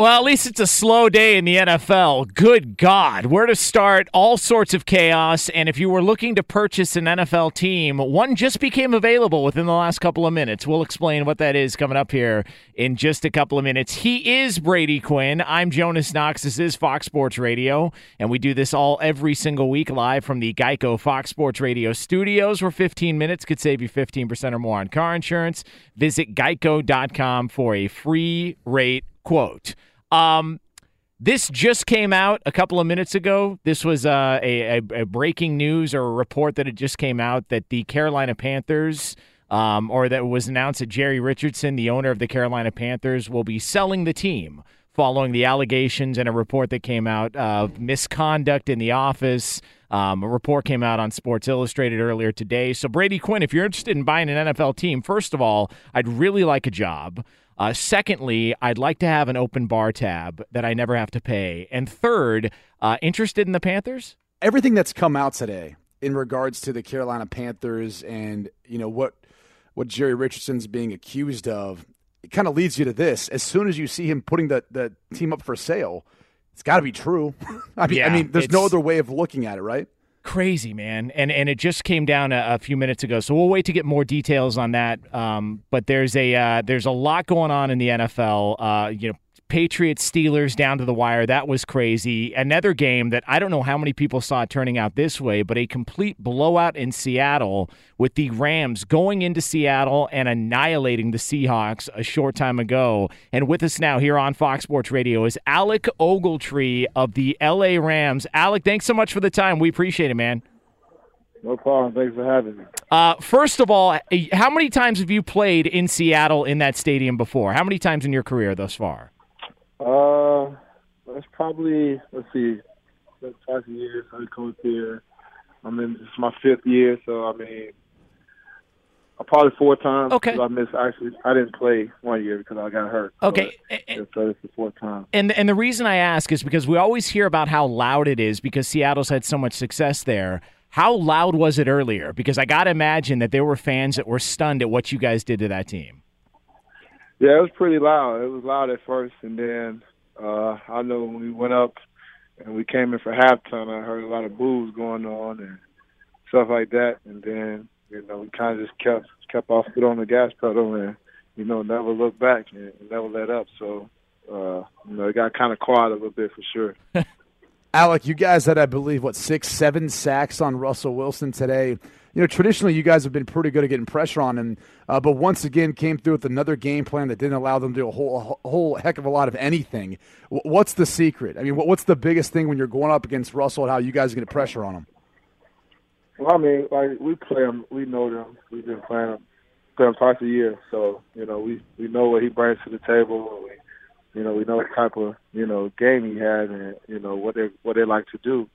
Well, at least it's a slow day in the NFL. Good God. Where to start? All sorts of chaos. And if you were looking to purchase an NFL team, one just became available within the last couple of minutes. We'll explain what that is coming up here in just a couple of minutes. He is Brady Quinn. I'm Jonas Knox. This is Fox Sports Radio. And we do this all every single week live from the Geico Fox Sports Radio studios, where 15 minutes could save you 15% or more on car insurance. Visit geico.com for a free rate quote. Um, this just came out a couple of minutes ago. This was uh, a, a, a, breaking news or a report that it just came out that the Carolina Panthers, um, or that was announced that Jerry Richardson, the owner of the Carolina Panthers, will be selling the team following the allegations and a report that came out of misconduct in the office. Um, a report came out on Sports Illustrated earlier today. So, Brady Quinn, if you're interested in buying an NFL team, first of all, I'd really like a job. Uh, secondly, I'd like to have an open bar tab that I never have to pay. And third, uh, interested in the Panthers? Everything that's come out today in regards to the Carolina Panthers and you know what what Jerry Richardson's being accused of, it kind of leads you to this. As soon as you see him putting the, the team up for sale, it's got to be true. I mean, yeah, I mean, there's no other way of looking at it, right? Crazy, man. And and it just came down a, a, few minutes ago, so we'll wait to get more details on that. Um, but there's a uh, there's a lot going on in the NFL. Uh, you know, Patriots Steelers down to the wire. That was crazy. Another game that I don't know how many people saw it turning out this way, but a complete blowout in Seattle with the Rams going into Seattle and annihilating the Seahawks a short time ago. And with us now here on Fox Sports Radio is Alec Ogletree of the LA Rams. Alec, thanks so much for the time. We appreciate it, man. No problem. Thanks for having me. Uh, first of all, how many times have you played in Seattle in that stadium before? How many times in your career thus far? Uh, that's probably let's see, five years I coach here. I'm in this is my fifth year, so I mean, I probably four times. Okay. I missed actually. I didn't play one year because I got hurt. Okay. But, so it's the fourth time. And and the reason I ask is because we always hear about how loud it is because Seattle's had so much success there. How loud was it earlier? Because I got to imagine that there were fans that were stunned at what you guys did to that team. Yeah, it was pretty loud. It was loud at first, and then uh, I know when we went up and we came in for halftime, I heard a lot of boos going on and stuff like that. And then you know we kind of just kept kept our foot on the gas pedal and you know never looked back and never let up. So uh, you know it got kind of quiet a little bit for sure. Alec, you guys had, I believe, what six, seven sacks on Russell Wilson today you know, traditionally you guys have been pretty good at getting pressure on him, uh, but once again came through with another game plan that didn't allow them to do a whole, a whole heck of a lot of anything. What's the secret? I mean, what's the biggest thing when you're going up against Russell and how you guys to pressure on him? Well, I mean, like we play him, we know them. We've been playing him, play him twice a year, so you know we we know what he brings to the table. We, you know, we know what type of you know game he has, and you know what they what they like to do.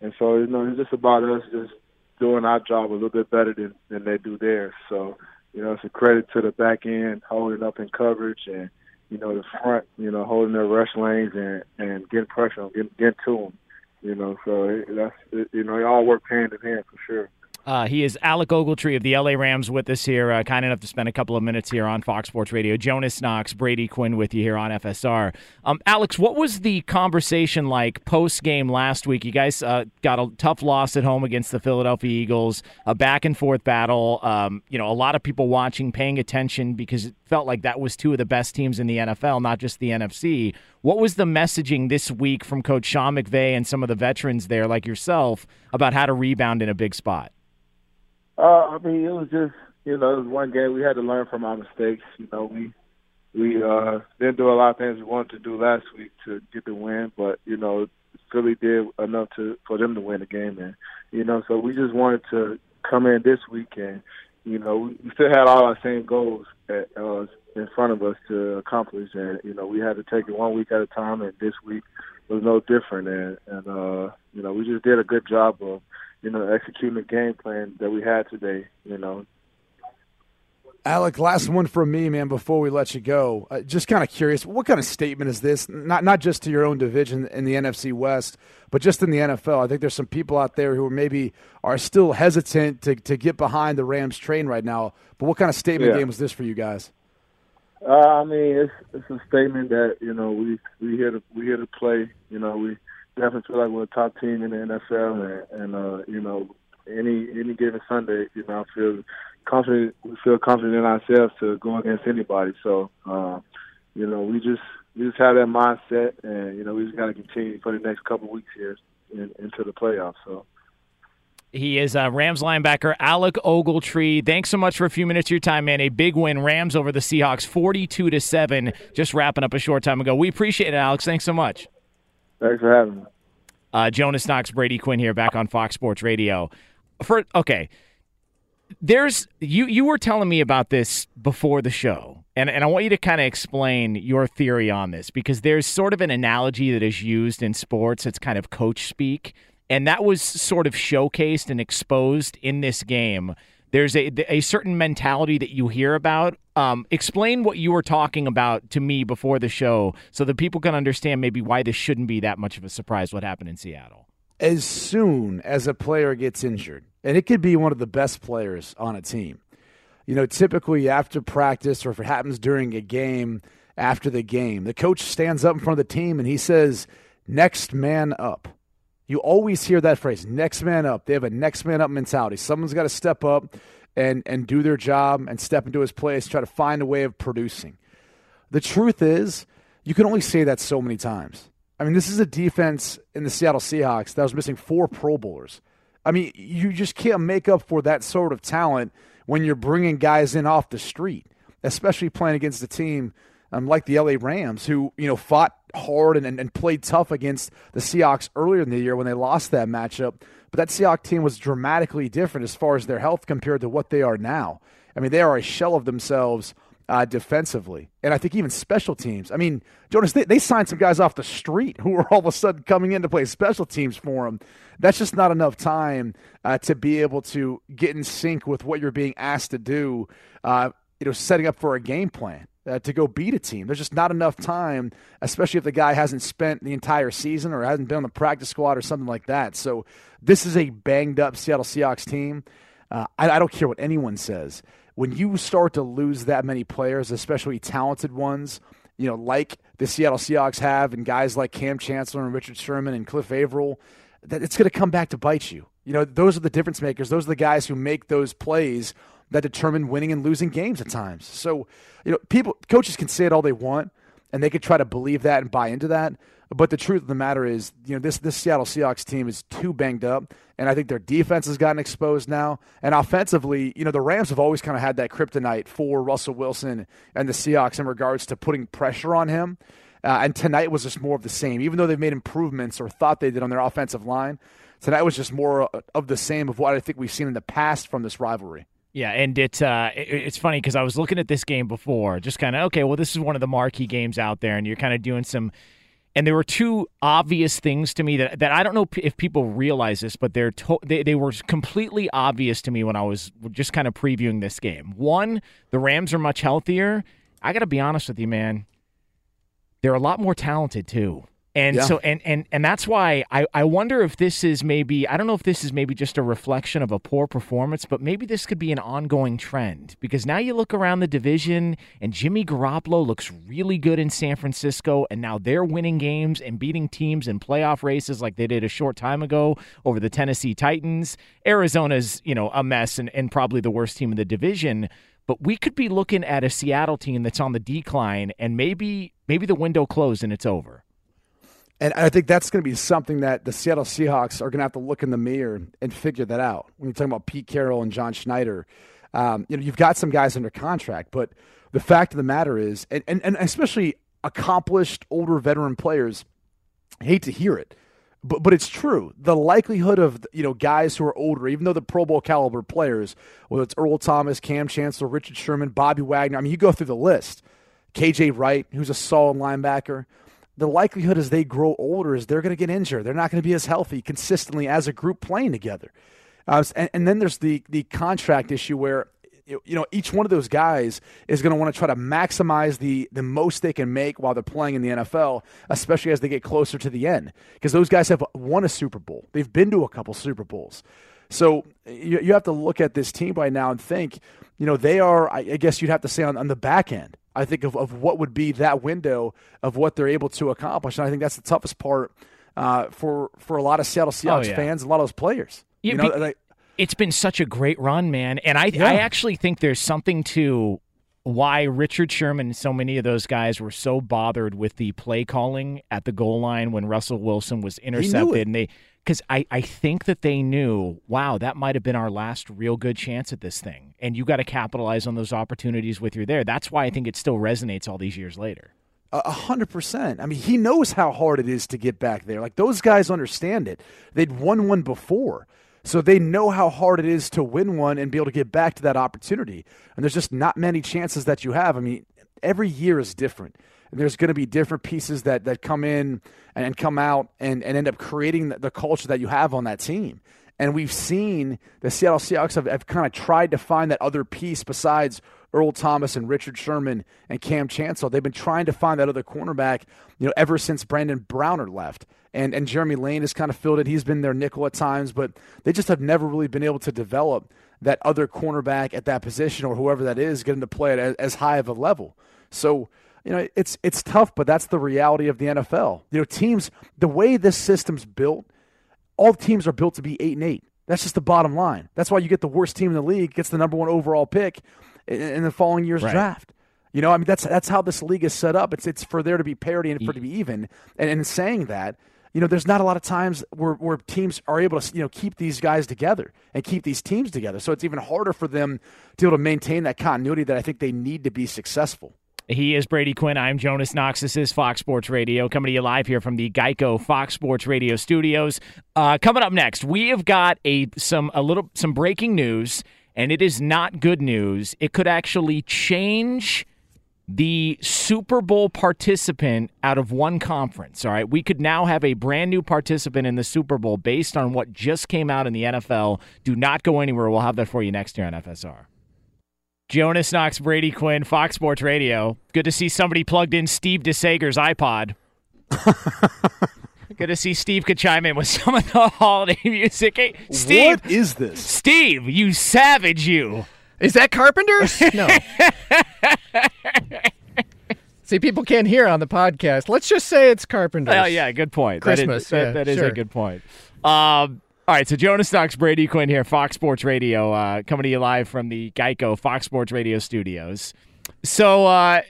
And so you know, it's just about us just doing our job a little bit better than than they do theirs. So you know, it's a credit to the back end holding up in coverage and you know the front, you know, holding their rush lanes and and getting pressure on getting, getting to them. You know, so it, that's it, you know they all work hand in hand for sure. Uh, he is Alec Ogletree of the LA Rams with us here, uh, kind enough to spend a couple of minutes here on Fox Sports Radio. Jonas Knox, Brady Quinn with you here on FSR. Um, Alex, what was the conversation like post game last week? You guys uh, got a tough loss at home against the Philadelphia Eagles, a back and forth battle. Um, you know, a lot of people watching, paying attention because it felt like that was two of the best teams in the NFL, not just the NFC. What was the messaging this week from Coach Sean McVay and some of the veterans there, like yourself, about how to rebound in a big spot? Uh, I mean, it was just you know, it was one game we had to learn from our mistakes. You know, we we uh didn't do a lot of things we wanted to do last week to get the win, but you know, Philly did enough to for them to win the game, and you know, so we just wanted to come in this week and you know we still had all our same goals that uh, in front of us to accomplish, and you know we had to take it one week at a time, and this week was no different, and and uh, you know we just did a good job of you know, executing the game plan that we had today, you know. Alec, last one from me, man. Before we let you go, uh, just kind of curious, what kind of statement is this? Not not just to your own division in the NFC West, but just in the NFL. I think there's some people out there who are maybe are still hesitant to to get behind the Rams train right now. But what kind of statement Yeah. game was this for you guys? Uh, I mean, it's it's a statement that you know we we here to we here to play. You know, we definitely feel like we're a top team in the NFL, and, and uh, you know, any any given Sunday, you know, I feel confident. We feel confident in ourselves to go against anybody. So, uh, you know, we just we just have that mindset, and you know, we just got to continue for the next couple weeks here in, into the playoffs. So. He is uh, Rams linebacker Alec Ogletree. Thanks so much for a few minutes of your time, man. A big win, Rams over the Seahawks, forty-two to seven. Just wrapping up a short time ago. We appreciate it, Alex. Thanks so much. Thanks for having me. Uh, Jonas Knox, Brady Quinn here, back on Fox Sports Radio. For okay, there's you. You were telling me about this before the show, and and I want you to kind of explain your theory on this because there's sort of an analogy that is used in sports. It's kind of coach speak, and that was sort of showcased and exposed in this game. There's a a certain mentality that you hear about. Um, explain what you were talking about to me before the show, so that people can understand maybe why this shouldn't be that much of a surprise. What happened in Seattle? As soon as a player gets injured, and it could be one of the best players on a team, you know, typically after practice or if it happens during a game, after the game, the coach stands up in front of the team and he says, "Next man up." You always hear that phrase, next man up. They have a next man up mentality. Someone's got to step up and, and do their job and step into his place, try to find a way of producing. The truth is, you can only say that so many times. I mean, this is a defense in the Seattle Seahawks that was missing four Pro Bowlers. I mean, you just can't make up for that sort of talent when you're bringing guys in off the street, especially playing against a team um, like the LA Rams, who you know fought hard and, and, and played tough against the Seahawks earlier in the year when they lost that matchup. But that Seahawks team was dramatically different as far as their health compared to what they are now. I mean, they are a shell of themselves uh, defensively, and I think even special teams. I mean, Jonas, they, they signed some guys off the street who were all of a sudden coming in to play special teams for them. That's just not enough time uh, to be able to get in sync with what you're being asked to do. Uh, you know, setting up for a game plan uh, to go beat a team. There's just not enough time, especially if the guy hasn't spent the entire season or hasn't been on the practice squad or something like that. So this is a banged up Seattle Seahawks team. Uh, I, I don't care what anyone says. When you start to lose that many players, especially talented ones, you know, like the Seattle Seahawks have, and guys like Cam Chancellor and Richard Sherman and Cliff Avril, that it's going to come back to bite you. You know, those are the difference makers. Those are the guys who make those plays that determine winning and losing games at times. So, you know, people, coaches can say it all they want, and they could try to believe that and buy into that. But the truth of the matter is, you know, this this Seattle Seahawks team is too banged up, and I think their defense has gotten exposed now. And offensively, you know, the Rams have always kind of had that kryptonite for Russell Wilson and the Seahawks in regards to putting pressure on him. Uh, and tonight was just more of the same. Even though they've made improvements or thought they did on their offensive line, Tonight was just more of the same of what I think we've seen in the past from this rivalry. Yeah, and it, uh, it it's funny because I was looking at this game before, just kind of okay. Well, this is one of the marquee games out there, and you're kind of doing some. And there were two obvious things to me that, that I don't know if people realize this, but they're to, they they were completely obvious to me when I was just kind of previewing this game. One, the Rams are much healthier. I got to be honest with you, man. They're a lot more talented too. And yeah. so and and and that's why I, I wonder if this is maybe I don't know if this is maybe just a reflection of a poor performance, but maybe this could be an ongoing trend because now you look around the division and Jimmy Garoppolo looks really good in San Francisco and now they're winning games and beating teams in playoff races like they did a short time ago over the Tennessee Titans. Arizona's, you know, a mess and, and probably the worst team in the division. But we could be looking at a Seattle team that's on the decline and maybe maybe the window closed and it's over. And I think that's going to be something that the Seattle Seahawks are going to have to look in the mirror and figure that out. When you're talking about Pete Carroll and John Schneider, um, you know, you've got some guys under contract, but the fact of the matter is, and, and, and especially accomplished older veteran players, hate to hear it, but but it's true. The likelihood of you know guys who are older, even though the Pro Bowl caliber players, whether it's Earl Thomas, Cam Chancellor, Richard Sherman, Bobby Wagner, I mean, you go through the list. KJ Wright, who's a solid linebacker the likelihood as they grow older is they're going to get injured. They're not going to be as healthy consistently as a group playing together. Uh, and, and, then there's the the contract issue where you know each one of those guys is going to want to try to maximize the the most they can make while they're playing in the NFL, especially as they get closer to the end. Because those guys have won a Super Bowl. They've been to a couple Super Bowls. So you, you have to look at this team right now and think, you know, they are. I guess you'd have to say on, on the back end I think of, of what would be that window of what they're able to accomplish. And I think that's the toughest part uh, for for a lot of Seattle Seahawks oh, yeah. fans, a lot of those players. Yeah, you know, be, it's been such a great run, man. And I yeah. I actually think there's something to why Richard Sherman and so many of those guys were so bothered with the play calling at the goal line when Russell Wilson was intercepted and they because I, I think that they knew, wow, that might have been our last real good chance at this thing. And you got to capitalize on those opportunities with you there. That's why I think it still resonates all these years later. A hundred percent. I mean, he knows how hard it is to get back there. Like those guys understand it. They'd won one before. So they know how hard it is to win one and be able to get back to that opportunity. And there's just not many chances that you have. I mean, every year is different there's going to be different pieces that, that come in and come out and, and end up creating the, culture that you have on that team. And we've seen the Seattle Seahawks have, have kind of tried to find that other piece besides Earl Thomas and Richard Sherman and Cam Chancellor. They've been trying to find that other cornerback, you know, ever since Brandon Browner left. And and Jeremy Lane has kind of filled it. He's been their nickel at times, but they just have never really been able to develop that other cornerback at that position or whoever that is getting to play at as high of a level. So you know, it's it's tough, but that's the reality of the NFL. You know, teams the way this system's built, all teams are built to be eight and eight. That's just the bottom line. That's why you get the worst team in the league gets the number one overall pick in, in the following year's right. draft. You know, I mean that's that's how this league is set up. It's it's for there to be parity and for it to be even. And in saying that, you know, there's not a lot of times where, where teams are able to, you know, keep these guys together and keep these teams together. So it's even harder for them to be able to maintain that continuity that I think they need to be successful. He is Brady Quinn. I'm Jonas Knox. This is Fox Sports Radio coming to you live here from the Geico Fox Sports Radio studios. Uh, coming up next, we have got a some a little some breaking news, and it is not good news. It could actually change the Super Bowl participant out of one conference. All right, we could now have a brand new participant in the Super Bowl based on what just came out in the NFL. Do not go anywhere. We'll have that for you next year on FSR. Jonas Knox, Brady Quinn, Fox Sports Radio. Good to see somebody plugged in Steve DeSager's iPod. Good to see Steve could chime in with some of the holiday music. Hey, Steve, what is this? Steve, you savage, you. Is that Carpenter's? no. See, people can't hear on the podcast. Let's just say it's Carpenter's. Oh, yeah, good point. Christmas. That is, yeah, that is sure. a good point. Um, all right, so Jonas Knox, Brady Quinn here, Fox Sports Radio, uh, coming to you live from the Geico Fox Sports Radio studios. So, uh,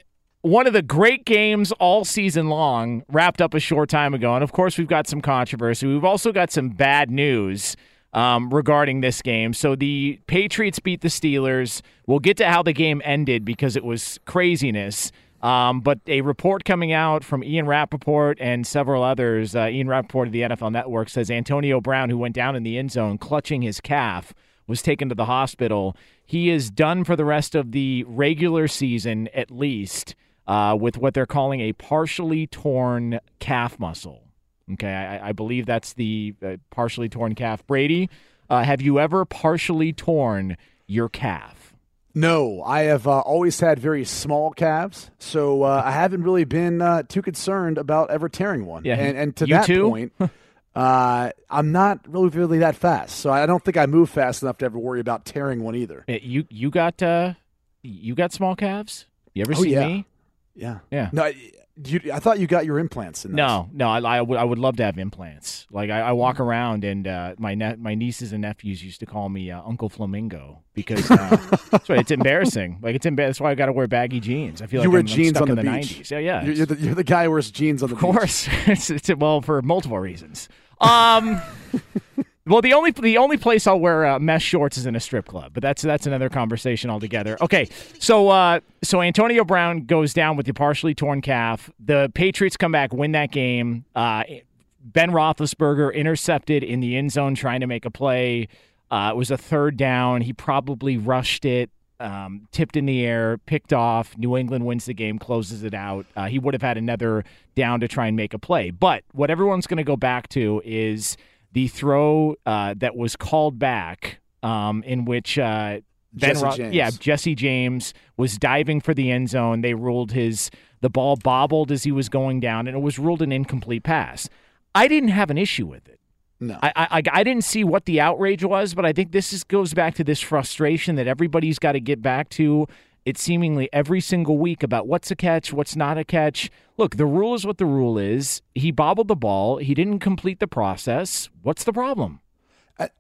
one of the great games all season long wrapped up a short time ago. And of course, we've got some controversy. We've also got some bad news um, regarding this game. So, the Patriots beat the Steelers. We'll get to how the game ended because it was craziness. Um, but a report coming out from Ian Rapoport and several others, uh, Ian Rapoport of the NFL Network says Antonio Brown, who went down in the end zone clutching his calf, was taken to the hospital. He is done for the rest of the regular season, at least, uh, with what they're calling a partially torn calf muscle. Okay, I, I believe that's the uh, partially torn calf. Brady, uh, have you ever partially torn your calf? No, I have uh, always had very small calves, so uh, I haven't really been uh, too concerned about ever tearing one. Yeah, and, and to that too? point, uh, I'm not really really that fast, so I don't think I move fast enough to ever worry about tearing one either. Uh, You you got uh, you got small calves? You ever Oh, see yeah. me? Yeah, Yeah. No, I- you, I thought you got your implants in. Those. No, no, I, I would I would love to have implants. Like I, I walk around and uh, my ne- my nieces and nephews used to call me uh, Uncle Flamingo because uh, that's right. It's embarrassing. Like it's embar- That's why I got to wear baggy jeans. I feel like you wear I'm, I'm jeans stuck on in the, the beach. 90s. Yeah, yeah. You're, you're, the, you're the guy who wears jeans on the Of course, it's, it's well for multiple reasons. Um, well, the only the only place I'll wear uh, mesh shorts is in a strip club, but that's that's another conversation altogether. Okay, so uh, so Antonio Brown goes down with the partially torn calf. The Patriots come back, win that game. Uh, ben Roethlisberger intercepted in the end zone trying to make a play. Uh, it was a third down. He probably rushed it, um, tipped in the air, picked off. New England wins the game, closes it out. Uh, he would have had another down to try and make a play. But what everyone's going to go back to is the throw uh, that was called back, um, in which uh, Ben Jesse Ro- James. yeah, Jesse James was diving for the end zone. They ruled his the ball bobbled as he was going down, and it was ruled an incomplete pass. I didn't have an issue with it. No. I, I I didn't see what the outrage was, but I think this is, goes back to this frustration that everybody's got to get back to. It seemingly every single week about what's a catch, what's not a catch. Look, the rule is what the rule is. He bobbled the ball. He didn't complete the process. What's the problem?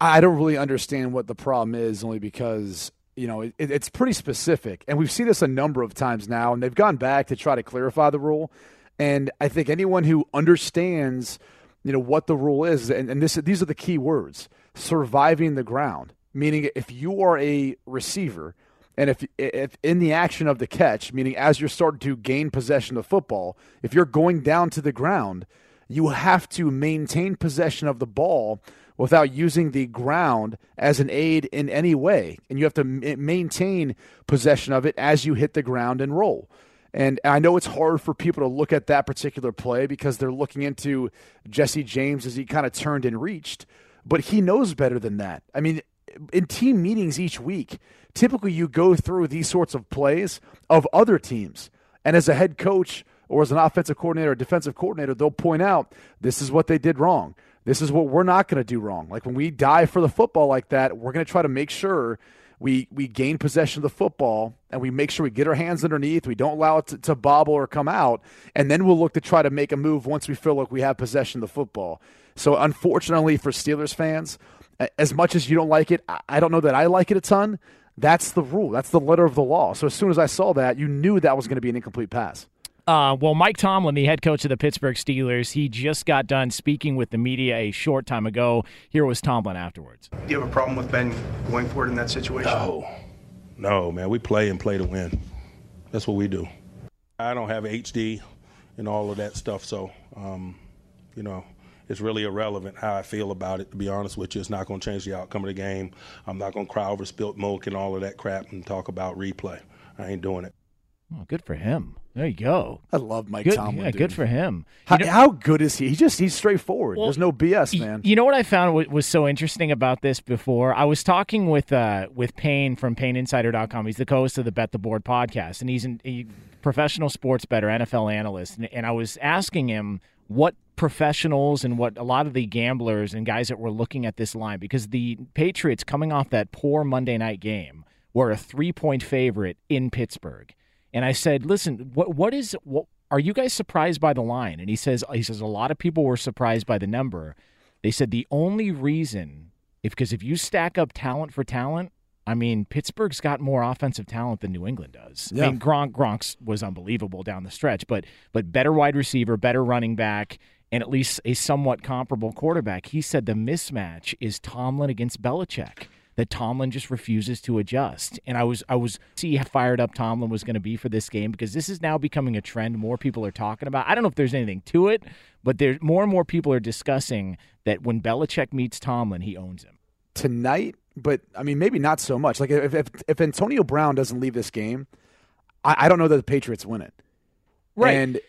I, don't really understand what the problem is, only because you know it, it's pretty specific, and we've seen this a number of times now, and they've gone back to try to clarify the rule. And I think anyone who understands, you know, what the rule is, and, and this these are the key words: surviving the ground. Meaning, if you are a receiver, and if if in the action of the catch, meaning as you're starting to gain possession of the football, if you're going down to the ground, you have to maintain possession of the ball without using the ground as an aid in any way. And you have to m- maintain possession of it as you hit the ground and roll. And I know it's hard for people to look at that particular play because they're looking into Jesse James as he kind of turned and reached, but he knows better than that. I mean, in team meetings each week, typically you go through these sorts of plays of other teams. And as a head coach or as an offensive coordinator or defensive coordinator, they'll point out this is what they did wrong. This is what we're not going to do wrong. Like when we dive for the football like that, we're going to try to make sure we we gain possession of the football and we make sure we get our hands underneath. We don't allow it to, to bobble or come out, and then we'll look to try to make a move once we feel like we have possession of the football. So unfortunately for Steelers fans, as much as you don't like it, I- I don't know that I like it a ton. That's the rule. That's the letter of the law. So as soon as I saw that, you knew that was going to be an incomplete pass. Uh, well, Mike Tomlin, the head coach of the Pittsburgh Steelers, he just got done speaking with the media a short time ago. Here was Tomlin afterwards. Do you have a problem with Ben going forward in that situation? No. No, man. We play and play to win. That's what we do. I don't have HD and all of that stuff, so, um, you know, it's really irrelevant how I feel about it, to be honest with you. It's not going to change the outcome of the game. I'm not going to cry over spilt milk and all of that crap and talk about replay. I ain't doing it. Oh, good for him. There you go. I love Mike good, Tomlin. Yeah, dude. good for him. How, You know- how good is he? He just he's straightforward. Well, There's no BS, man. You know what I found wa- was so interesting about this before? I was talking with uh, with Payne from PayneInsider.com. He's the co-host of the Bet the Board podcast, and he's a he, professional sports better, NFL analyst. And, and I was asking him what professionals and what a lot of the gamblers and guys that were looking at this line because the Patriots coming off that poor Monday night game were a three point favorite in Pittsburgh. And I said, "Listen, what what is what are you guys surprised by the line?" And he says he says a lot of people were surprised by the number. They said the only reason if because if you stack up talent for talent, I mean, Pittsburgh's got more offensive talent than New England does. I mean, Gronk Gronk's was unbelievable down the stretch, but but better wide receiver, better running back, and at least a somewhat comparable quarterback. He said the mismatch is Tomlin against Belichick. that Tomlin just refuses to adjust. And I was I was see how fired up Tomlin was going to be for this game because this is now becoming a trend more people are talking about. I don't know if there's anything to it, but there's more and more people are discussing that when Belichick meets Tomlin, he owns him. Tonight, but I mean maybe not so much. Like if if, if Antonio Brown doesn't leave this game, I, I don't know that the Patriots win it. Right. And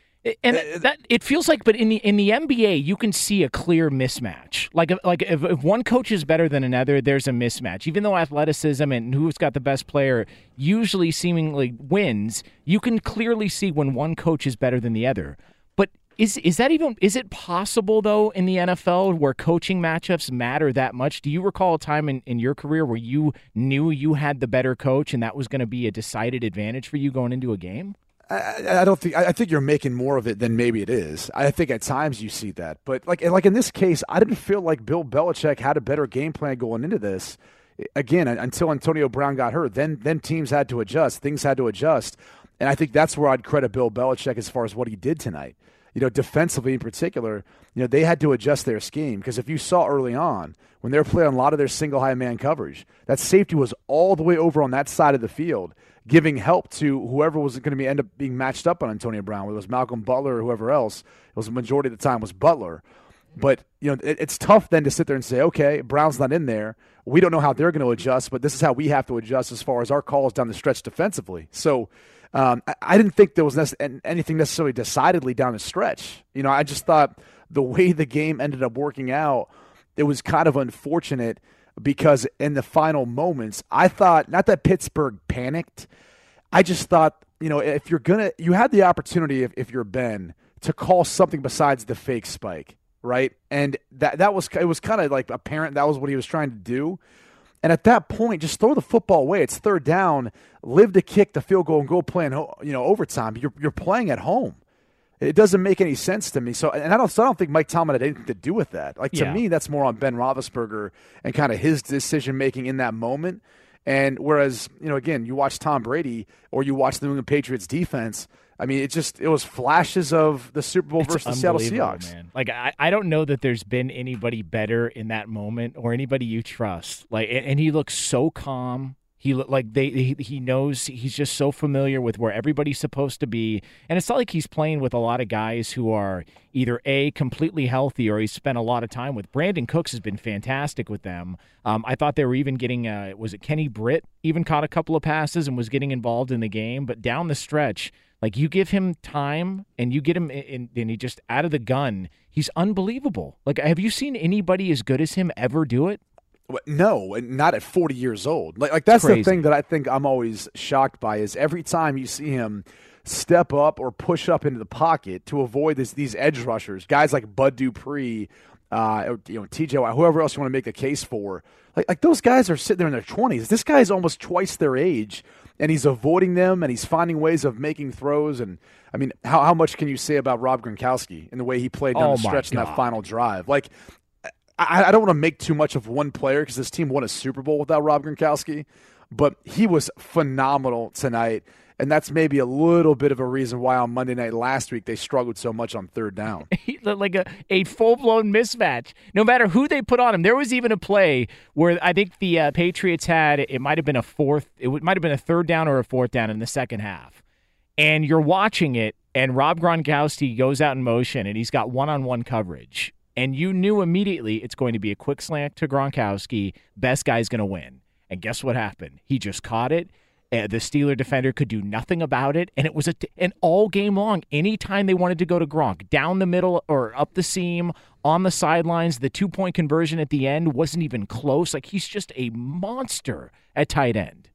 and uh, uh, that it feels like, but in the in the NBA, you can see a clear mismatch. Like like if, if one coach is better than another, there's a mismatch. Even though athleticism and who's got the best player usually seemingly wins, you can clearly see when one coach is better than the other. But is is that even is it possible though in the NFL where coaching matchups matter that much? Do you recall a time in, in your career where you knew you had the better coach and that was going to be a decided advantage for you going into a game? I, I, don't think I think you're making more of it than maybe it is. I think at times you see that, but like like in this case, I didn't feel like Bill Belichick had a better game plan going into this. Again, until Antonio Brown got hurt, then then teams had to adjust, things had to adjust, and I think that's where I'd credit Bill Belichick as far as what he did tonight. You know, defensively in particular, you know they had to adjust their scheme because if you saw early on when they were playing a lot of their single high man coverage, that safety was all the way over on that side of the field giving help to whoever was going to be end up being matched up on Antonio Brown, whether it was Malcolm Butler or whoever else. It was the majority of the time was Butler. But you know, it, it's tough then to sit there and say, okay, Brown's not in there. We don't know how they're going to adjust, but this is how we have to adjust as far as our calls down the stretch defensively. So um, I, I, didn't think there was nec- anything necessarily decidedly down the stretch. You know, I just thought the way the game ended up working out, it was kind of unfortunate because in the final moments, I thought not that Pittsburgh panicked. I just thought, you know, if you're gonna, you had the opportunity if, if you're Ben to call something besides the fake spike, right? And that that was it was kind of like apparent that was what he was trying to do. And at that point, just throw the football away. It's third down. Live to kick the field goal and go play in you know overtime. You're you're playing at home. It doesn't make any sense to me. So, and I don't, so I don't think Mike Tomlin had anything to do with that. Like to Yeah. me, that's more on Ben Roethlisberger and kind of his decision making in that moment. And whereas, you know, again, you watch Tom Brady or you watch the New England Patriots defense. I mean, it just it was flashes of the Super Bowl It's versus the Seattle Seahawks. Man. Like I, I don't know that there's been anybody better in that moment or anybody you trust. Like and, and he looks so calm. He like they he, he knows he's just so familiar with where everybody's supposed to be. And it's not like he's playing with a lot of guys who are either A completely healthy or he's spent a lot of time with. Brandin Cooks has been fantastic with them. Um, I thought they were even getting uh, was it Kenny Britt even caught a couple of passes and was getting involved in the game, but down the stretch like you give him time and you get him in, and he just out of the gun, he's unbelievable. Like have you seen anybody as good as him ever do it? No, and not at 40 years old. Like, like that's Crazy. the thing that I think I'm always shocked by is every time you see him step up or push up into the pocket to avoid this, these edge rushers, guys like Bud Dupree, uh, or, you know, TJ whoever else you want to make the case for. Like, like those guys are sitting there in their 20s. This guy's almost twice their age, and he's avoiding them, and he's finding ways of making throws. And I mean, how, how much can you say about Rob Gronkowski and the way he played down Oh, the stretch in that final drive? Like, I, I don't want to make too much of one player because this team won a Super Bowl without Rob Gronkowski, but he was phenomenal tonight. And that's maybe a little bit of a reason why on Monday night last week they struggled so much on third down. Like a, a full blown mismatch. No matter who they put on him, there was even a play where I think the uh, Patriots had it might have been a fourth, it might have been a third down or a fourth down in the second half, and you're watching it, and Rob Gronkowski goes out in motion, and he's got one on one coverage, and you knew immediately it's going to be a quick slant to Gronkowski, best guy's going to win, and guess what happened? He just caught it. Uh, the Steeler defender could do nothing about it, and it was a t- and all game long. Anytime they wanted to go to Gronk, down the middle or up the seam, on the sidelines, the two point conversion at the end wasn't even close. Like he's just a monster at tight end.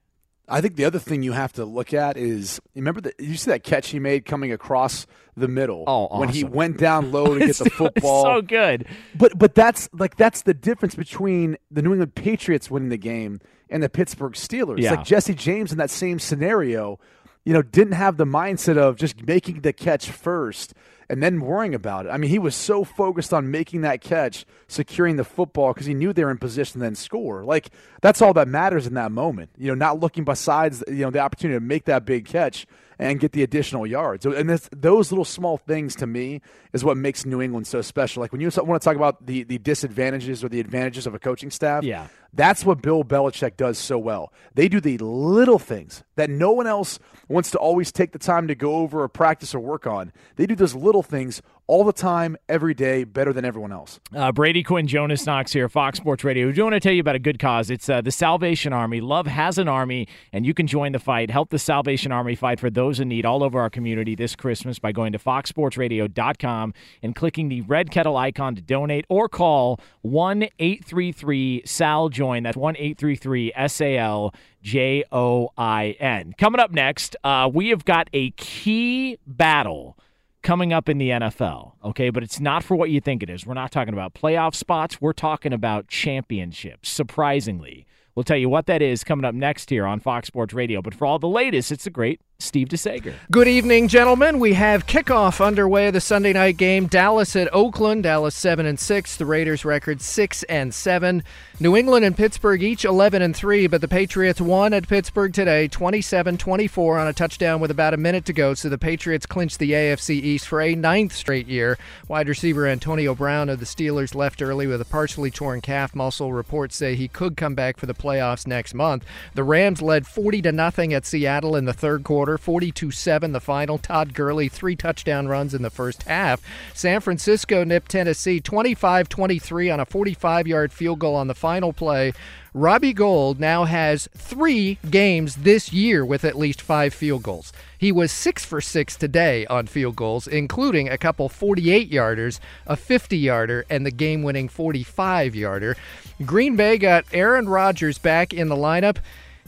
I think the other thing you have to look at is remember that you see that catch he made coming across the middle Oh, when he went down low to get the football. so good. But but that's like that's the difference between the New England Patriots winning the game and the Pittsburgh Steelers. Yeah. Like Jesse James in that same scenario, you know, didn't have the mindset of just making the catch first and then worrying about it. I mean, he was so focused on making that catch, securing the football because he knew they were in position to then score. Like that's all that matters in that moment. You know, not looking besides you know the opportunity to make that big catch and get the additional yards. And this, those little small things to me is what makes New England so special. Like when you want to talk about the, the disadvantages or the advantages of a coaching staff, yeah. that's what Bill Belichick does so well. They do the little things that no one else wants to always take the time to go over or practice or work on. They do those little things all the time, every day, better than everyone else. Uh, Brady Quinn, Jonas Knox here, Fox Sports Radio. We do want to tell you about a good cause. It's uh, the Salvation Army. Love has an army, and you can join the fight. Help the Salvation Army fight for those in need all over our community this Christmas by going to foxsportsradio.com and clicking the red kettle icon to donate or call 1 833 SAL JOIN. That's 1 833 SAL J O I N. Coming up next, uh, we have got a key battle coming up in the NFL, okay? But it's not for what you think it is. We're not talking about playoff spots, we're talking about championships, surprisingly. We'll tell you what that is coming up next here on Fox Sports Radio. But for all the latest, it's a great Steve DeSager. Good evening, gentlemen. We have kickoff underway of the Sunday night game. Dallas at Oakland. Dallas seven and six. The Raiders record six and seven. New England and Pittsburgh each eleven and three, but the Patriots won at Pittsburgh today, 27-24 on a touchdown with about a minute to go. So the Patriots clinched the AFC East for a ninth straight year. Wide receiver Antonio Brown of the Steelers left early with a partially torn calf muscle. Reports say he could come back for the playoffs next month. The Rams led 40 to nothing at Seattle in the third quarter. 42 7 the final. Todd Gurley, three touchdown runs in the first half. San Francisco nipped Tennessee 25 23 on a 45 yard field goal on the final play. Robbie Gould now has three games this year with at least five field goals. He was six for six today on field goals, including a couple 48 yarders, a 50 yarder, and the game winning 45 yarder. Green Bay got Aaron Rodgers back in the lineup.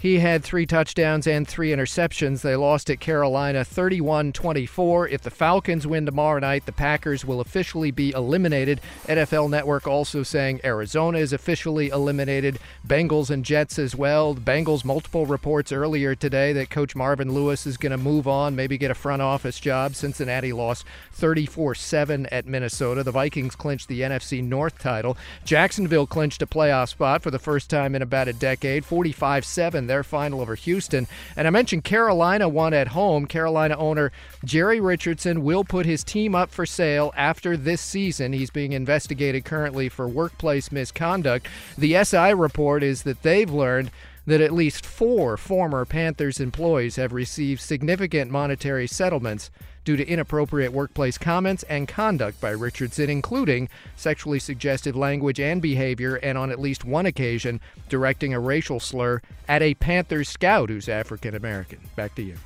He had three touchdowns and three interceptions. They lost at Carolina 31 24. If the Falcons win tomorrow night, the Packers will officially be eliminated. NFL Network also saying Arizona is officially eliminated. Bengals and Jets as well. Bengals, multiple reports earlier today that Coach Marvin Lewis is going to move on, maybe get a front office job. Cincinnati lost 34 7 at Minnesota. The Vikings clinched the NFC North title. Jacksonville clinched a playoff spot for the first time in about a decade, 45 7 their final over Houston. And I mentioned Carolina won at home. Carolina owner Jerry Richardson will put his team up for sale after this season. He's being investigated currently for workplace misconduct. The SI report is that they've learned that at least four former Panthers employees have received significant monetary settlements due to inappropriate workplace comments and conduct by Richardson, including sexually suggestive language and behavior, and on at least one occasion, directing a racial slur at a Panthers scout who's African American. Back to you.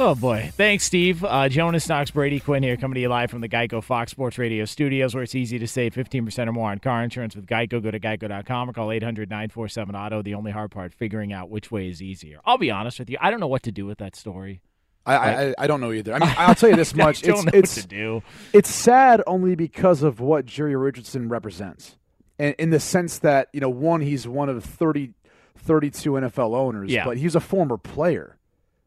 Oh boy! Thanks, Steve. Uh, Jonas Knox, Brady Quinn here, coming to you live from the Geico Fox Sports Radio studios, where it's easy to save 15% or more on car insurance with Geico. Go to geico.com or call 800-947-AUTO. The only hard part, figuring out which way is easier. I'll be honest with you, I don't know what to do with that story. I, I, I don't know either. I mean, I'll tell you this much: it's it's what to do. it's sad only because of what Jerry Richardson represents, and in the sense that you know, one, he's one of 30, 32 NFL owners, Yeah. but he's a former player.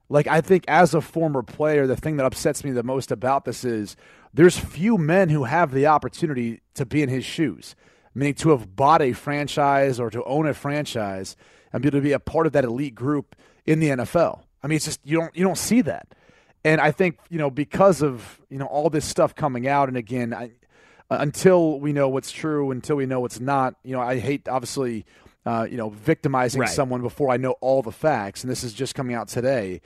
Like I think, as a former player, the thing that upsets me the most about this is there's few men who have the opportunity to be in his shoes. Meaning to have bought a franchise or to own a franchise and be able to be a part of that elite group in the NFL. I mean, it's just you don't you don't see that. And I think you know because of you know all this stuff coming out, and again, I, until we know what's true, until we know what's not, you know, I hate obviously, uh, you know, victimizing Right. someone before I know all the facts, and this is just coming out today.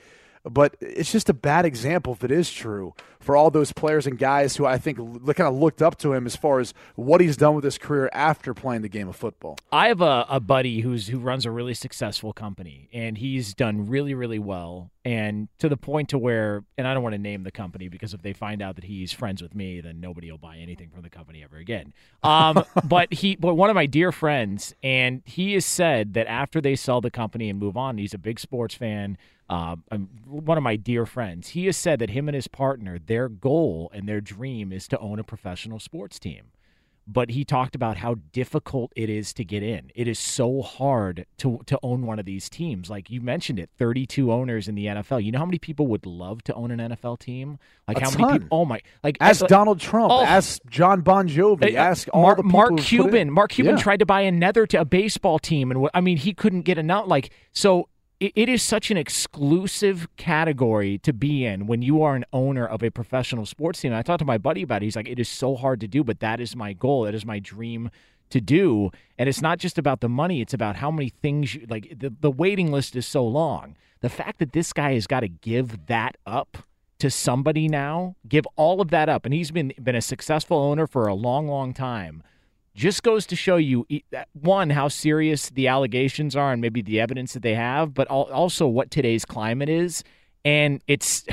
But it's just a bad example if it is true for all those players and guys who I think kind of looked up to him as far as what he's done with his career after playing the game of football. I have a, a buddy who's who runs a really successful company, and he's done really, really well, and to the point to where, and I don't want to name the company because if they find out that he's friends with me, then nobody will buy anything from the company ever again. Um, but he, but one of my dear friends, and he has said that after they sell the company and move on, he's a big sports fan. Uh, um, one of my dear friends, he has said that him and his partner, their goal and their dream is to own a professional sports team but he talked about how difficult it is to get in. It is so hard to to own one of these teams. Like you mentioned it, 32 owners in the NFL. You know how many people would love to own an NFL team? Like A how ton. many people Oh my like Ask uh, Donald Trump. oh. Ask John Bon Jovi. Uh, ask all Mark, the people Mark Cuban. Mark Cuban Yeah. tried to buy another to a baseball team, and I mean he couldn't get enough. Like so, it, is such an exclusive category to be in when you are an owner of a professional sports team. And I talked to my buddy about it. He's like, it is so hard to do, but that is my goal. That is my dream to do. And it's not just about the money; it's about how many things. You, like the the waiting list is so long. The fact that this guy has got to give that up to somebody now, give all of that up, and he's been been a successful owner for a long, long time. Just goes to show you one how serious the allegations are and maybe the evidence that they have, but also what today's climate is. And it's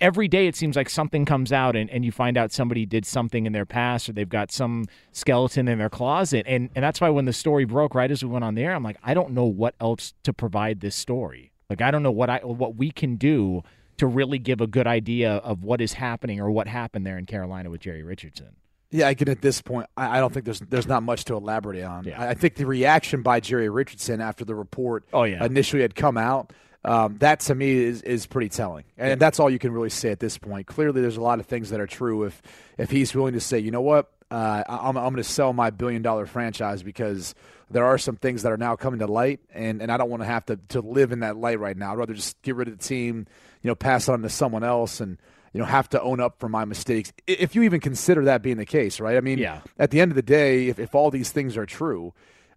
every day it seems like something comes out and, and you find out somebody did something in their past or they've got some skeleton in their closet. And and that's why when the story broke right as we went on the air, I'm like, I don't know what else to provide this story. Like I don't know what I what we can do to really give a good idea of what is happening or what happened there in Carolina with Jerry Richardson. Yeah, again, at this point, I, I don't think there's there's not much to elaborate on. I, I think the reaction by Jerry Richardson after the report Oh, yeah. initially had come out, um, that to me is, is pretty telling, and that's all you can really say at this point. Clearly, there's a lot of things that are true if if he's willing to say, you know what, uh, I- I'm I'm going to sell my billion dollar franchise because there are some things that are now coming to light, and, and I don't want to have to to live in that light right now. I'd rather just get rid of the team, you know, pass it on to someone else, and you know have to own up for my mistakes. If you even consider that being the case, right? I mean, Yeah. at the end of the day, if, if all these things are true,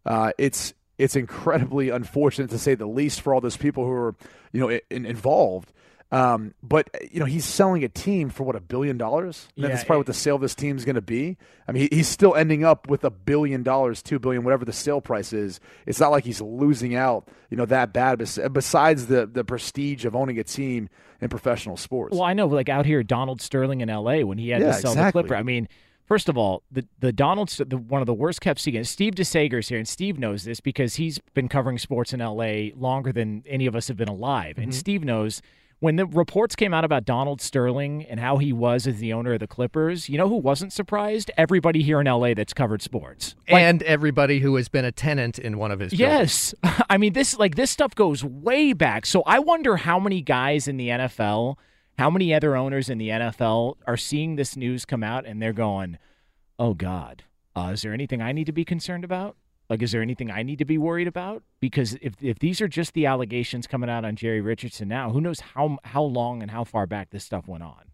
uh, it's it's incredibly unfortunate to say the least for all those people who are you know in, involved. Um, but you know he's selling a team for what a billion dollars. Yeah, that's probably what the sale of this team is going to be. I mean, he, he's still ending up with a billion dollars, two billion, whatever the sale price is. It's not like he's losing out, you know, that bad. Besides the the prestige of owning a team in professional sports. Well, I know, like out here, Donald Sterling in L.A. when he had Yeah, to sell exactly. the Clipper. I mean, first of all, the the Donald, the, one of the worst kept secrets. Steve DeSager's here, and Steve knows this because he's been covering sports in L.A. longer than any of us have been alive. And Mhm. Steve knows when the reports came out about Donald Sterling and how he was as the owner of the Clippers. You know who wasn't surprised? Everybody here in L.A. that's covered sports. Like, and everybody who has been a tenant in one of his buildings. Yes. I mean this like this stuff goes way back. So I wonder how many guys in the NFL, how many other owners in the NFL are seeing this news come out and they're going, "Oh god, uh, is there anything I need to be concerned about? Like is there anything I need to be worried about? Because if if these are just the allegations coming out on Jerry Richardson now, who knows how how long and how far back this stuff went on?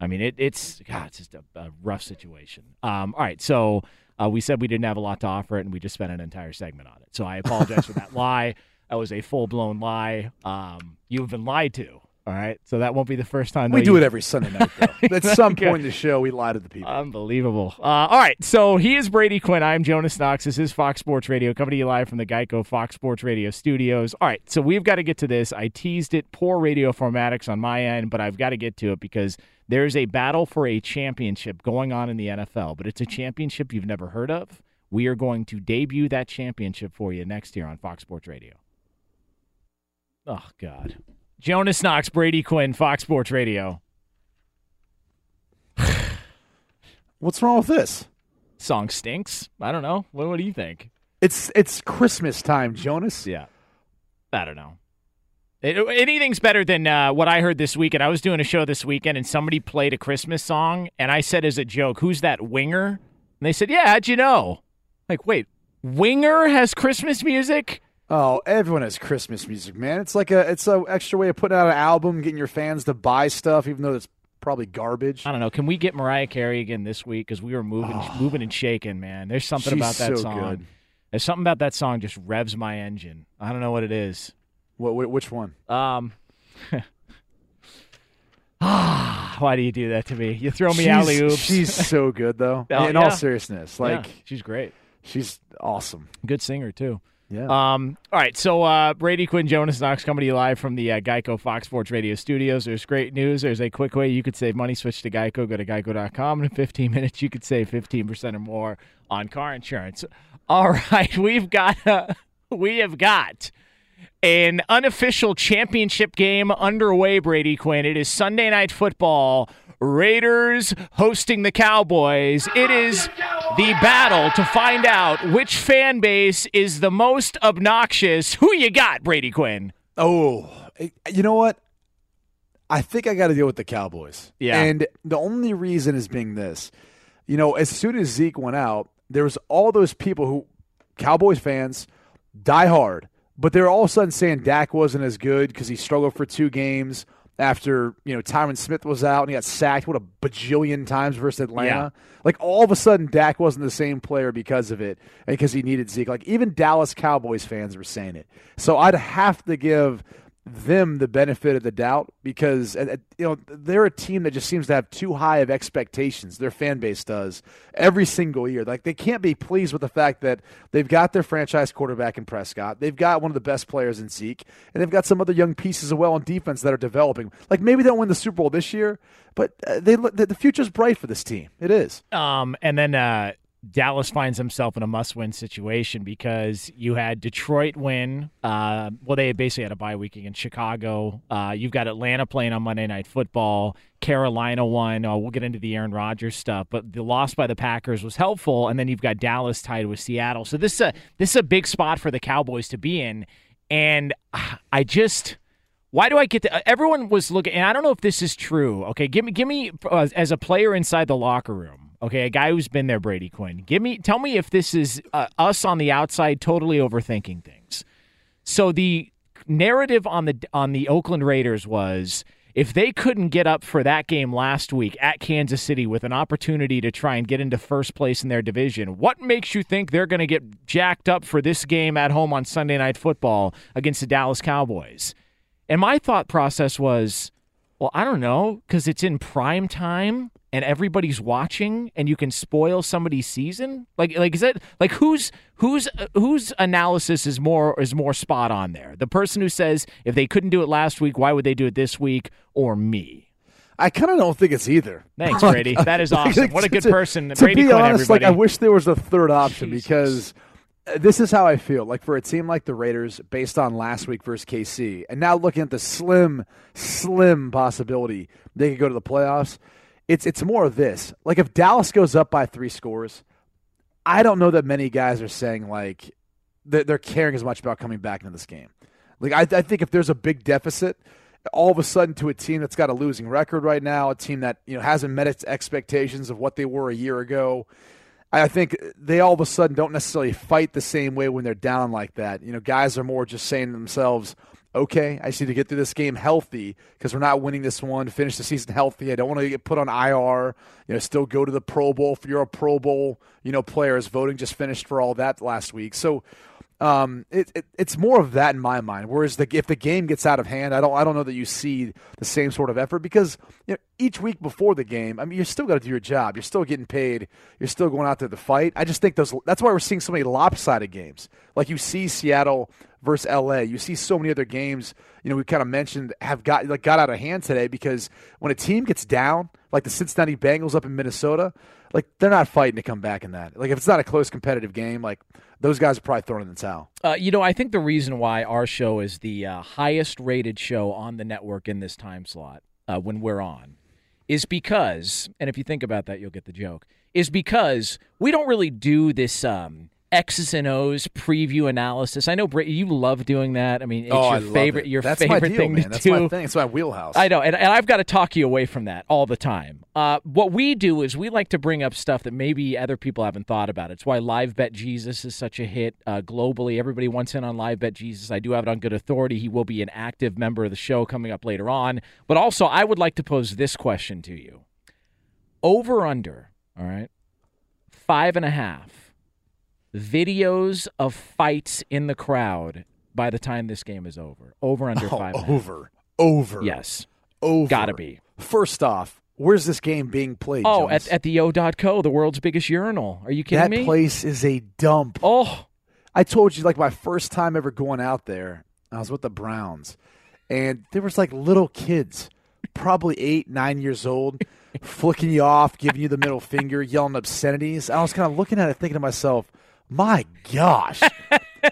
I mean, it, it's God, it's just a, a rough situation. Um, all right, so uh, we said we didn't have a lot to offer it, and we just spent an entire segment on it. So I apologize for that lie. That was a full blown lie. Um, you've been lied to. All right, so that won't be the first time. we do you- it every Sunday night. Though. At some point in the show, we lie to the people. Unbelievable. Uh, all right, so he is Brady Quinn. I'm Jonas Knox. This is Fox Sports Radio, coming to you live from the Geico Fox Sports Radio studios. All right, so we've got to get to this. I teased it, poor radio formatics on my end, but I've got to get to it because there's a battle for a championship going on in the NFL, but it's a championship you've never heard of. We are going to debut that championship for you next year on Fox Sports Radio. Oh, God. Jonas Knox, Brady Quinn, Fox Sports Radio. What's wrong with this? Song stinks. I don't know. What, what do you think? It's it's Christmas time, Jonas. Yeah. I don't know. It, anything's better than uh, what I heard this weekend. I was doing a show this weekend, and somebody played a Christmas song, and I said as a joke, "Who's that Winger?" And they said, "Yeah, how'd you know?" Like, wait, Winger has Christmas music? Oh, everyone has Christmas music, man. It's like a it's a extra way of putting out an album, getting your fans to buy stuff, even though it's probably garbage. I don't know. Can we get Mariah Carey again this week? Because we were moving, moving and shaking, man. There's something about that so song. good. There's something about that song just revs my engine. I don't know what it is. What, which one? Um. Why do you do that to me? You throw me alley oops. She's so good, though. Oh, In yeah. all seriousness, like Yeah, she's great. she's awesome. Good singer too. Yeah. Um. All right. So uh, Brady Quinn, Jonas Knox, coming to you live from the uh, Geico Fox Sports Radio studios. There's great news. There's a quick way you could save money. Switch to Geico. Go to geico.com. In 15 minutes, you could save 15% or more on car insurance. All right. We've got. Uh, we have got an unofficial championship game underway, Brady Quinn. It is Sunday night football. Raiders hosting the Cowboys. It is the battle to find out which fan base is the most obnoxious. Who you got, Brady Quinn? Oh, eh, you know what? I think I got to deal with the Cowboys. Yeah. And the only reason is being this. You know, as soon as Zeke went out, there was all those people who Cowboys fans die hard, but they're all of a sudden saying Dak wasn't as good because he struggled for two games after you know Tyron Smith was out and he got sacked what a bajillion times versus Atlanta. Yeah. Like all of a sudden, Dak wasn't the same player because of it and because he needed Zeke. Like even Dallas Cowboys fans were saying it. So I'd have to give them the benefit of the doubt because you know they're a team that just seems to have too high of expectations. Their fan base does every single year. Like they can't be pleased with the fact that they've got their franchise quarterback in Prescott. They've got one of the best players in Zeke, and they've got some other young pieces as well on defense that are developing. Like maybe they don't win the Super Bowl this year, but uh, they the the future's bright for this team. It is. Um, and then uh, Dallas finds himself in a must-win situation because you had Detroit win. Uh, well, they basically had a bye week against Chicago. Uh, you've got Atlanta playing on Monday Night Football. Carolina won. Uh, we'll get into the Aaron Rodgers stuff, but the loss by the Packers was helpful. And then you've got Dallas tied with Seattle. So this is a this is a big spot for the Cowboys to be in. And uh, I just why do I get to? Everyone was looking, and I don't know if this is true. Okay, give me, give me uh, as a player inside the locker room. Okay, a guy who's been there, Brady Quinn. Give me, tell me if this is uh, us on the outside totally overthinking things. So the narrative on the on the Oakland Raiders was if they couldn't get up for that game last week at Kansas City with an opportunity to try and get into first place in their division, what makes you think they're going to get jacked up for this game at home on Sunday Night Football against the Dallas Cowboys? And my thought process was, well, I don't know, because it's in prime time and everybody's watching, and you can spoil somebody's season. Like, like is that like whose whose whose analysis is more is more spot on there? The person who says if they couldn't do it last week, why would they do it this week, or me? I kind of don't think it's either. Thanks, Brady. That is awesome. What a good To- person. To Brady be Quinn, honest, like. I wish there was a third option because uh, this is how I feel. Like for a team like the Raiders, based on last week versus KC, and now looking at the slim, slim possibility they could go to the playoffs. It's it's more of this. Like if Dallas goes up by three scores, I don't know that many guys are saying like they're, they're caring as much about coming back into this game. Like I, I think if there's a big deficit, all of a sudden to a team that's got a losing record right now, a team that you know hasn't met its expectations of what they were a year ago. I think they all of a sudden don't necessarily fight the same way when they're down like that. You know, guys are more just saying to themselves, okay, I just need to get through this game healthy because we're not winning this one, finish the season healthy. I don't want to get put on IR, you know, still go to the Pro Bowl if you're a Pro Bowl, you know, players voting just finished for all that last week. So um, it, it, it's more of that in my mind. Whereas the, if the game gets out of hand, I don't I don't know that you see the same sort of effort because you know, each week before the game, I mean, you're still got to do your job. You're still getting paid. You're still going out there to fight. I just think those. That's why we're seeing so many lopsided games. Like you see Seattle versus LA. You see so many other games. You know, we kind of mentioned have got like got out of hand today because when a team gets down, like the Cincinnati Bengals up in Minnesota, like they're not fighting to come back in that. Like if it's not a close competitive game, like those guys are probably throwing in the towel. Uh, you know, I think the reason why our show is the uh, highest rated show on the network in this time slot uh, when we're on is because, and if you think about that, you'll get the joke, is because we don't really do this um, X's and O's preview analysis. I know, Bra- you love doing that. I mean, it's oh, your I favorite, it. your That's favorite my deal, thing man. to That's do. my thing. It's my wheelhouse. I know, and, and I've got to talk you away from that all the time. Uh, what we do is we like to bring up stuff that maybe other people haven't thought about. It's why Live Bet Jesus is such a hit uh, globally. Everybody wants in on Live Bet Jesus. I do have it on good authority. He will be an active member of the show coming up later on. But also, I would like to pose this question to you: Over under, all right, five and a half videos of fights in the crowd by the time this game is over. Over under Oh, five. over, over, Yes. over. Gotta be. First off, where's this game being played? Oh, Jones? at, at the O.co, the world's biggest urinal. Are you kidding that me? That place is a dump. Oh, I told you, like my first time ever going out there, I was with the Browns, and there was like little kids, probably eight, nine years old, flicking you off, giving you the middle finger, yelling obscenities. I was kind of looking at it, thinking to myself, "My gosh."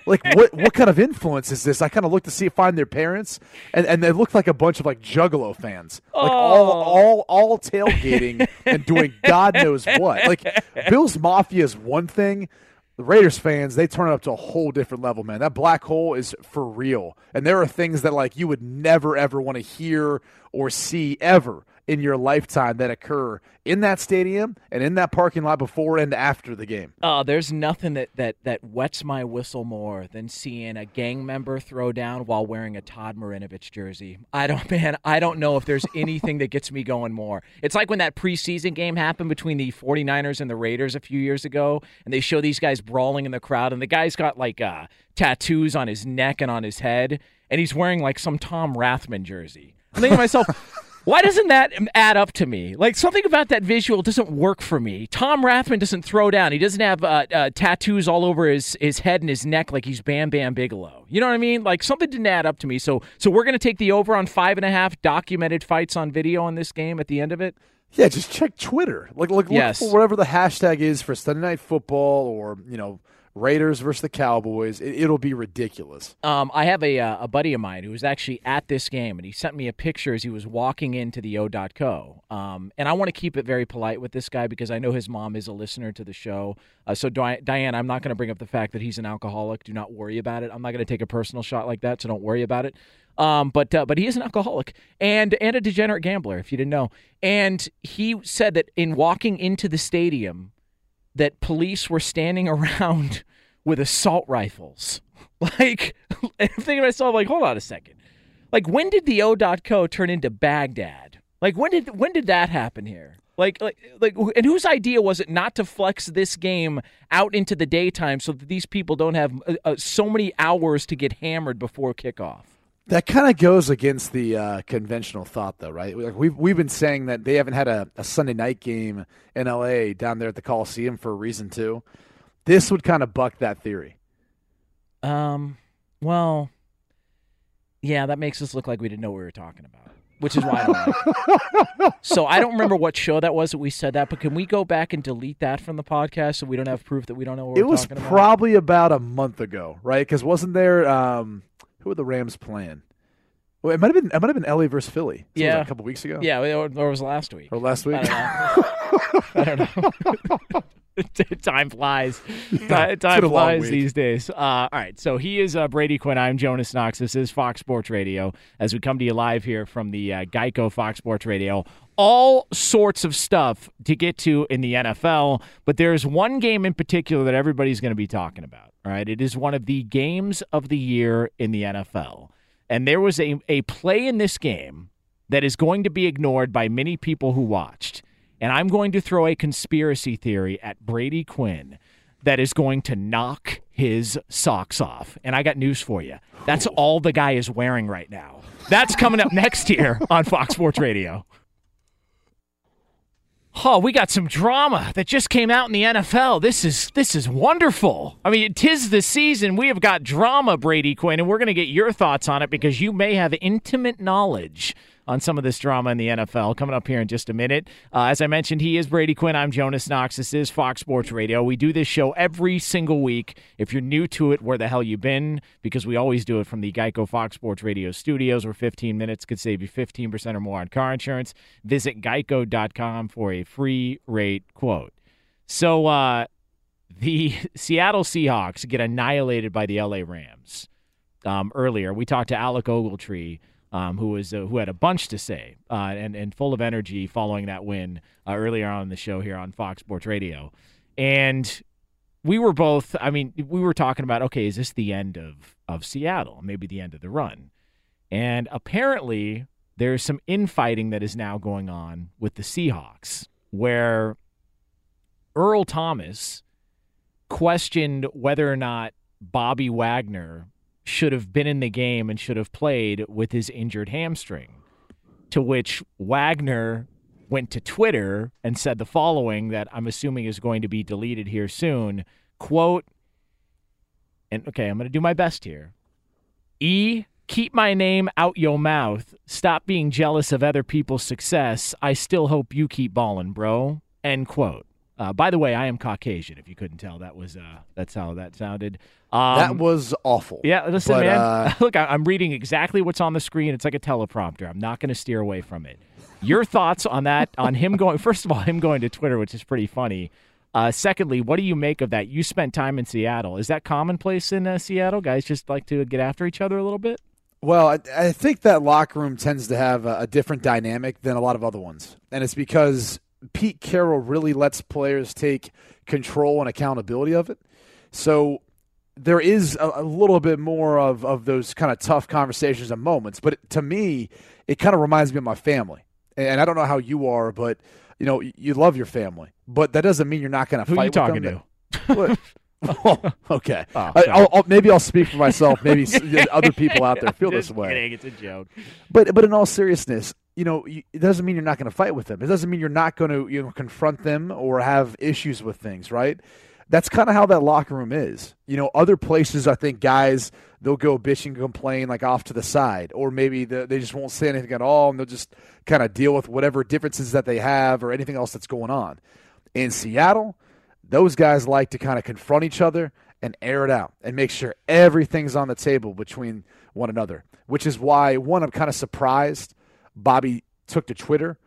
like what what kind of influence is this? I kind of looked to see if find their parents, and, and they looked like a bunch of like Juggalo fans, like all Oh. all all tailgating and doing God knows what. Like Bills Mafia is one thing. The Raiders fans, they turn it up to a whole different level, man. That black hole is for real. And there are things that like you would never ever want to hear or see ever in your lifetime that occur in that stadium and in that parking lot before and after the game. Oh, there's nothing that, that, that wets my whistle more than seeing a gang member throw down while wearing a Todd Marinovich jersey. I don't, man, I don't know if there's anything that gets me going more. It's like when that preseason game happened between the 49ers and the Raiders a few years ago, and they show these guys brawling in the crowd, and the guy's got like uh, tattoos on his neck and on his head, and he's wearing like some Tom Rathman jersey. I'm thinking to myself, why doesn't that add up to me? Like something about that visual doesn't work for me. Tom Rathman doesn't throw down. He doesn't have uh, uh, tattoos all over his, his head and his neck like he's Bam Bam Bigelow. You know what I mean? Like something didn't add up to me. So so we're gonna take the over on five and a half documented fights on video on this game at the end of it. Yeah, just check Twitter. Like, look, look Yes. for whatever the hashtag is for Sunday Night Football or you know Raiders versus the Cowboys. It, it'll be ridiculous. Um, I have a uh, a buddy of mine who was actually at this game, and he sent me a picture as he was walking into the O.co. Um, and I want to keep it very polite with this guy because I know his mom is a listener to the show. Uh, so Di- Diane, I'm not going to bring up the fact that he's an alcoholic. Do not worry about it. I'm not going to take a personal shot like that, so don't worry about it. Um, but uh, but he is an alcoholic and and a degenerate gambler, if you didn't know. And he said that in walking into the stadium, that police were standing around with assault rifles. Like, I'm thinking to myself, like, hold on a second. Like, when did the O.co turn into Baghdad? Like, when did when did that happen here? Like, like, like, and whose idea was it not to flex this game out into the daytime so that these people don't have uh, uh, so many hours to get hammered before kickoff? That kind of goes against the uh, conventional thought, though, right? Like we've we've been saying that they haven't had a, a Sunday night game in LA down there at the Coliseum for a reason too. This would kind of buck that theory. Um, well, yeah, that makes us look like we didn't know what we were talking about, which is why I don't like. So I don't remember what show that was that we said that, but can we go back and delete that from the podcast so we don't have proof that we don't know what It we're was talking about? probably about a month ago, right? Because wasn't there um, who were the Rams playing? Well, it might have been it might have been LA versus Philly. So was Yeah. that a couple weeks ago. Yeah, or, or it was last week. or last week. I don't know. time flies. Yeah, Ti- it's time been a long flies these days. Uh, all right, so he is uh, Brady Quinn. I'm Jonas Knox. This is Fox Sports Radio. As we come to you live here from the uh, Geico Fox Sports Radio, all sorts of stuff to get to in the NFL, but there's one game in particular that everybody's going to be talking about. right? It is one of the games of the year in the NFL, and there was a a play in this game that is going to be ignored by many people who watched. And I'm going to throw a conspiracy theory at Brady Quinn that is going to knock his socks off. And I got news for you. That's all the guy is wearing right now. That's coming up next here on Fox Sports Radio. Oh, we got some drama that just came out in the NFL. This is this is wonderful. I mean, tis the season. We have got drama, Brady Quinn, and we're going to get your thoughts on it because you may have intimate knowledge on some of this drama in the NFL coming up here in just a minute. Uh, as I mentioned, he is Brady Quinn. I'm Jonas Knox. This is Fox Sports Radio. We do this show every single week. If you're new to it, where the hell you been? Because we always do it from the Geico Fox Sports Radio studios, where 15 minutes could save you 15% or more on car insurance. Visit geico.com for a free rate quote. So, uh, the Seattle Seahawks get annihilated by the LA Rams. Um, earlier, we talked to Alec Ogletree, um, who was uh, who had a bunch to say uh, and and full of energy following that win uh, earlier on in the show here on Fox Sports Radio, and we were both. I mean, we were talking about okay, is this the end of of Seattle? Maybe the end of the run, and apparently there's some infighting that is now going on with the Seahawks, where Earl Thomas questioned whether or not Bobby Wagner should have been in the game and should have played with his injured hamstring. To which Wagner went to Twitter and said the following that I'm assuming is going to be deleted here soon. Quote, and okay, I'm going to do my best here. E, keep my name out your mouth. Stop being jealous of other people's success. I still hope you keep ballin', bro. End quote. Uh, by the way, I am Caucasian. If you couldn't tell, that was uh, that's how that sounded. Um, that was awful. Yeah, listen, But, man. uh, Look, I- I'm reading exactly what's on the screen. It's like a teleprompter. I'm not going to steer away from it. Your thoughts on that? On him going? First of all, him going to Twitter, which is pretty funny. Uh, secondly, what do you make of that? You spent time in Seattle. Is that commonplace in uh, Seattle? Guys just like to get after each other a little bit. Well, I, I think that locker room tends to have a, a different dynamic than a lot of other ones. And it's because Pete Carroll really lets players take control and accountability of it. So there is a, a little bit more of, of those kind of tough conversations and moments. But to me, it kind of reminds me of my family. And I don't know how you are, but you know, you love your family. But that doesn't mean you're not going to fight. Who fight you with talking to? Oh, okay. Oh, I. I'll, I'll, maybe I'll speak for myself. Maybe other people out there feel this way. kidding. It's a joke. But but in all seriousness, you know, it doesn't mean you're not going to fight with them. It doesn't mean you're not going to you know confront them or have issues with things, right? That's kind of how that locker room is. You know, other places, I think guys they'll go bitch and complain like off to the side, or maybe the, they just won't say anything at all, and they'll just kind of deal with whatever differences that they have or anything else that's going on. In Seattle, those guys like to kind of confront each other and air it out and make sure everything's on the table between one another. Which is why one, I'm kind of surprised Bobby took to Twitter,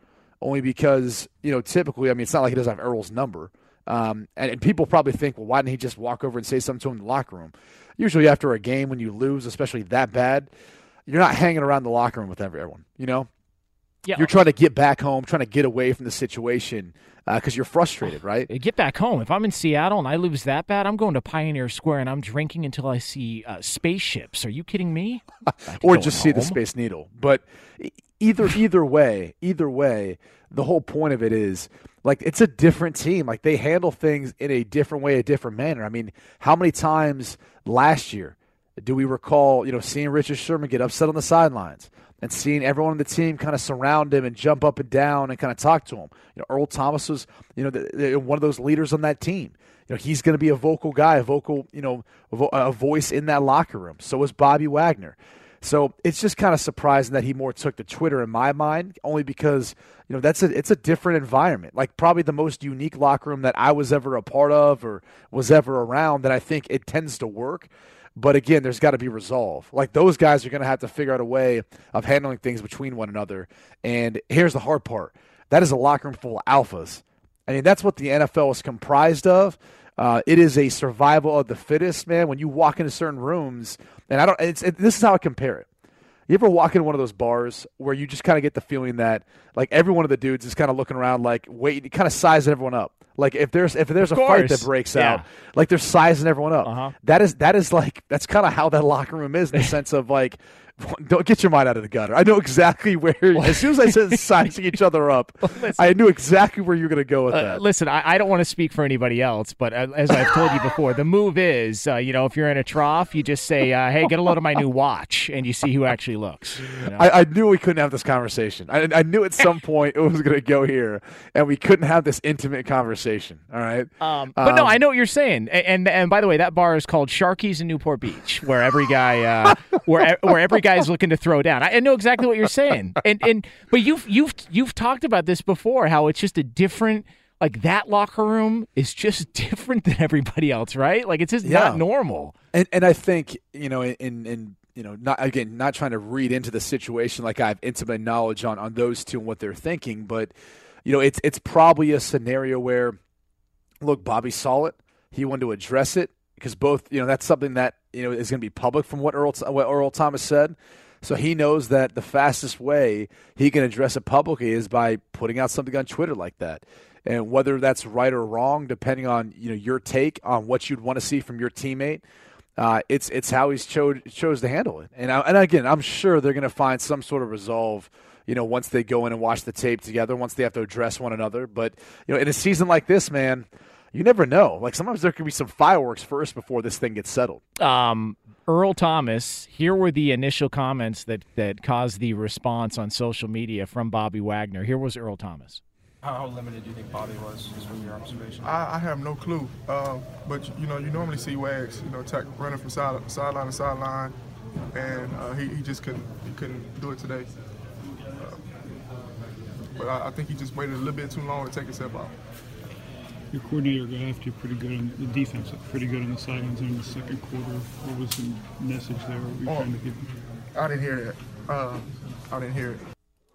only because you know typically, I mean, it's not like he doesn't have Earl's number, um, and, and people probably think, well, why didn't he just walk over and say something to him in the locker room? Usually, after a game when you lose, especially that bad, you're not hanging around the locker room with everyone. You know, Yeah. you're trying to get back home, trying to get away from the situation because you're frustrated, right? Get back home. If I'm in Seattle and I lose that bad, I'm going to Pioneer Square and I'm drinking until I see uh, spaceships. Are you kidding me? or just see the. Space Needle. But either either way, either way, the whole point of it is like it's a different team. Like they handle things in a different way, a different manner. I mean, how many times last year do we recall, you know, seeing Richard Sherman get upset on the sidelines? And seeing everyone on the team kind of surround him and jump up and down and kind of talk to him. You know, Earl Thomas was, you know, the, the, one of those leaders on that team. You know, he's going to be a vocal guy, a vocal, you know, a, vo- a voice in that locker room. So was Bobby Wagner. So it's just kind of surprising that he more took to Twitter in my mind, only because you know that's a it's a different environment. Like probably the most unique locker room that I was ever a part of or was ever around. That I think it tends to work. But again, there's got to be resolve. Like those guys are going to have to figure out a way of handling things between one another. And here's the hard part: that is a locker room full of alphas. I mean, that's what the NFL is comprised of. Uh, it is a survival of the fittest, man. When you walk into certain rooms, and I don't, it's, it, this is how I compare it. You ever walk into one of those bars where you just kind of get the feeling that like every one of the dudes is kind of looking around, like wait, kind of sizing everyone up. Like if there's if there's Of a fight that breaks Yeah. out, like they're sizing everyone up. Uh-huh. That is that is like that's kind of how that locker room is in the sense of like. Don't get your mind out of the gutter. I know exactly where. As soon as I said sizing each other up, I knew exactly where you're going to go with Uh, that. listen, I, I don't want to speak for anybody else, but uh, as I've told you before, the move is, uh, you know, if you're in a trough, you just say, uh, "Hey, get a load of my new watch," and you see who actually looks. you know? I, I knew we couldn't have this conversation. I, I knew at some point it was going to go here, and we couldn't have this intimate conversation. All right. Um, but no, Um, I know what you're saying, A- and and by the way, that bar is called Sharky's in Newport Beach, where every guy, uh, where where every guy is looking to throw down. I, I know exactly what you're saying, and and but you've you've you've talked about this before, how it's just a different. Like that locker room is just different than everybody else, right? Like it's just not normal. And and I think you know in in you know not again not trying to read into the situation like I have intimate knowledge on on those two and what they're thinking, but you know it's it's probably a scenario where look Bobby saw it, he wanted to address it because both you know that's something that you know is going to be public from what Earl what Earl Thomas said. So he knows that the fastest way he can address it publicly is by putting out something on Twitter like that. And whether that's right or wrong, depending on you know your take on what you'd want to see from your teammate, uh, it's it's how he's chose chose to handle it. And I, and again, I'm sure they're going to find some sort of resolve. You know, once they go in and watch the tape together, once they have to address one another. But you know, in a season like this, man, you never know. Like sometimes there could be some fireworks first before this thing gets settled. um, Earl Thomas. Here were the initial comments that that caused the response on social media from Bobby Wagner. Here was Earl Thomas. How, how limited do you think Bobby was, just from your observation? I, I have no clue. Um, but you know, you normally see Wags, you know, tech, running from side, sideline to sideline, and uh, he, he just couldn't he couldn't do it today. Uh, but I, I think he just waited a little bit too long to take a step out. Your coordinator got after you pretty good on the defense, pretty good on the sidelines in the second quarter. What was the message there? What were you Oh. trying to give? I didn't hear that. Uh, I didn't hear it.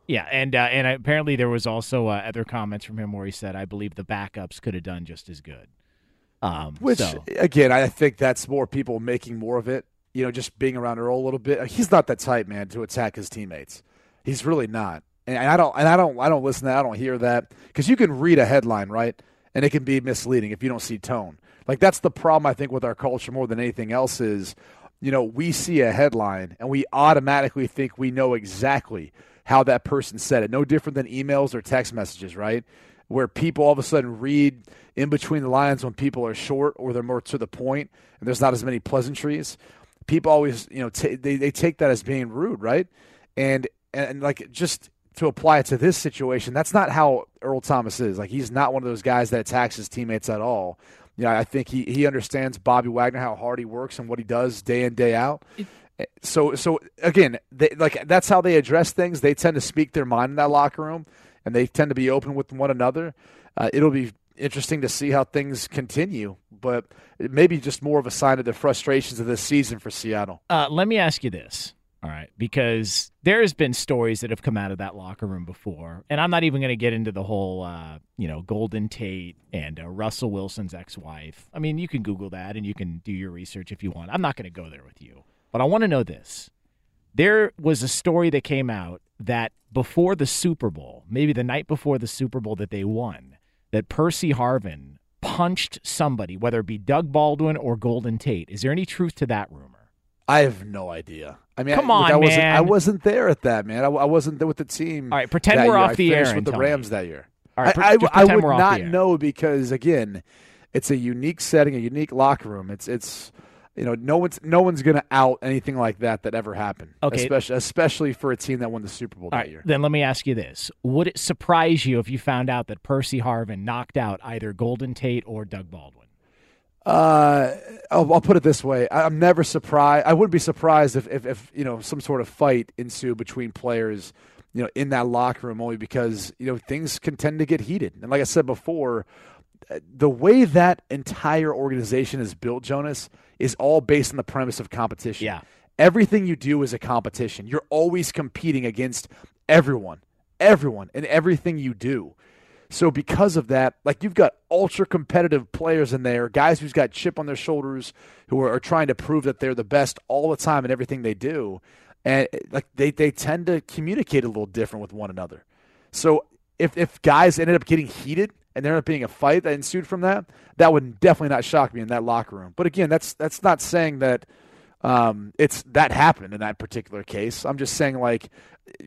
Yeah, and uh, and apparently there was also uh, other comments from him where he said, "I believe the backups could have done just as good." Um, Which so- again, I think that's more people making more of it. You know, just being around Earl a little bit. He's not that type, man, to attack his teammates. He's really not. And I don't. And I don't. I don't listen to that. I don't hear that because you can read a headline, right? And it can be misleading if you don't see tone. Like that's the problem I think with our culture more than anything else is, you know, we see a headline and we automatically think we know exactly how that person said it. No different than emails or text messages, right? Where people all of a sudden read in between the lines when people are short or they're more to the point and there's not as many pleasantries. People always, you know, ta they they take that as being rude, right? And and like just to apply it to this situation, that's not how Earl Thomas is. Like he's not one of those guys that attacks his teammates at all. Yeah, I think he, he understands Bobby Wagner how hard he works and what he does day in day out. So so again, they, like that's how they address things. They tend to speak their mind in that locker room, and they tend to be open with one another. Uh, it'll be interesting to see how things continue, but it may be just more of a sign of the frustrations of this season for Seattle. Uh, let me ask you this. All right, because there's been stories that have come out of that locker room before, and I'm not even going to get into the whole, uh, you know, Golden Tate and uh, Russell Wilson's ex-wife. I mean, you can Google that and you can do your research if you want. I'm not going to go there with you, but I want to know this: there was a story that came out that before the Super Bowl, maybe the night before the Super Bowl that they won, that Percy Harvin punched somebody, whether it be Doug Baldwin or Golden Tate. Is there any truth to that rumor? I have no idea. I mean, Come I, on, I wasn't, man. I wasn't there at that, man. I, I wasn't there with the team. All right, pretend we're year. off I the air with the tell me. Rams that year. All right, I, I, just I pretend would not know because again, it's a unique setting, a unique locker room. It's it's you know no one's no one's going to out anything like that that ever happened. Okay. especially especially for a team that won the Super Bowl All that right, year. then let me ask you this: Would it surprise you if you found out that Percy Harvin knocked out either Golden Tate or Doug Baldwin? Uh, I'll, I'll put it this way: I, I'm never surprised. I wouldn't be surprised if, if, if you know some sort of fight ensued between players, you know, in that locker room, only because you know things can tend to get heated. And like I said before, uh, the way that entire organization is built, Jonas, is all based on the premise of competition. Yeah. Everything you do is a competition. You're always competing against everyone, everyone, and everything you do. So because of that, like you've got ultra competitive players in there, guys who's got chip on their shoulders, who are, are trying to prove that they're the best all the time in everything they do, and like they they tend to communicate a little different with one another. So if if guys ended up getting heated and there ended up being a fight that ensued from that, that would definitely not shock me in that locker room. But again, that's that's not saying that um, it's that happened in that particular case. I'm just saying like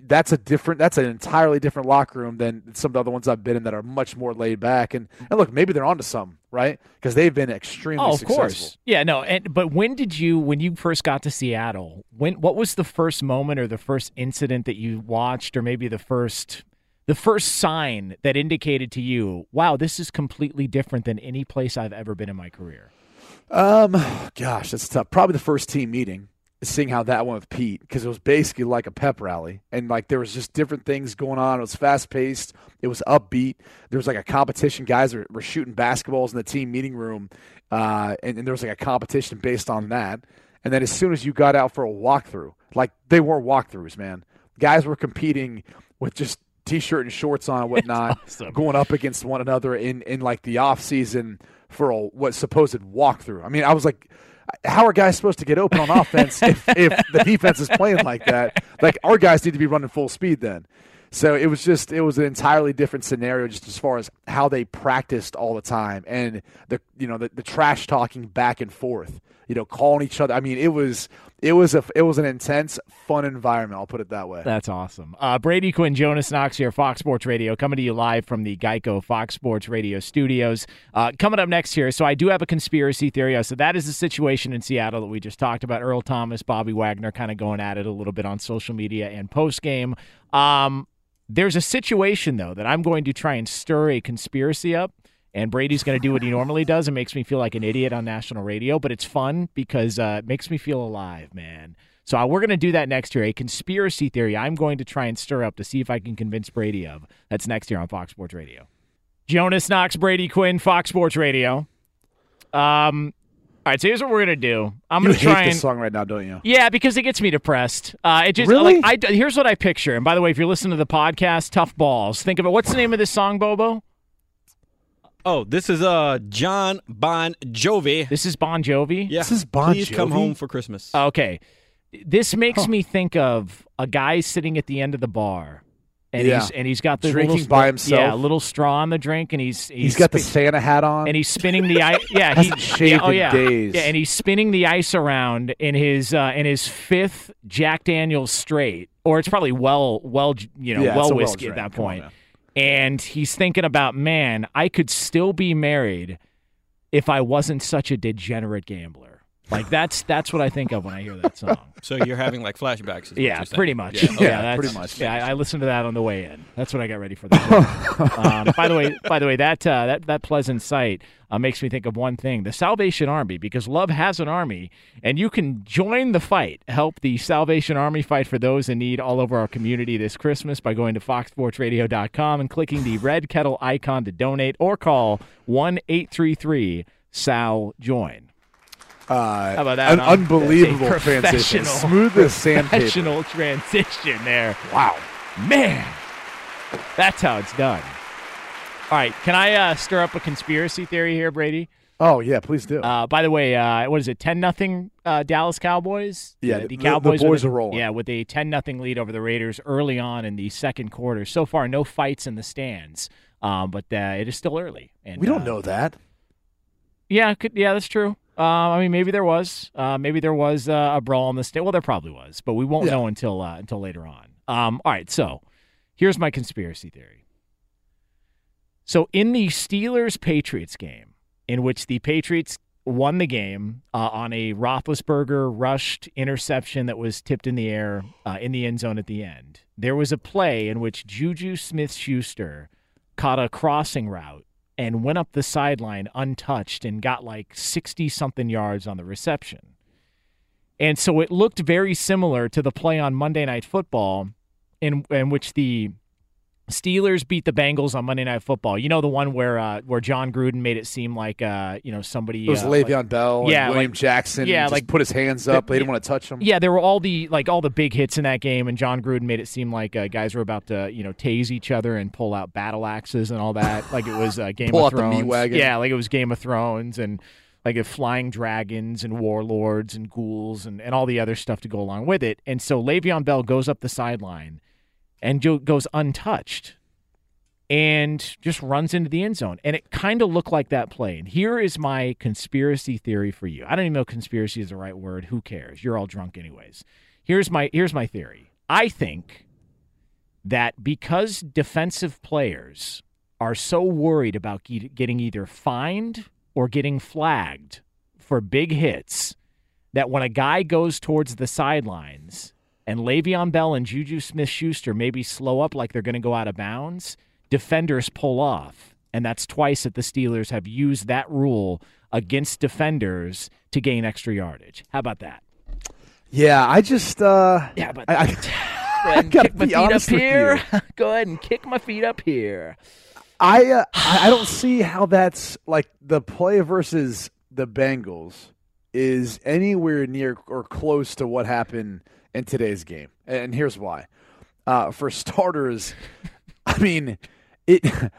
that's a different that's an entirely different locker room than some of the other ones I've been in that are much more laid back. And, and look, maybe they're onto something, right? Because they've been extremely Oh, of successful. course. Yeah, no. And but when did you when you first got to Seattle? When what was the first moment or the first incident that you watched, or maybe the first the first sign that indicated to you, wow, this is completely different than any place I've ever been in my career? Um, gosh, that's tough. Probably the first team meeting, seeing how that went with Pete, because it was basically like a pep rally, and like there was just different things going on. It was fast paced. It was upbeat. There was like a competition. Guys were, were shooting basketballs in the team meeting room, uh, and, and there was like a competition based on that. And then as soon as you got out for a walkthrough, like they were walkthroughs, man. Guys were competing with just t-shirt and shorts on and whatnot, going up against one another in in like the off season for a what supposed walkthrough. I mean, I was like, how are guys supposed to get open on offense if, if the defense is playing like that? Like our guys need to be running full speed then. So it was just it was an entirely different scenario just as far as how they practiced all the time and the you know the, the trash talking back and forth, you know, calling each other. I mean, it was it was a it was an intense, fun environment. I'll put it that way. That's awesome. Uh, Brady Quinn, Jonas Knox here, Fox Sports Radio, coming to you live from the Geico Fox Sports Radio studios. Uh, coming up next here, so I do have a conspiracy theory. So that is the situation in Seattle that we just talked about. Earl Thomas, Bobby Wagner, kind of going at it a little bit on social media and post game. Um, there's a situation though that I'm going to try and stir a conspiracy up. And Brady's going to do what he normally does. It makes me feel like an idiot on national radio, but it's fun because uh, it makes me feel alive, man. So uh, we're going to do that next year. A conspiracy theory I'm going to try and stir up to see if I can convince Brady of. That's next year on Fox Sports Radio. Jonas Knox, Brady Quinn, Fox Sports Radio. Um, all right, so here's what we're gonna do. I'm you gonna try this and song right now, don't you? yeah, because it gets me depressed. Uh, it just Really? like I here's what I picture. And by the way, if you're listening to the podcast, Tough Balls, think of it. What's the name of this song, Bobo? Oh, this is uh Jon Bon Jovi. This is Bon Jovi. Yeah. This is Bon Jovi. Please come home for Christmas. Okay. This makes me think of a guy sitting at the end of the bar. And Yeah. he's and he's got the Drinking little, by himself. Yeah, a little straw on the drink, and he's he's, he's got the Santa hat on. and he's spinning the ice. Yeah, he Hasn't shaved yeah, oh yeah, days. yeah, and he's spinning the ice around in his uh, in his fifth Jack Daniel's straight, or it's probably well well you know Yeah, well a well whiskey at drink. that Come on, point. man. And he's thinking about man, I could still be married if I wasn't such a degenerate gambler. Like that's that's what I think of when I hear that song. So you're having like flashbacks. Is Yeah, pretty much. Yeah, Yeah, okay. that's- pretty much. Yeah, I, I listened to that on the way in. That's what I got ready for the um, by the way, by the way, that uh, that that pleasant sight uh, makes me think of one thing: the Salvation Army, because love has an army, and you can join the fight. Help the Salvation Army fight for those in need all over our community this Christmas by going to foxsportsradio.com and clicking the red kettle icon to donate, or call one eight three three Sal Join. Uh, How about that? An unbelievable transition. professional- Smooth as sandpaper. Professional transition there. Wow. Man, that's how it's done. All right, can I uh, stir up a conspiracy theory here, Brady? Oh yeah, please do. Uh, by the way, uh, what is it? Ten nothing uh, Dallas Cowboys. Yeah, the, the- the Cowboys. boys with are rolling. Yeah, with a ten nothing lead over the Raiders early on in the second quarter. So far, no fights in the stands, um, but uh, it is still early. And we don't know that. Yeah, could, yeah, that's true. Uh, I mean, maybe there was, uh, maybe there was uh, a brawl in the state. Well, there probably was, but we won't Yeah. know until uh, until later on. Um, all right, so here's my conspiracy theory. So in the Steelers Patriots game, in which the Patriots won the game uh, on a Roethlisberger rushed interception that was tipped in the air uh, in the end zone at the end, there was a play in which Juju Smith-Schuster caught a crossing route and went up the sideline untouched and got like 60 something yards on the reception. And so it looked very similar to the play on Monday Night Football in in which the Steelers beat the Bengals on Monday Night Football. You know the one where uh, where Jon Gruden made it seem like uh, you know somebody It was uh, Le'Veon like- Bell yeah, William like- Jackson. yeah, just like put his hands up. They didn't want to touch him. yeah, there were all the like all the big hits in that game, and Jon Gruden made it seem like uh, guys were about to you know tase each other and pull out battle axes and all that, like it was uh, Game Pull of the Thrones. wagon. Yeah, like it was Game of Thrones and like flying dragons and warlords and ghouls and, and all the other stuff to go along with it. And so Le'Veon Bell goes up the sideline and goes untouched and just runs into the end zone. And it kind of looked like that play. And here is my conspiracy theory for you. I don't even know if conspiracy is the right word. Who cares? You're all drunk anyways. Here's my here's my theory. I think that because defensive players are so worried about getting either fined or getting flagged for big hits that when a guy goes towards the sidelines and Le'Veon Bell and Juju Smith Schuster maybe slow up like they're going to go out of bounds, defenders pull off. And that's twice that the Steelers have used that rule against defenders to gain extra yardage. How about that? Yeah, I just uh Yeah, but I, I, I kick my feet up here. Go ahead and kick my feet up here. I uh, I I don't see how that's like the play versus the Bengals is anywhere near or close to what happened in today's game, and here's why. Uh, for starters, I mean it.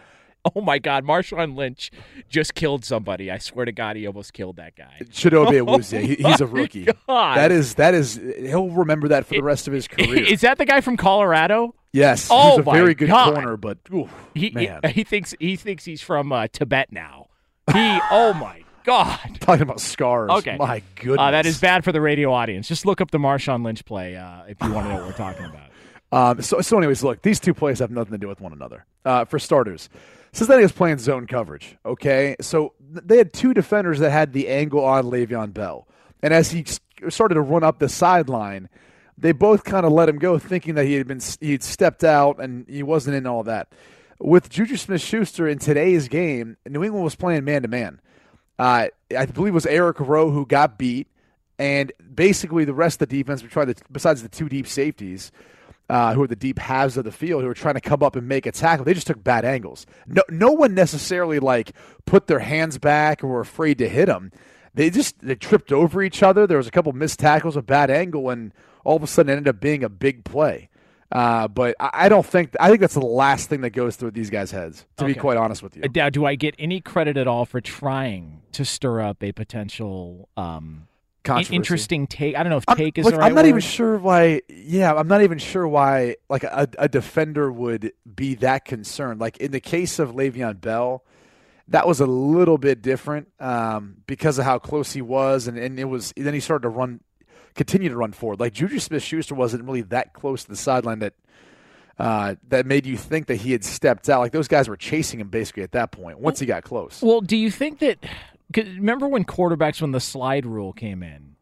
Oh my God, Marshawn Lynch just killed somebody. I swear to God, he almost killed that guy. Chidobe Oh Awuzie, he, he's a rookie. God. That is that is he'll remember that for the rest of his career. Is that the guy from Colorado? yes, Oh he's a my very good God. corner, but oof, He, he he thinks he thinks he's from uh, Tibet now. He oh my God. talking about scars. Okay. my goodness, Uh, that is bad for the radio audience. Just look up the Marshawn Lynch play uh, if you want to know what we're talking about. Um, so, so, anyways, look, these two plays have nothing to do with one another. Uh, for starters, Cincinnati was playing zone coverage. Okay, so they had two defenders that had the angle on Le'Veon Bell, and as he started to run up the sideline, they both kind of let him go, thinking that he had been he'd stepped out and he wasn't in all that. With Juju Smith-Schuster in today's game, New England was playing man to man. I believe it was Eric Rowe who got beat, and basically the rest of the defense, besides the two deep safeties, uh, who are the deep halves of the field, who were trying to come up and make a tackle. They just took bad angles. No, no one necessarily like put their hands back or were afraid to hit them. They just they tripped over each other. There was a couple missed tackles, a bad angle, and all of a sudden it ended up being a big play. Uh, but I, don't think I think that's the last thing that goes through these guys' heads. To Okay. be quite honest with you, Now, do I get any credit at all for trying to stir up a potential um, interesting take? I don't know if I'm, take is the right I'm not word. even sure why. Yeah, I'm not even sure why. Like a, a defender would be that concerned. Like in the case of Le'Veon Bell, that was a little bit different um, because of how close he was, and, and it was. Then he started to run, continue to run forward. Like Juju Smith-Schuster wasn't really that close to the sideline that. Uh, that made you think that he had stepped out. Like those guys were chasing him basically at that point. Once he got close, Well, do you think that? remember when quarterbacks when the slide rule came in,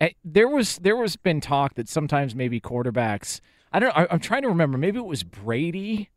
eh, there was there was been talk that sometimes maybe quarterbacks. I don't. I, I'm trying to remember. Maybe it was Brady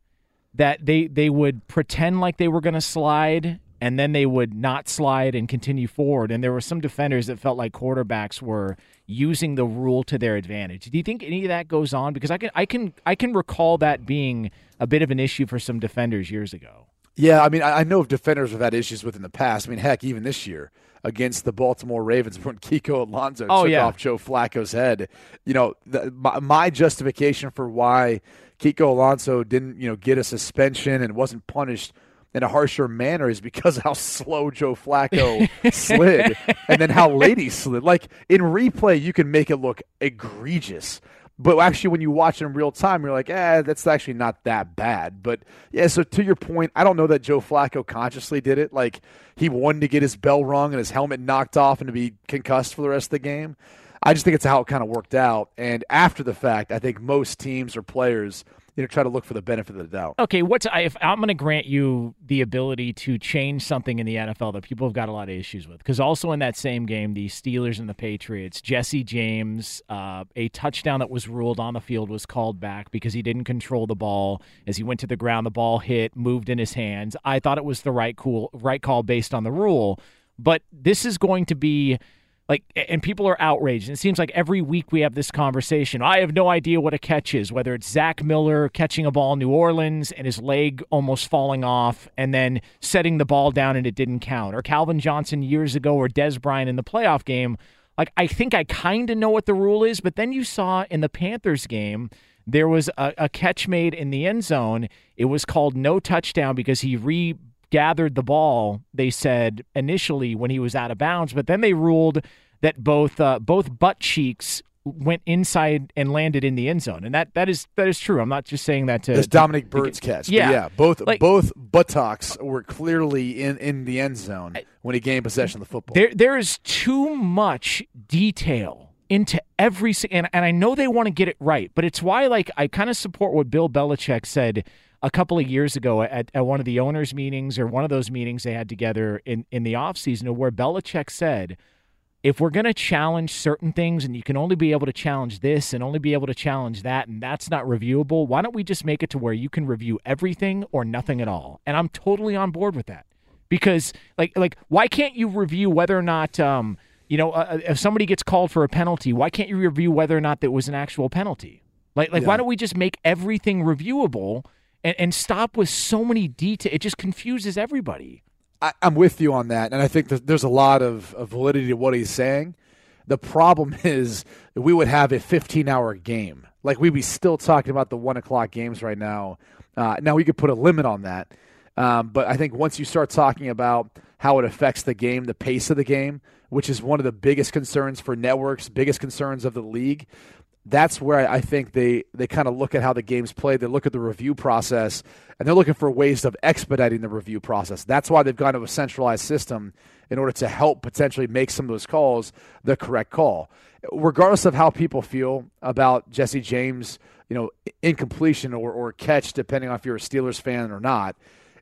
that they they would pretend like they were going to slide and then they would not slide and continue forward. And there were some defenders that felt like quarterbacks were using the rule to their advantage. Do you think any of that goes on? Because I can I can I can recall that being a bit of an issue for some defenders years ago. Yeah, I mean, I I know of defenders have had issues with in the past. I mean, heck, even this year against the Baltimore Ravens when Kiko Alonso Oh, took yeah. off Joe Flacco's head. You know, the, my, my justification for why Kiko Alonso didn't, you know, get a suspension and wasn't punished in a harsher manner is because of how slow Joe Flacco slid and then how late he slid. Like in replay, you can make it look egregious. But actually, when you watch it in real time, you're like, eh, that's actually not that bad. But yeah, so to your point, I don't know that Joe Flacco consciously did it. Like he wanted to get his bell rung and his helmet knocked off and to be concussed for the rest of the game. I just think it's how it kind of worked out. And after the fact, I think most teams or players, you know, try to look for the benefit of the doubt. Okay, what's if I'm going to grant you the ability to change something in the NFL that people have got a lot of issues with? Because also in that same game, the Steelers and the Patriots, Jesse James, uh, a touchdown that was ruled on the field was called back because he didn't control the ball as he went to the ground. The ball hit, moved in his hands. I thought it was the right cool right call based on the rule, but this is going to be like and people are outraged. And it seems like every week we have this conversation. I have no idea what a catch is whether it's zach miller catching a ball in new orleans and his leg almost falling off and then setting the ball down and it didn't count or calvin johnson years ago or dez bryant in the playoff game. Like i think i kind of know what the rule is but then you saw in the panthers game there was a, a catch made in the end zone. It was called no touchdown because he re gathered the ball. They said initially when he was out of bounds, but then they ruled that both uh, both butt cheeks went inside and landed in the end zone, and that that is that is true. I'm not just saying that to That's to- Dominic to- Byrd's catch. Yeah, yeah. Both Like, both buttocks were clearly in, in the end zone when he gained possession of the football. There, there is too much detail into every, and, and I know they want to get it right, but it's why, like, I kind of support what Bill Belichick said a couple of years ago at, at one of the owners' meetings or one of those meetings they had together in, in the offseason, where Belichick said, if we're going to challenge certain things and you can only be able to challenge this and only be able to challenge that and that's not reviewable, why don't we just make it to where you can review everything or nothing at all? And I'm totally on board with that. Because like like why can't you review whether or not um you know uh, if somebody gets called for a penalty, why can't you review whether or not there was an actual penalty? Like like why don't we just make everything reviewable and, and stop with so many details? It just confuses everybody. I, I'm with you on that, and I think there's a lot of, of validity to what he's saying. The problem is we would have a 15 hour game. Like we'd be still talking about the one o'clock games right now. Uh, now we could put a limit on that, um, but I think once you start talking about how it affects the game, the pace of the game, which is one of the biggest concerns for networks, biggest concerns of the league, that's where I think they, they kind of look at how the game's played. They look at the review process, and they're looking for ways of expediting the review process. That's why they've gone to a centralized system in order to help potentially make some of those calls the correct call. Regardless of how people feel about Jesse James, you know, incompletion or, or catch, depending on if you're a Steelers fan or not,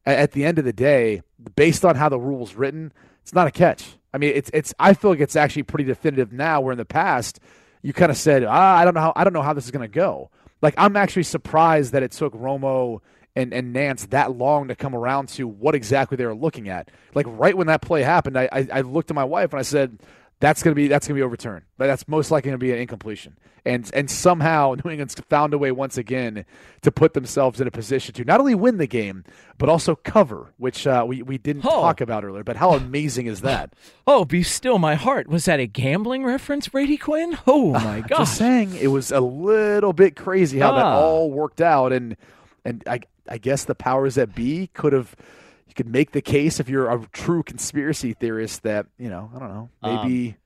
at the end of the day, based on how the rule's written, it's not a catch. I mean, it's it's. I feel like it's actually pretty definitive now. Where in the past, you kind of said, ah, I don't know how I don't know how this is going to go. Like I'm actually surprised that it took Romo and, and Nantz that long to come around to what exactly they were looking at. Like right when that play happened, I, I, I looked at my wife and I said, that's going to be that's going to be overturned. But that's most likely going to be an incompletion. And and somehow New England's found a way once again to put themselves in a position to not only win the game but also cover, which uh, we we didn't Oh. talk about earlier. But how amazing is that? Oh, be still my heart. Was that a gambling reference, Brady Quinn? Oh my gosh. Just saying, it was a little bit crazy how that Ah. all worked out, and and I I guess the powers that be could have. Could make the case if you're a true conspiracy theorist that you know I don't know maybe Um,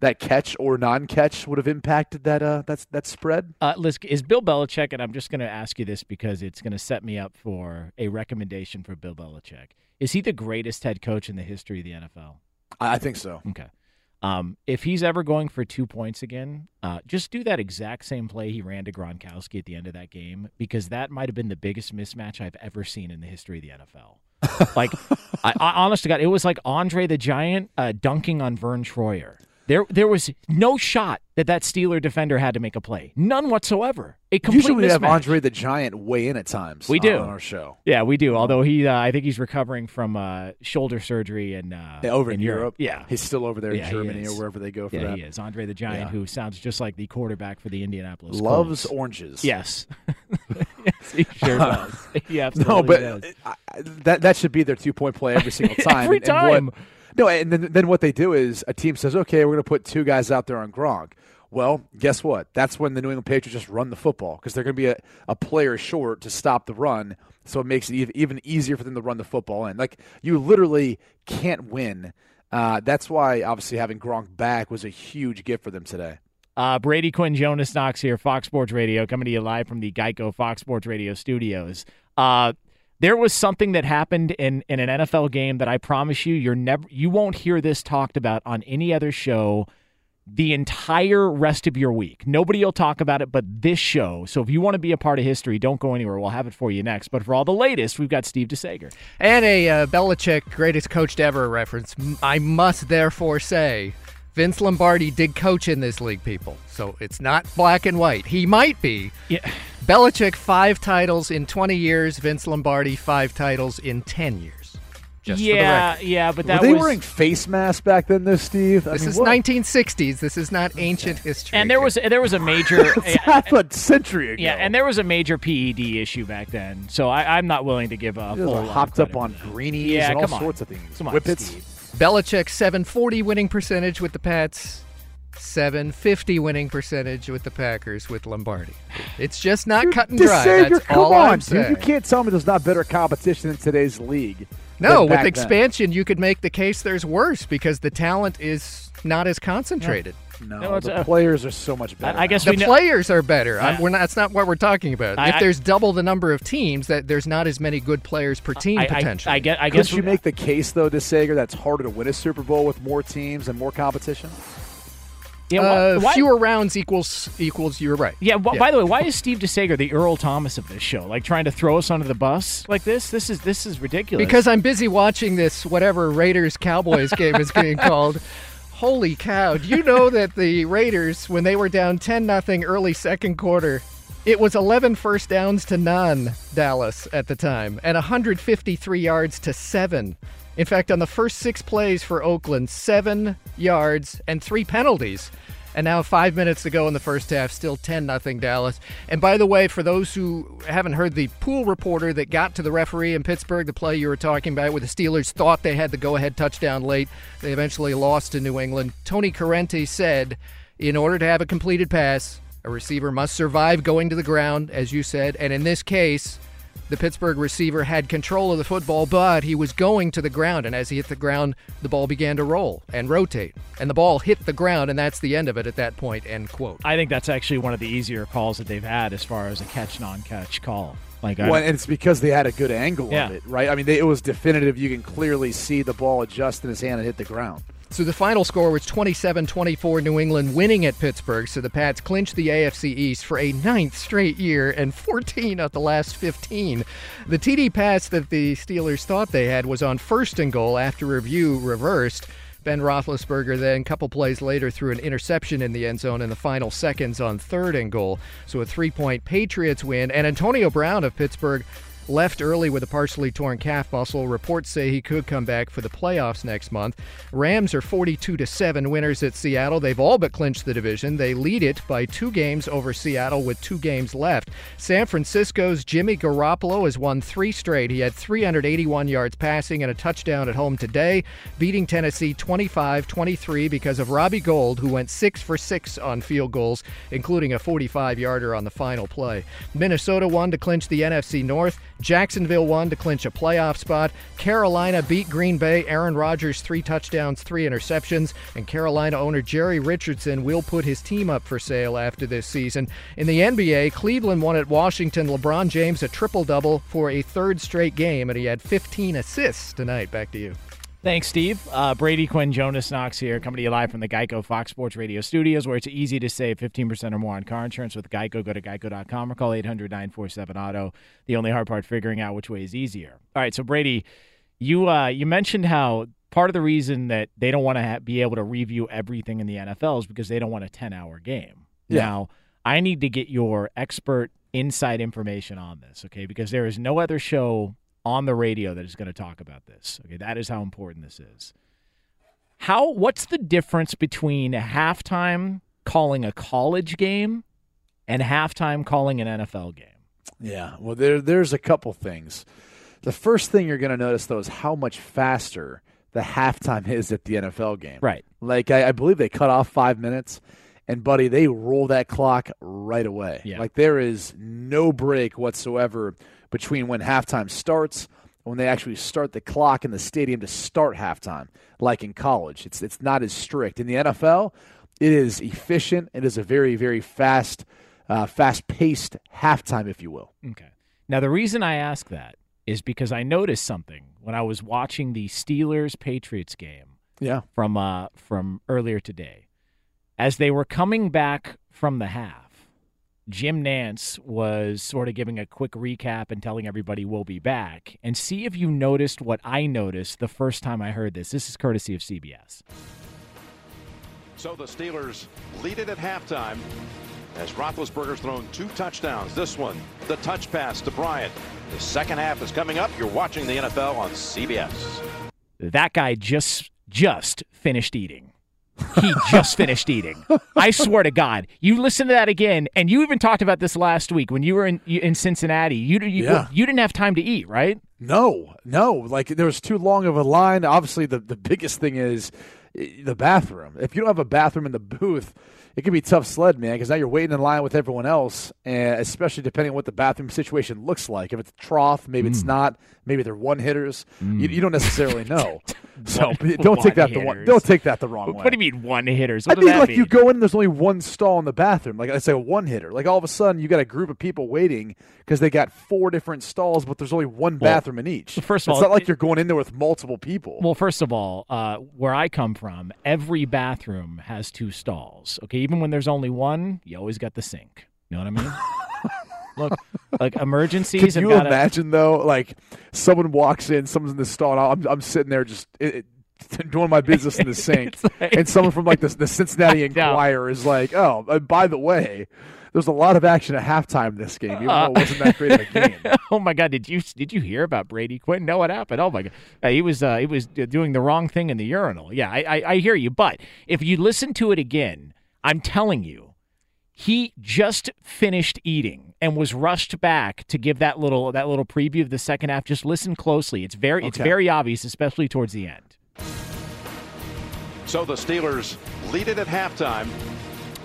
that catch or non-catch would have impacted that uh that's that spread. Uh, is Bill Belichick, and I'm just going to ask you this because it's going to set me up for a recommendation for Bill Belichick. Is he the greatest head coach in the history of the NFL? I I think so. Okay. Um, if he's ever going for two points again, uh, just do that exact same play he ran to Gronkowski at the end of that game because that might have been the biggest mismatch I've ever seen in the history of the NFL. Like, I, I, honest to God, it was like Andre the Giant uh, dunking on Verne Troyer. There, there was no shot that that Steeler defender had to make a play, none whatsoever. A complete Usually we have. Andre the Giant weigh in at times. We do on our show. Yeah, we do. Although he, uh, I think he's recovering from uh, shoulder surgery and uh, Yeah, over in, Europe. Yeah, he's still over there Yeah, in Germany or wherever they go for yeah, that. he is. Andre the Giant, Yeah. who sounds just like the quarterback for the Indianapolis Loves Colts. oranges. Yes, he sure does. He absolutely no, but does. I- that that should be their two point play every single time. Every And- and what- time. no, and then then what they do is a team says, "Okay, we're going to put two guys out there on Gronk." Well, guess what? That's when the New England Patriots just run the football because they're going to be a, a player short to stop the run. So it makes it even easier for them to run the football in. Like you literally can't win. Uh, that's why obviously having Gronk back was a huge gift for them today. Uh, Brady Quinn, Jonas Knox here, Fox Sports Radio, coming to you live from the Geico Fox Sports Radio studios. Uh, there was something that happened in, in an NFL game that I promise you, you're never, you won't hear this talked about on any other show the entire rest of your week. Nobody will talk about it but this show. So if you want to be a part of history, don't go anywhere. We'll have it for you next. But for all the latest, we've got Steve DeSager. And a uh, Belichick greatest coached ever reference. I must therefore say, Vince Lombardi did coach in this league, people. So it's not black and white. He might be. Yeah. Belichick, five titles in 20 years. Vince Lombardi, five titles in 10 years. Just yeah, yeah, but Were they was wearing face masks back then, though, Steve? I This mean, is what- 1960s. This is not ancient history. and there was there was a major half a century ago. Yeah, and there was a major PED issue back then, so I, I'm not willing to give up. You guys full are lot of hopped up on greenies Yeah, and all on. sorts of things. Come on, Whippets. Steve. Belichick 740 winning percentage with the Pats, 750 winning percentage with the Packers with Lombardi. It's just not cut and dry. DeSager, That's come all on, I'm dude. saying. You can't tell me there's not better competition in today's league. No, with back then. expansion, you could make the case there's worse because the talent is not as concentrated. No, No, the uh, players are so much better. I, I guess The we know. players are better. I'm- we're not, that's not what we're talking about. I- if I- there's double the number of teams, that there's not as many good players per team I, I, potentially. I get. I Could guess you make the case though, DeSager, that's harder to win a Super Bowl with more teams and more competition? Yeah, uh, why- why- fewer rounds equals equals. You're right. Yeah, wh- By the way, why is Steve DeSager the Earl Thomas of this show? Like trying to throw us under the bus like this? This is this is ridiculous. Because I'm busy watching this whatever Raiders Cowboys game is being called. Holy cow. Do you know that the Raiders, when they were down 10 nothing early second quarter, it was 11 first downs to none, Dallas at the time, and 153 yards to seven. In fact, on the first six plays for Oakland, seven yards and three penalties. And now five minutes to go in the first half, still 10 nothing Dallas. And by the way, for those who haven't heard the pool reporter that got to the referee in Pittsburgh, the play you were talking about, where the Steelers thought they had the go ahead touchdown late, they eventually lost to New England. Tony Corrente said, in order to have a completed pass, a receiver must survive going to the ground, as you said. And in this case, the Pittsburgh receiver had control of the football, but he was going to the ground. And as he hit the ground, the ball began to roll and rotate. And the ball hit the ground, and that's the end of it at that point. End quote. I think that's actually one of the easier calls that they've had as far as a catch non-catch call. Like, Well, and it's because they had a good angle Yeah. of it, right? I mean, they, it was definitive. You can clearly see the ball adjust in his hand and hit the ground. So the final score was 27 24 New England winning at Pittsburgh. So the Pats clinched the AFC East for a ninth straight year and 14 of the last 15. The TD pass that the Steelers thought they had was on first and goal after review reversed. Ben Roethlisberger then, a couple plays later, threw an interception in the end zone in the final seconds on third and goal. So a three point Patriots win. And Antonio Brown of Pittsburgh left early with a partially torn calf muscle. Reports say he could come back for the playoffs next month. Rams are 42 to 7 winners at Seattle. They've all but clinched the division. They lead it by 2 games over Seattle with 2 games left. San Francisco's Jimmy Garoppolo has won 3 straight. He had 381 yards passing and a touchdown at home today, beating Tennessee 25-23 because of Robbie Gould who went 6 for 6 on field goals, including a 45-yarder on the final play. Minnesota won to clinch the NFC North. Jacksonville won to clinch a playoff spot. Carolina beat Green Bay. Aaron Rodgers, three touchdowns, three interceptions. And Carolina owner Jerry Richardson will put his team up for sale after this season. In the NBA, Cleveland won at Washington. LeBron James a triple double for a third straight game, and he had 15 assists tonight. Back to you. Thanks, Steve. Uh, Brady Quinn, Jonas Knox here, coming to you live from the Geico Fox Sports Radio studios, where it's easy to save 15% or more on car insurance with Geico. Go to geico.com or call 800 947 Auto. The only hard part, figuring out which way is easier. All right, so Brady, you uh, you mentioned how part of the reason that they don't want to ha- be able to review everything in the NFL is because they don't want a 10 hour game. Yeah. Now, I need to get your expert inside information on this, okay? Because there is no other show on the radio that is going to talk about this. Okay, that is how important this is. How what's the difference between halftime calling a college game and halftime calling an NFL game? Yeah, well, there there's a couple things. The first thing you're going to notice though is how much faster the halftime is at the NFL game. Right. Like I, I believe they cut off five minutes, and buddy, they roll that clock right away. Yeah. Like there is no break whatsoever between when halftime starts and when they actually start the clock in the stadium to start halftime. Like in college, it's it's not as strict. In the NFL, it is efficient. It is a very very fast, uh, fast paced halftime, if you will. Okay. Now the reason I ask that is because I noticed something when I was watching the Steelers Patriots game. Yeah. From uh from earlier today. As they were coming back from the half, Jim Nantz was sort of giving a quick recap and telling everybody we'll be back. And see if you noticed what I noticed the first time I heard this. This is courtesy of CBS. So the Steelers lead it at halftime as Roethlisberger's thrown two touchdowns. This one, the touch pass to Bryant. The second half is coming up. You're watching the NFL on CBS. That guy just just finished eating. He just finished eating. I swear to God, you listen to that again, and you even talked about this last week when you were in in Cincinnati. You you, Yeah. you didn't have time to eat, right? No, no. Like there was too long of a line. Obviously, the the biggest thing is eh, the bathroom. If you don't have a bathroom in the booth, it can be tough sled, man. Because now you're waiting in line with everyone else, and especially depending on what the bathroom situation looks like. If it's a trough, maybe Mm. it's not. Maybe they're one hitters. You, you don't necessarily know. so One- don't take that the one. Don't take that the wrong way. What do you mean one hitters? I What does mean, like mean? you go in, there's only one stall in the bathroom. Like it's like a one hitter. Like all of a sudden, you got a group of people waiting because they got four different stalls, but there's only one Well, bathroom in each. first of it's all, not like it- you're going in there with multiple people. Well, first of all, uh, where I come from, every bathroom has two stalls. Okay, even when there's only one, you always got the sink. You know what I mean? Look, like emergencies. Have you gotta- imagine though? Like someone walks in, someone's in the stall, and I'm I'm sitting there just. It, it, Doing my business in the sink, like- and someone from like the, the Cincinnati Enquirer is like, "Oh, uh, by the way, there's a lot of action at halftime this game, even though it wasn't that great of a game." oh my God! Did you did you hear about Brady Quinn? No, what happened? Oh my God! Uh, he was uh, he was doing the wrong thing in the urinal. Yeah, I, I I hear you. But if you listen to it again, I'm telling you, he just finished eating and was rushed back to give that little that little preview of the second half. Just listen closely. It's very it's very obvious, especially towards the end. So the Steelers lead it at halftime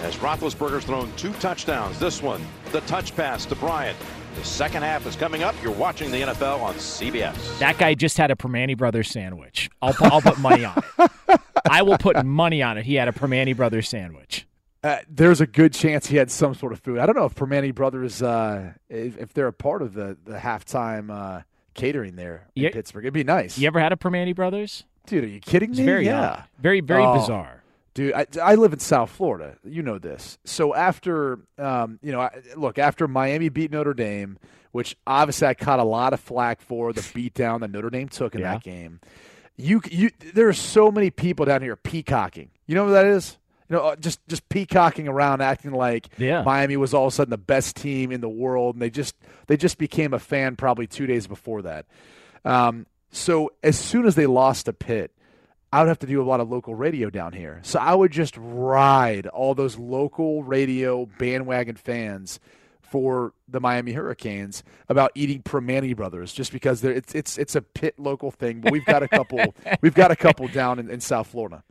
as Roethlisberger's thrown two touchdowns. This one, the touch pass to Bryant. The second half is coming up. You're watching the NFL on CBS. That guy just had a Primanti Brothers sandwich. I'll pu- I'll put money on it. I will put money on it. He had a Primanti Brothers sandwich. Uh, there's a good chance he had some sort of food. I don't know if Primanti Brothers, uh, if, if they're a part of the the halftime uh, catering there in Yeah. Pittsburgh. It'd be nice. You ever had a Primanti Brothers? Dude, are you kidding It's me? very yeah. odd. Very, very Oh, bizarre. Dude, I, I live in South Florida. You know this. So after, um, you know, I, look after Miami beat Notre Dame, which obviously I caught a lot of flack for the beatdown that Notre Dame took in Yeah. that game. You, you, there are so many people down here peacocking. You know what that is? you know, uh, just just peacocking around, acting like Yeah. Miami was all of a sudden the best team in the world, and they just they just became a fan probably two days before that. Um, so as soon as they lost to Pitt, I would have to do a lot of local radio down here. So I would just ride all those local radio bandwagon fans for the Miami Hurricanes about eating Primanti Brothers, just because they're, it's it's it's a pit local thing. But we've got a couple we've got a couple down in, in South Florida.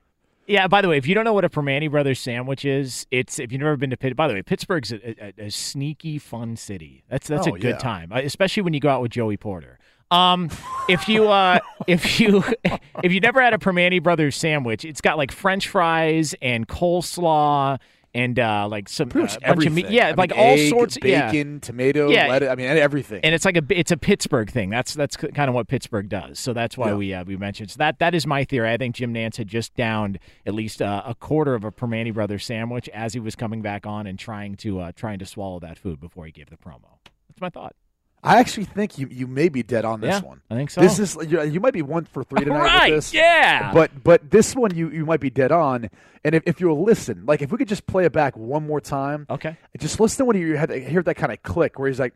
Yeah. By the way, if you don't know what a Primanti Brothers sandwich is, it's if you've never been to Pitt. By the way, Pittsburgh's a, a, a sneaky, fun city. That's that's Oh, a good yeah. time, uh, especially when you go out with Joey Porter. Um, if you uh, if you if you never had a Primanti Brothers sandwich, it's got like French fries and coleslaw and uh, like some Pretty uh, bunch of meat. Yeah, I mean, like all egg, sorts. yeah. bacon, tomato, Yeah. lettuce. I mean, everything. And it's like a it's a Pittsburgh thing. That's that's kind of what Pittsburgh does. So that's why Yeah. we uh, we mentioned so that that is my theory. I think Jim Nantz had just downed at least uh, a quarter of a Primanti Brothers sandwich as he was coming back on and trying to uh, trying to swallow that food before he gave the promo. That's my thought. I actually think you you may be dead on this Yeah, one. I think so. This is you, you might be one for three tonight Right, with this. yeah. But but this one you you might be dead on. And if, if you'll listen, like if we could just play it back one more time, okay. Just listen when you had hear that kind of click where he's like,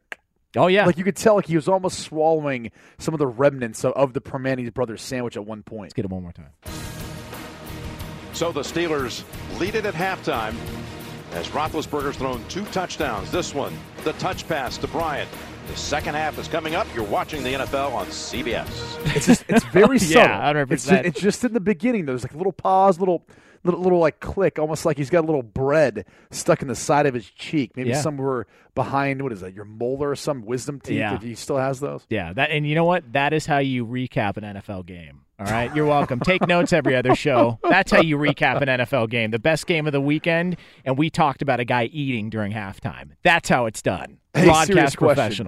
oh yeah, like you could tell like he was almost swallowing some of the remnants of, of the Primanti brothers sandwich at one point. Let's get it one more time. So the Steelers lead it at halftime as Roethlisberger's thrown two touchdowns. This one, the touch pass to Bryant. The second half is coming up. You're watching the NFL on CBS. It's just it's very Yeah, subtle. 100%. It's, ju- it's just in the beginning. There's like a little pause, little little little like click, almost like he's got a little bread stuck in the side of his cheek. Maybe Yeah. somewhere behind what is that? Your molar or some wisdom teeth? Yeah. If he still has those. Yeah, that and you know what? That is how you recap an NFL game. All right, you're welcome. Take notes every other show. That's how you recap an NFL game. The best game of the weekend, and we talked about a guy eating during halftime. That's how it's done. Hey, Broadcast question.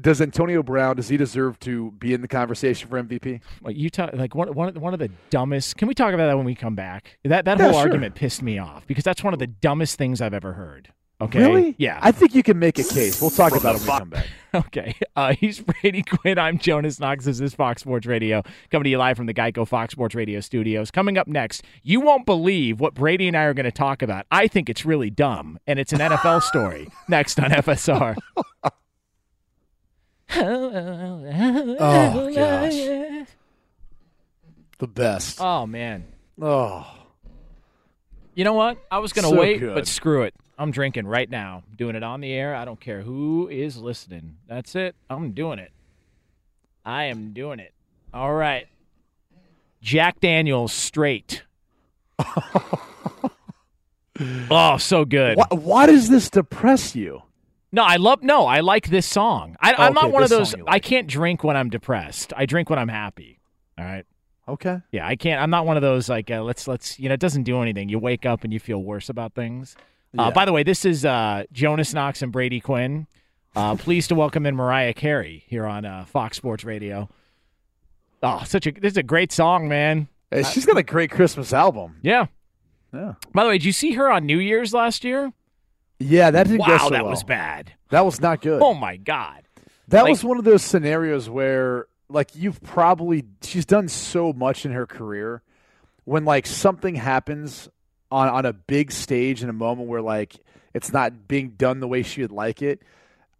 Does Antonio Brown does he deserve to be in the conversation for MVP? Like you talk like one one of the- one of the dumbest. Can we talk about that when we come back? That that Yeah, whole sure. argument pissed me off because that's one of the dumbest things I've ever heard. Okay, Really? yeah. I think you can make a case. We'll talk about it when we come back. Okay. Uh, he's Brady Quinn. I'm Jonas Knox. This is Fox Sports Radio, coming to you live from the Geico Fox Sports Radio studios. Coming up next, you won't believe what Brady and I are going to talk about. I think it's really dumb, and it's an NFL story. next on FSR. Oh gosh, the best. Oh, man. Oh, You know what? I was going to So wait, good. but screw it. I'm drinking right now. doing it on the air. I don't care who is listening. That's it. I'm doing it. I am doing it. All right. Jack Daniels straight. oh, so good. why, why does this depress you? No, I love. No, I like this song. I, I'm not Okay, one of those. you I can't drink when I'm depressed. I drink when I'm happy. All right. Okay. Yeah, I can't. I'm not one of those like uh, let's let's you know it doesn't do anything. You wake up and you feel worse about things. Uh, Yeah. by the way, this is uh, Jonas Knox and Brady Quinn. Uh, pleased to welcome in Mariah Carey here on uh, Fox Sports Radio. Oh, such a this is a great song, man. Hey, she's got a great Christmas album. Yeah. Yeah. By the way, did you see her on New Year's last year? Yeah, that didn't wow, go so that well. was bad. That was not good. Oh my god. That Like- was one of those scenarios where, like, you've probably she's done so much in her career. When like something happens on on a big stage in a moment where like it's not being done the way she would like it,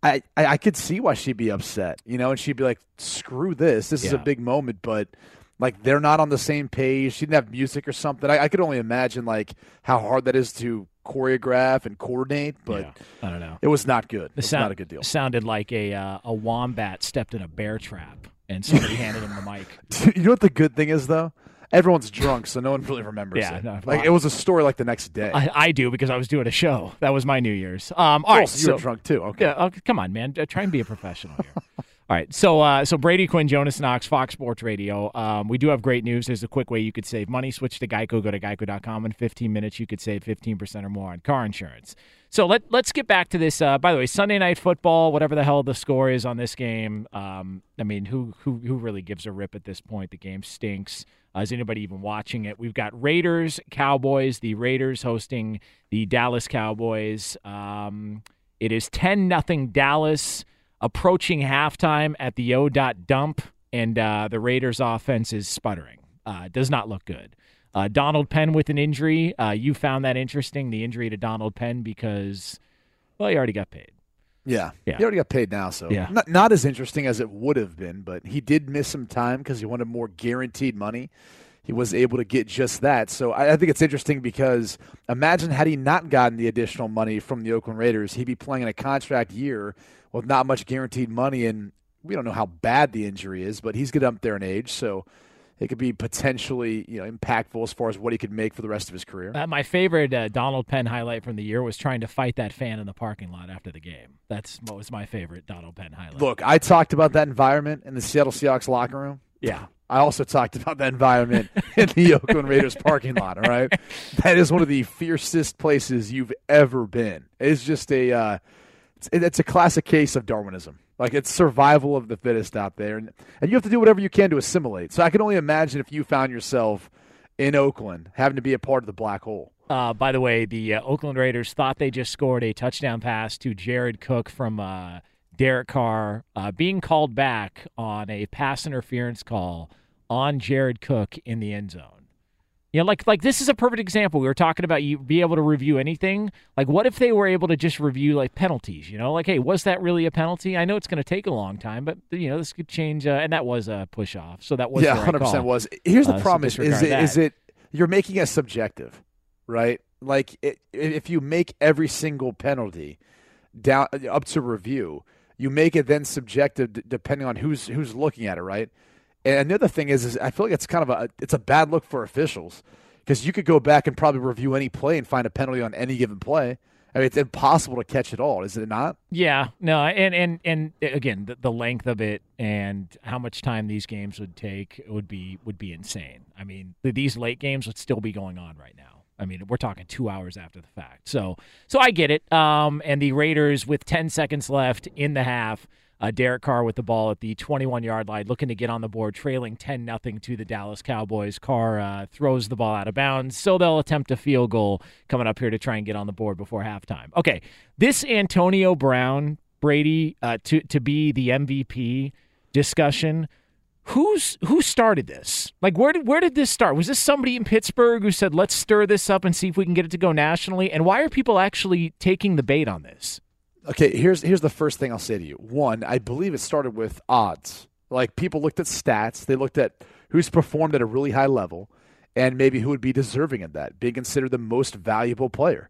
I I, I could see why she'd be upset, you know, and she'd be like, "Screw this! This is a big moment," but. Like they're not on the same page. She didn't have music or something. I, I could only imagine like how hard that is to choreograph and coordinate. But Yeah, I don't know. it was not good. It sound, not a good deal. Sounded like a uh, a wombat stepped in a bear trap and somebody handed him the mic. you know what the good thing is though? Everyone's drunk, so no one really remembers Yeah, it. no, like I- it was a story like the next day. I, I do because I was doing a show. That was my New Year's. Um, all Oh, right, so you were drunk too. Okay. Yeah, come on, man. Try and be a professional here. All right, so uh, so Brady Quinn, Jonas Knox, Fox Sports Radio. Um, we do have great news. There's a quick way you could save money. Switch to Geico. Go to geico.com. In 15 minutes, you could save 15% or more on car insurance. So let let's get back to this. Uh, by the way, Sunday night football, whatever the hell the score is on this game. Um, I mean, who who who really gives a rip at this point? The game stinks. Uh, is anybody even watching it? We've got Raiders, Cowboys. The Raiders hosting the Dallas Cowboys. Um, it is 10 nothing Dallas approaching halftime at the O dot dump, and uh, the Raiders offense is sputtering. Uh, does not look good. Uh, Donald Penn with an injury. Uh, you found that interesting, the injury to Donald Penn, because, well, he already got paid. Yeah. Yeah. He already got paid now, so Yeah. not, not as interesting as it would have been, but he did miss some time because he wanted more guaranteed money. He was able to get just that. So I, I think it's interesting because imagine had he not gotten the additional money from the Oakland Raiders, he'd be playing in a contract year with not much guaranteed money. And we don't know how bad the injury is, but he's getting up there in age. So it could be potentially you know impactful as far as what he could make for the rest of his career. Uh, my favorite uh, Donald Penn highlight from the year was trying to fight that fan in the parking lot after the game. That's what was my favorite Donald Penn highlight. Look, I talked about that environment in the Seattle Seahawks locker room. Yeah. I also talked about that environment in the Oakland Raiders parking lot. All right, that is one of the fiercest places you've ever been. It's just a, uh, it's, it's a classic case of Darwinism. Like it's survival of the fittest out there, and and you have to do whatever you can to assimilate. So I can only imagine if you found yourself in Oakland having to be a part of the black hole. Uh, by the way, the uh, Oakland Raiders thought they just scored a touchdown pass to Jared Cook from uh, Derek Carr, uh, being called back on a pass interference call on Jared Cook in the end zone. You know, like like this is a perfect example. We were talking about you be able to review anything. Like, what if they were able to just review like penalties? You know, like, hey, was that really a penalty? I know it's going to take a long time, but you know, this could change. Uh, and that was a push off, so that was yeah, hundred percent was. Here's the Uh, problem: is, is it is it you're making it subjective, right? Like it, if you make every single penalty down up to review, you make it then subjective d- depending on who's who's looking at it, right? And the other thing is, is I feel like it's kind of a it's a bad look for officials because you could go back and probably review any play and find a penalty on any given play. I mean, it's impossible to catch it all, is it not? Yeah, no, and and and again, the, the length of it and how much time these games would take would be would be insane. I mean, th- these late games would still be going on right now. I mean, we're talking two hours after the fact. So, so I get it. Um, and the Raiders with 10 seconds left in the half, uh, Derek Carr with the ball at the 21 yard line, looking to get on the board, trailing 10 nothing to the Dallas Cowboys. Carr uh, throws the ball out of bounds, so they'll attempt a field goal coming up here to try and get on the board before halftime. Okay, this Antonio Brown Brady uh, to to be the MVP discussion. Who's who started this? Like where did where did this start? Was this somebody in Pittsburgh who said let's stir this up and see if we can get it to go nationally? And why are people actually taking the bait on this? Okay, here's here's the first thing I'll say to you. One, I believe it started with odds. Like people looked at stats, they looked at who's performed at a really high level, and maybe who would be deserving of that, being considered the most valuable player.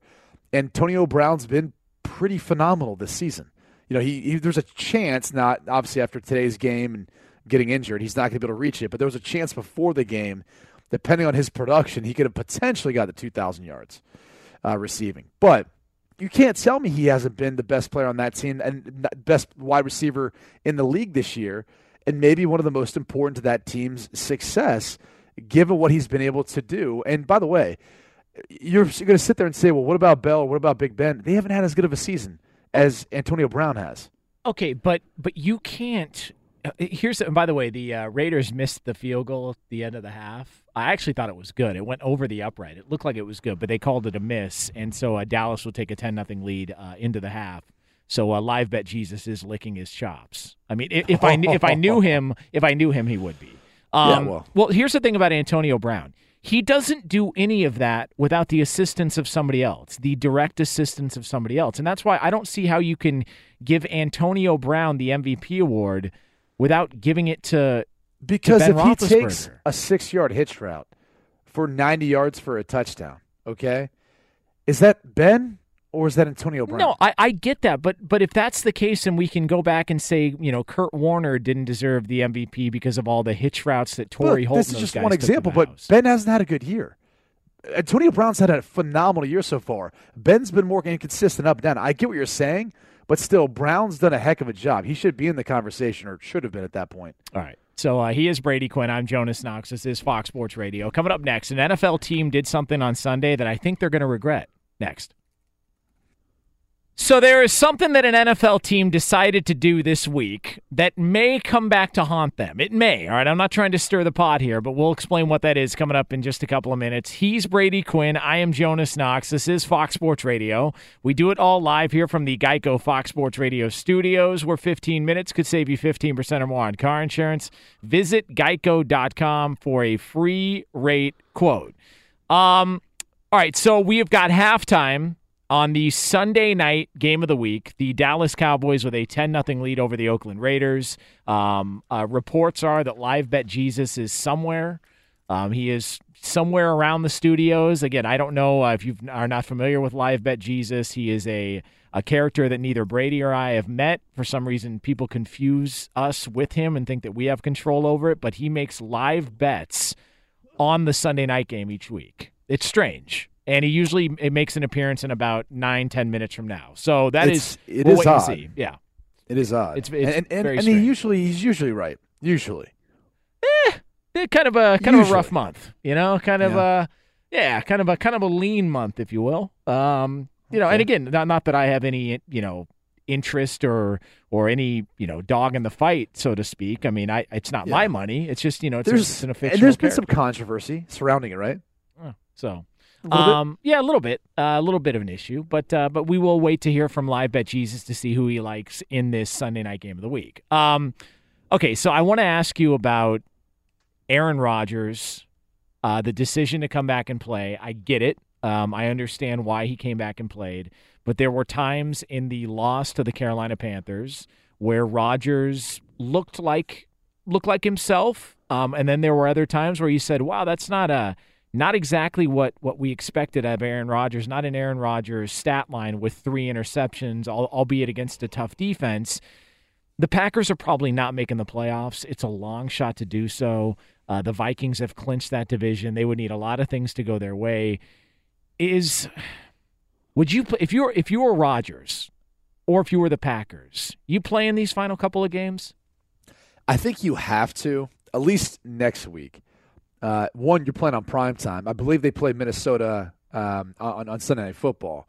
Antonio Brown's been pretty phenomenal this season. You know, he, he there's a chance, not obviously after today's game and getting injured, he's not going to be able to reach it, but there was a chance before the game, depending on his production, he could have potentially got the 2,000 yards uh, receiving. But you can't tell me he hasn't been the best player on that team and best wide receiver in the league this year, and maybe one of the most important to that team's success, given what he's been able to do. And by the way, you're going to sit there and say, well, what about Bell? What about Big Ben? They haven't had as good of a season as Antonio Brown has. Okay, but but you can't. uh, Here's and by the way, the uh, Raiders missed the field goal at the end of the half. I actually thought it was good. It went over the upright. It looked like it was good, but they called it a miss, and so uh, Dallas will take a ten nothing lead uh, into the half. So uh, live bet Jesus is licking his chops. I mean, i- if I if I knew him, if I knew him, he would be. Um, Yeah, well. well, here's the thing about Antonio Brown. He doesn't do any of that without the assistance of somebody else, the direct assistance of somebody else. And that's why I don't see how you can give Antonio Brown the MVP award without giving it to Because if he takes a six yard hitch route for 90 yards for a touchdown, okay, is that Ben or is that Antonio Brown? No, I, I get that, but but if that's the case, and we can go back and say, you know, Kurt Warner didn't deserve the MVP because of all the hitch routes that Torry Holt. this is just one example, but house. Ben hasn't had a good year. Antonio Brown's had a phenomenal year so far. Ben's been more inconsistent up and down. I get what you're saying, but still, Brown's done a heck of a job. He should be in the conversation, or should have been at that point. All right. So uh, he is Brady Quinn. I'm Jonas Knox. This is Fox Sports Radio. Coming up next, an NFL team did something on Sunday that I think they're going to regret. Next. So there is something that an NFL team decided to do this week that may come back to haunt them. It may. All right, I'm not trying to stir the pot here, but we'll explain what that is coming up in just a couple of minutes. He's Brady Quinn. I am Jonas Knox. This is Fox Sports Radio. We do it all live here from the Geico Fox Sports Radio studios, where 15 minutes could save you 15% or more on car insurance. Visit geico.com for a free rate quote. Um, all right, so we have got halftime on the Sunday night game of the week, the Dallas Cowboys with a 10 0 lead over the Oakland Raiders. Um, uh, reports are that Live Bet Jesus is somewhere. Um, he is somewhere around the studios. Again, I don't know uh, if you are not familiar with Live Bet Jesus. He is a, a character that neither Brady or I have met. For some reason, people confuse us with him and think that we have control over it, but he makes live bets on the Sunday night game each week. It's strange and he usually it makes an appearance in about nine ten minutes from now. So that It's- is it we'll is and odd. Yeah, It is odd. It's- it's and and, very and he usually he's usually right. Usually. Eh, kind of a kind of a rough month. You know, kind of Yeah. a yeah, kind of a kind of a lean month, if you will. Um, you know, and again, not, not that I have any you know interest or or any you know dog in the fight, so to speak. I mean, I it's not my money. It's just you know it's, a, it's an and official. there's been some controversy surrounding it, right? So, A little bit? Um, yeah, a little bit, uh, a little bit of an issue, but uh, but we will wait to hear from Live Bet Jesus to see who he likes in this Sunday night game of the week. Um, okay, so I want to ask you about Aaron Rodgers, uh, the decision to come back and play. I get it. Um, I understand why he came back and played, but there were times in the loss to the Carolina Panthers where Rodgers looked like looked like himself, um, and then there were other times where you said, "Wow, that's not a not exactly what what we expected of Aaron Rodgers. Not an Aaron Rodgers stat line with three interceptions, albeit against a tough defense." The Packers are probably not making the playoffs. It's a long shot to do so. Uh, the Vikings have clinched that division. They would need a lot of things to go their way. Is would you if you were if you were Rodgers or if you were the Packers, you play in these final couple of games? I think you have to at least next week. Uh, one, you're playing on prime time. I believe they play Minnesota um, on, on Sunday Night Football.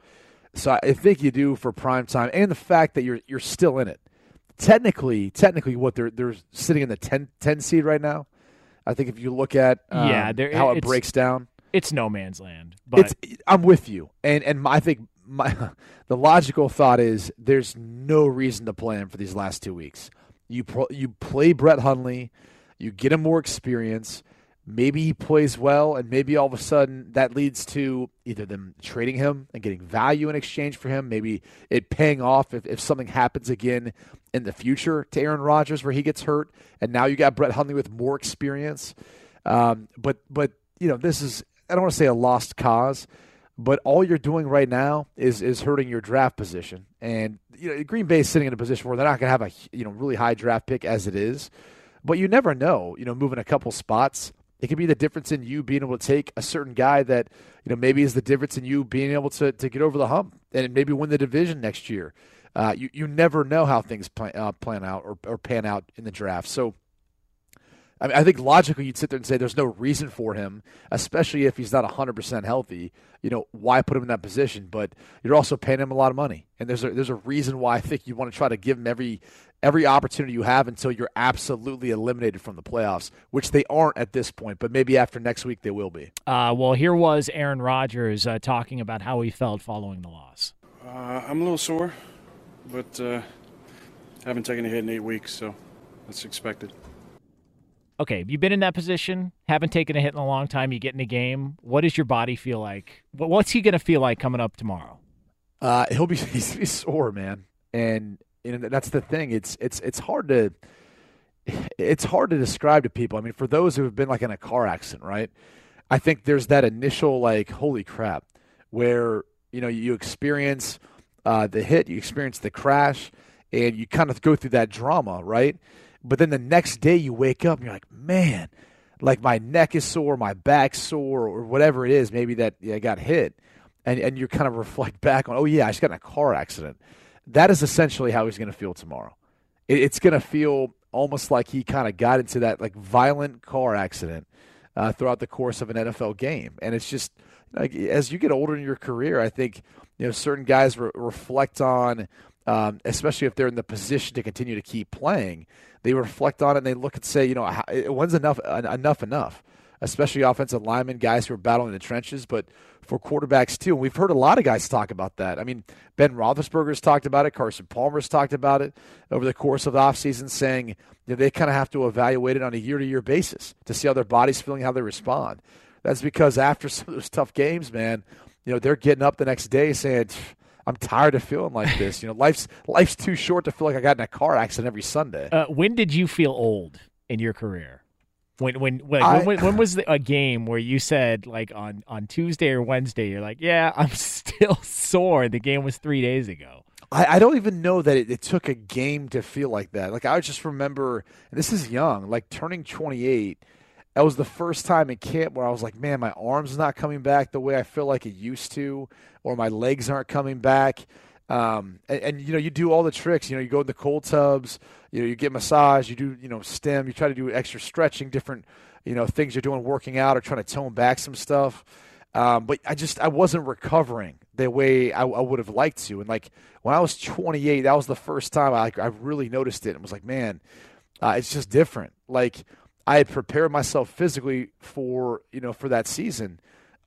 So I think you do for prime time, and the fact that you're you're still in it. Technically, technically, what they're they're sitting in the 10, 10 seed right now. I think if you look at um, yeah, how it breaks down, It's no man's land. But it's I'm with you, and and my, I think my the logical thought is there's no reason to play him for these last two weeks. You pro, you play Brett Hundley, you get him more experience. Maybe he plays well, and maybe all of a sudden that leads to either them trading him and getting value in exchange for him. Maybe it paying off if, if something happens again in the future to Aaron Rodgers where he gets hurt, and now you got Brett Hundley with more experience. Um, but but you know this is I don't want to say a lost cause, but all you're doing right now is is hurting your draft position. And you know Green Bay is sitting in a position where they're not going to have a you know really high draft pick as it is, but you never know. You know, moving a couple spots, it could be the difference in you being able to take a certain guy that you know maybe is the difference in you being able to to get over the hump and maybe win the division next year. Uh, you you never know how things plan, uh, plan out or, or pan out in the draft. So. I, mean, I think logically you'd sit there and say there's no reason for him, especially if he's not 100% healthy. You know, why put him in that position? But you're also paying him a lot of money, and there's a, there's a reason why I think you want to try to give him every every opportunity you have until you're absolutely eliminated from the playoffs, which they aren't at this point. But maybe after next week they will be. uh, well, here was Aaron Rodgers uh, talking about how he felt following the loss. Uh, I'm a little sore, but uh, haven't taken a hit in eight weeks, so that's expected. Okay, you've been in that position, haven't taken a hit in a long time. You get in a game. What does your body feel like? What- What's he going to feel like coming up tomorrow? Uh, he'll be he's gonna be sore, man, and that's the thing. It's it's it's hard to it's hard to describe to people. I mean, for those who have been like in a car accident, right? I think there's that initial like, holy crap, where you know you experience uh, the hit, you experience the crash, and you kind of go through that drama, right? But then the next day you wake up and you're like, man, like my neck is sore, my back's sore, or whatever it is, maybe that yeah, I got hit, and and you kind of reflect back on, oh yeah, I just got in a car accident. That is essentially how he's going to feel tomorrow. It, it's going to feel almost like he kind of got into that like violent car accident, uh, throughout the course of an NFL game. And it's just like as you get older in your career, I think you know certain guys re- reflect on, um, especially if they're in the position to continue to keep playing, they reflect on it and they look and say, you know, when's enough enough enough, especially offensive linemen, guys who are battling the trenches, but for quarterbacks too. And we've heard a lot of guys talk about that. I mean, Ben Roethlisberger's talked about it. Carson Palmer's talked about it over the course of the offseason, saying you know, they kind of have to evaluate it on a year-to-year basis to see how their body's feeling, how they respond. That's because after some of those tough games, man, you know, they're getting up the next day saying, I'm tired of feeling like this. You know, life's life's too short to feel like I got in a car accident every Sunday. Uh, when did you feel old in your career? When when when, I- when, when was the, a game where you said like on on Tuesday or Wednesday you're like, yeah, I'm still sore. The game was three days ago. I, I don't even know that it, it took a game to feel like that. Like I just remember, and this is young, like turning 28. That was the first time in camp where I was like, man, my arms not coming back the way I feel like it used to, or my legs aren't coming back. Um, and, and you know, you do all the tricks. You know, you go in the cold tubs. You know, you get massage. You do you know stem. You try to do extra stretching, different you know things you're doing working out or trying to tone back some stuff. Um, but I just I wasn't recovering the way I, I would have liked to. And like when I was 28, that was the first time I I really noticed it and was like, man, uh, it's just different. Like I had prepared myself physically for you know for that season,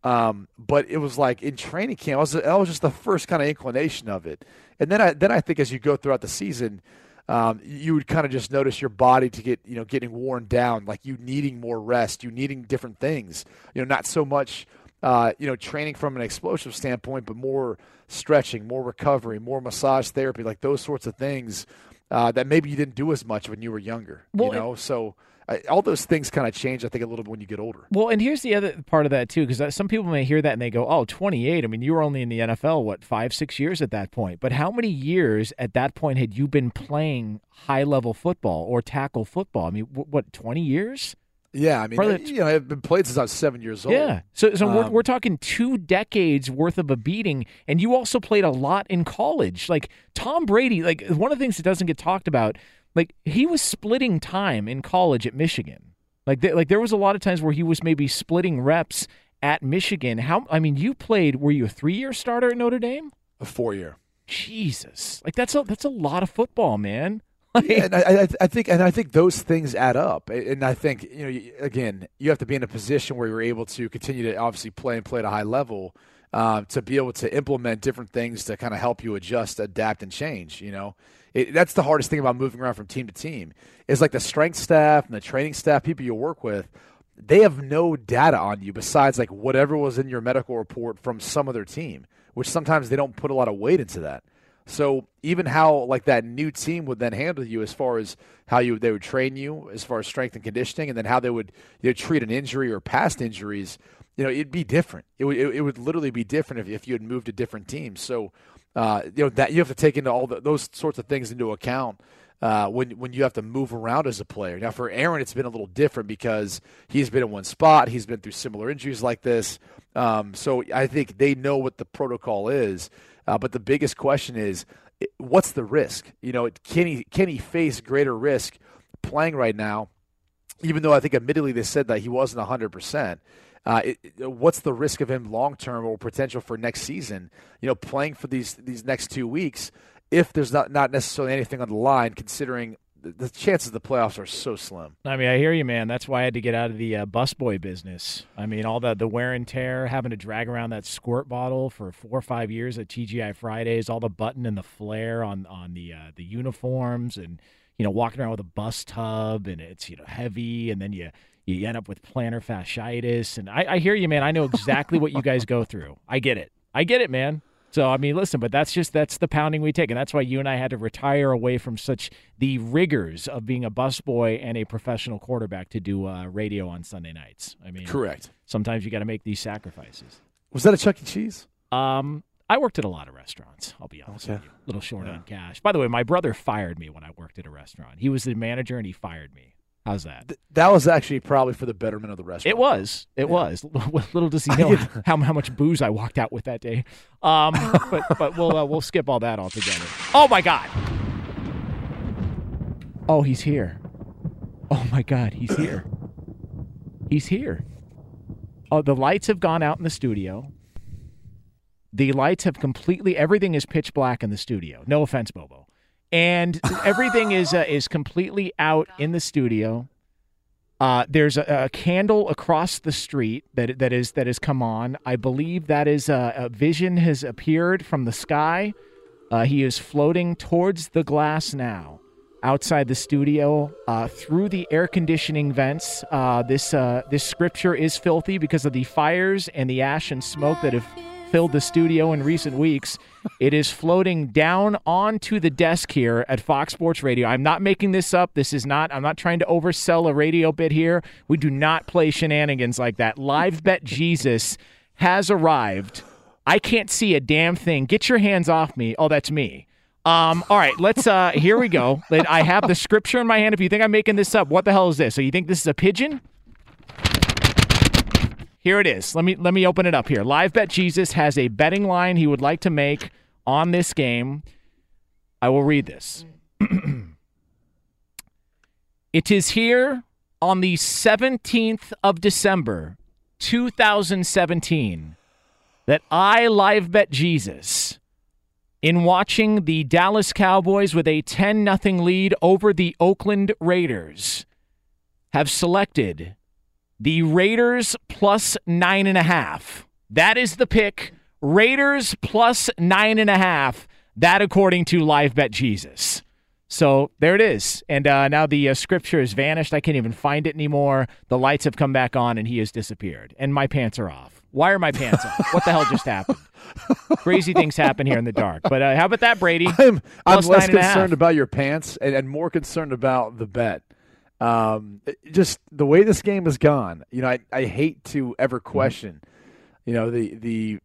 um, but it was like in training camp. I was that was just the first kind of inclination of it. And then I then I think as you go throughout the season. Um, you would kind of just notice your body to get you know getting worn down, like you needing more rest, you needing different things. You know, not so much uh, you know, training from an explosive standpoint, but more stretching, more recovery, more massage therapy, like those sorts of things uh, that maybe you didn't do as much when you were younger. Well, you know, so uh, all those things kind of change, I think, a little bit when you get older. Well, and here's the other part of that too, because some people may hear that and they go, "Oh, 28. I mean, you were only in the NFL what five, six years at that point. But how many years at that point had you been playing high level football or tackle football? I mean, what 20 years? Yeah, I mean, Probably- you know, I've been played since I was seven years old. Yeah. So, so we're, Um, we're talking two decades worth of a beating, and you also played a lot in college. Like Tom Brady, like one of the things that doesn't get talked about, like he was splitting time in college at Michigan. Like, there, like there was a lot of times where he was maybe splitting reps at Michigan. How? I mean, you played. Were you a three-year starter at Notre Dame? A four-year. Jesus, like that's a that's a lot of football, man. Yeah, and I, I, I think, and I think those things add up. And I think, you know, again, you have to be in a position where you're able to continue to obviously play and play at a high level uh, to be able to implement different things to kind of help you adjust, adapt, and change. You know, it, that's the hardest thing about moving around from team to team. Is like the strength staff and the training staff, people you work with. They have no data on you besides like whatever was in your medical report from some other team, which sometimes they don't put a lot of weight into that. So even how like that new team would then handle you as far as how you they would train you as far as strength and conditioning, and then how they would you know, treat an injury or past injuries, you know, it'd be different. It would it, would literally be different if, if you had moved to different teams. So uh, you know that you have to take into all the, those sorts of things into account. Uh, when when you have to move around as a player. Now for Aaron, it's been a little different because he's been in one spot. He's been through similar injuries like this. Um, so I think they know what the protocol is. Uh, but the biggest question is, what's the risk? You know, can he can he face greater risk playing right now? Even though I think admittedly they said that he wasn't hundred percent. Uh, it, what's the risk of him long term or potential for next season? You know, playing for these these next two weeks, if there's not not necessarily anything on the line, considering the, chances of the playoffs are so slim. I mean, I hear you, man. That's why I had to get out of the uh, busboy business. I mean, all the the wear and tear, having to drag around that squirt bottle for four or five years at TGI Fridays, all the button and the flare on on the uh, the uniforms, and you know, walking around with a bus tub, and it's you know heavy, and then you you end up with plantar fasciitis. And I, I hear you, man. I know exactly what you guys go through. I get it. I get it, man. So I mean, listen, but that's just that's the pounding we take, and that's why you and I had to retire away from such the rigors of being a busboy and a professional quarterback to do uh, radio on Sunday nights. I mean, Correct. Sometimes you got to make these sacrifices. Was that a Chuck E. Cheese? Um, I worked at a lot of restaurants. I'll be honest with you, a little short on cash. By the way, my brother fired me when I worked at a restaurant. He was the manager and he fired me. How's that? That was actually probably for the betterment of the restaurant. It was. It was. Little does he know how, how much booze I walked out with that day. Um, but but we'll uh, we'll skip all that altogether. Oh my God! Oh, he's here. Oh my God, he's here. He's here. Oh, the lights have gone out in the studio. The lights have completely. Everything is pitch black in the studio. No offense, Bobo. And everything is uh, is completely out in the studio. Uh, there's a, a candle across the street that that is that has come on. I believe that is a, a vision has appeared from the sky. Uh, he is floating towards the glass now, outside the studio, uh, through the air conditioning vents. Uh, this uh, this scripture is filthy because of the fires and the ash and smoke that have filled the studio in recent weeks. It is floating down onto the desk here at Fox Sports Radio. I'm not making this up. This is not, I'm not trying to oversell a radio bit here. We do not play shenanigans like that. Live Bet Jesus has arrived. I can't see a damn thing. Get your hands off me. Oh, that's me. Um, all right, let's uh here we go. I have the scripture in my hand. If you think I'm making this up, what the hell is this? So you think this is a pigeon? Here it is. Let me let me open it up here. Live Bet Jesus has a betting line he would like to make on this game. I will read this. it is here on the 17th of December, 2017, that I live bet Jesus in watching the Dallas Cowboys with a 10 0 lead over the Oakland Raiders have selected the Raiders plus nine and a half. That is the pick. Raiders plus nine and a half. That according to Live Bet Jesus. So there it is. And uh, now the uh, scripture has vanished. I can't even find it anymore. The lights have come back on and he has disappeared. And my pants are off. Why are my pants off? What the hell just happened? Crazy things happen here in the dark. But uh, how about that, Brady? I'm, I'm less nine and a concerned about your pants and, and more concerned about the bet. Um, just the way this game has gone, you know, I, I hate to ever Mm-hmm. question, you know, the the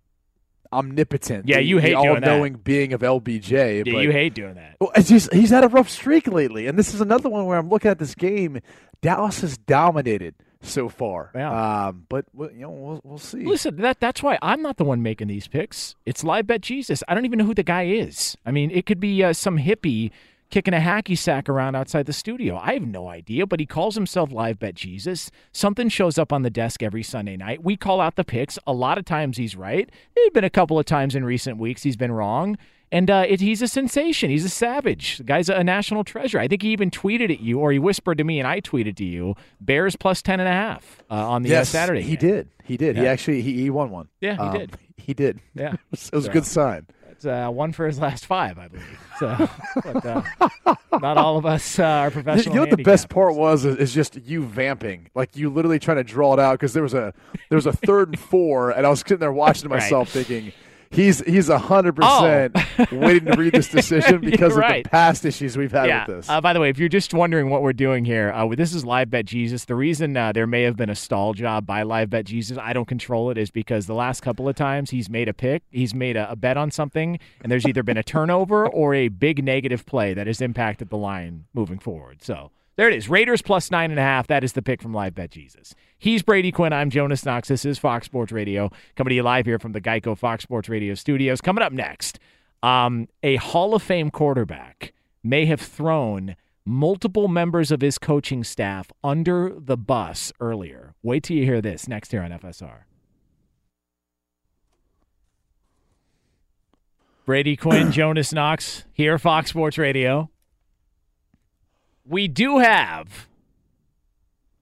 omnipotent, Yeah, the, you hate that. all-knowing being of LBJ. Yeah, but- you hate doing that. Well, it's just he's had a rough streak lately, and this is another one where I'm looking at this game. Dallas has dominated so far. Yeah. Um, but you know, we'll, we'll see. Listen, that that's why I'm not the one making these picks. It's live bet Jesus. I don't even know who the guy is. I mean, it could be uh, some hippie kicking a hacky sack around outside the studio. I have no idea, but he calls himself live bet Jesus. Something shows up on the desk every Sunday night. We call out the picks. A lot of times he's right. There have been a couple of times in recent weeks he's been wrong. And uh, it, he's a sensation. He's a savage. The guy's a national treasure. I think he even tweeted at you, or he whispered to me, and I tweeted to you, Bears plus 10 and a half uh, on the uh, yes, Saturday. he game. did. He did. He actually he, he won one. Yeah, he Um, did. He did. Yeah. it was, it was So- a good sign. It's uh, one for his last five, I believe. So, but, uh, not all of us uh, are professional. you know what the best part was is, is just you vamping, like you literally trying to draw it out because there was a there was a third and four, and I was sitting there watching to Right. myself thinking. He's he's a hundred percent waiting to read this decision because of the past issues we've had yeah. with this. Uh, by the way, if you're just wondering what we're doing here, uh, this is Live Bet Jesus. The reason uh, there may have been a stall job by Live Bet Jesus, I don't control it, is because the last couple of times he's made a pick, he's made a, a bet on something, and there's either been a turnover or a big negative play that has impacted the line moving forward. So there it is. Raiders plus nine and a half. That is the pick from Live Bet Jesus. He's Brady Quinn. I'm Jonas Knox. This is Fox Sports Radio coming to you live here from the Geico Fox Sports Radio studios. Coming up next, um, a Hall of Fame quarterback may have thrown multiple members of his coaching staff under the bus earlier. Wait till you hear this next here on FSR. Brady Quinn, Jonas Knox here, Fox Sports Radio. We do have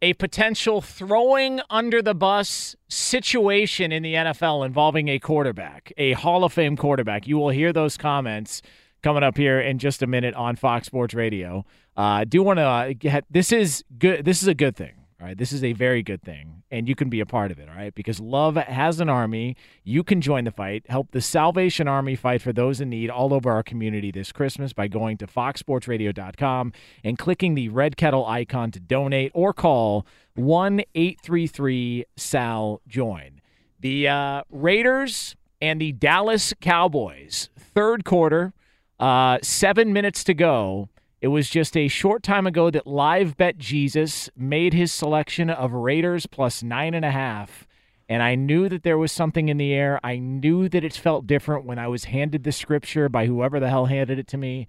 a potential throwing under the bus situation in the NFL involving a quarterback, a Hall of Fame quarterback. You will hear those comments coming up here in just a minute on Fox Sports Radio. Uh, do want to uh, get this is good. This is a good thing. All right, this is a very good thing, and you can be a part of it. All right, because love has an army. You can join the fight. Help the Salvation Army fight for those in need all over our community this Christmas by going to foxsportsradio.com and clicking the red kettle icon to donate or call 1 833 SAL JOIN. The uh, Raiders and the Dallas Cowboys, third quarter, uh, seven minutes to go. It was just a short time ago that Live Bet Jesus made his selection of Raiders plus nine and a half. And I knew that there was something in the air. I knew that it felt different when I was handed the scripture by whoever the hell handed it to me.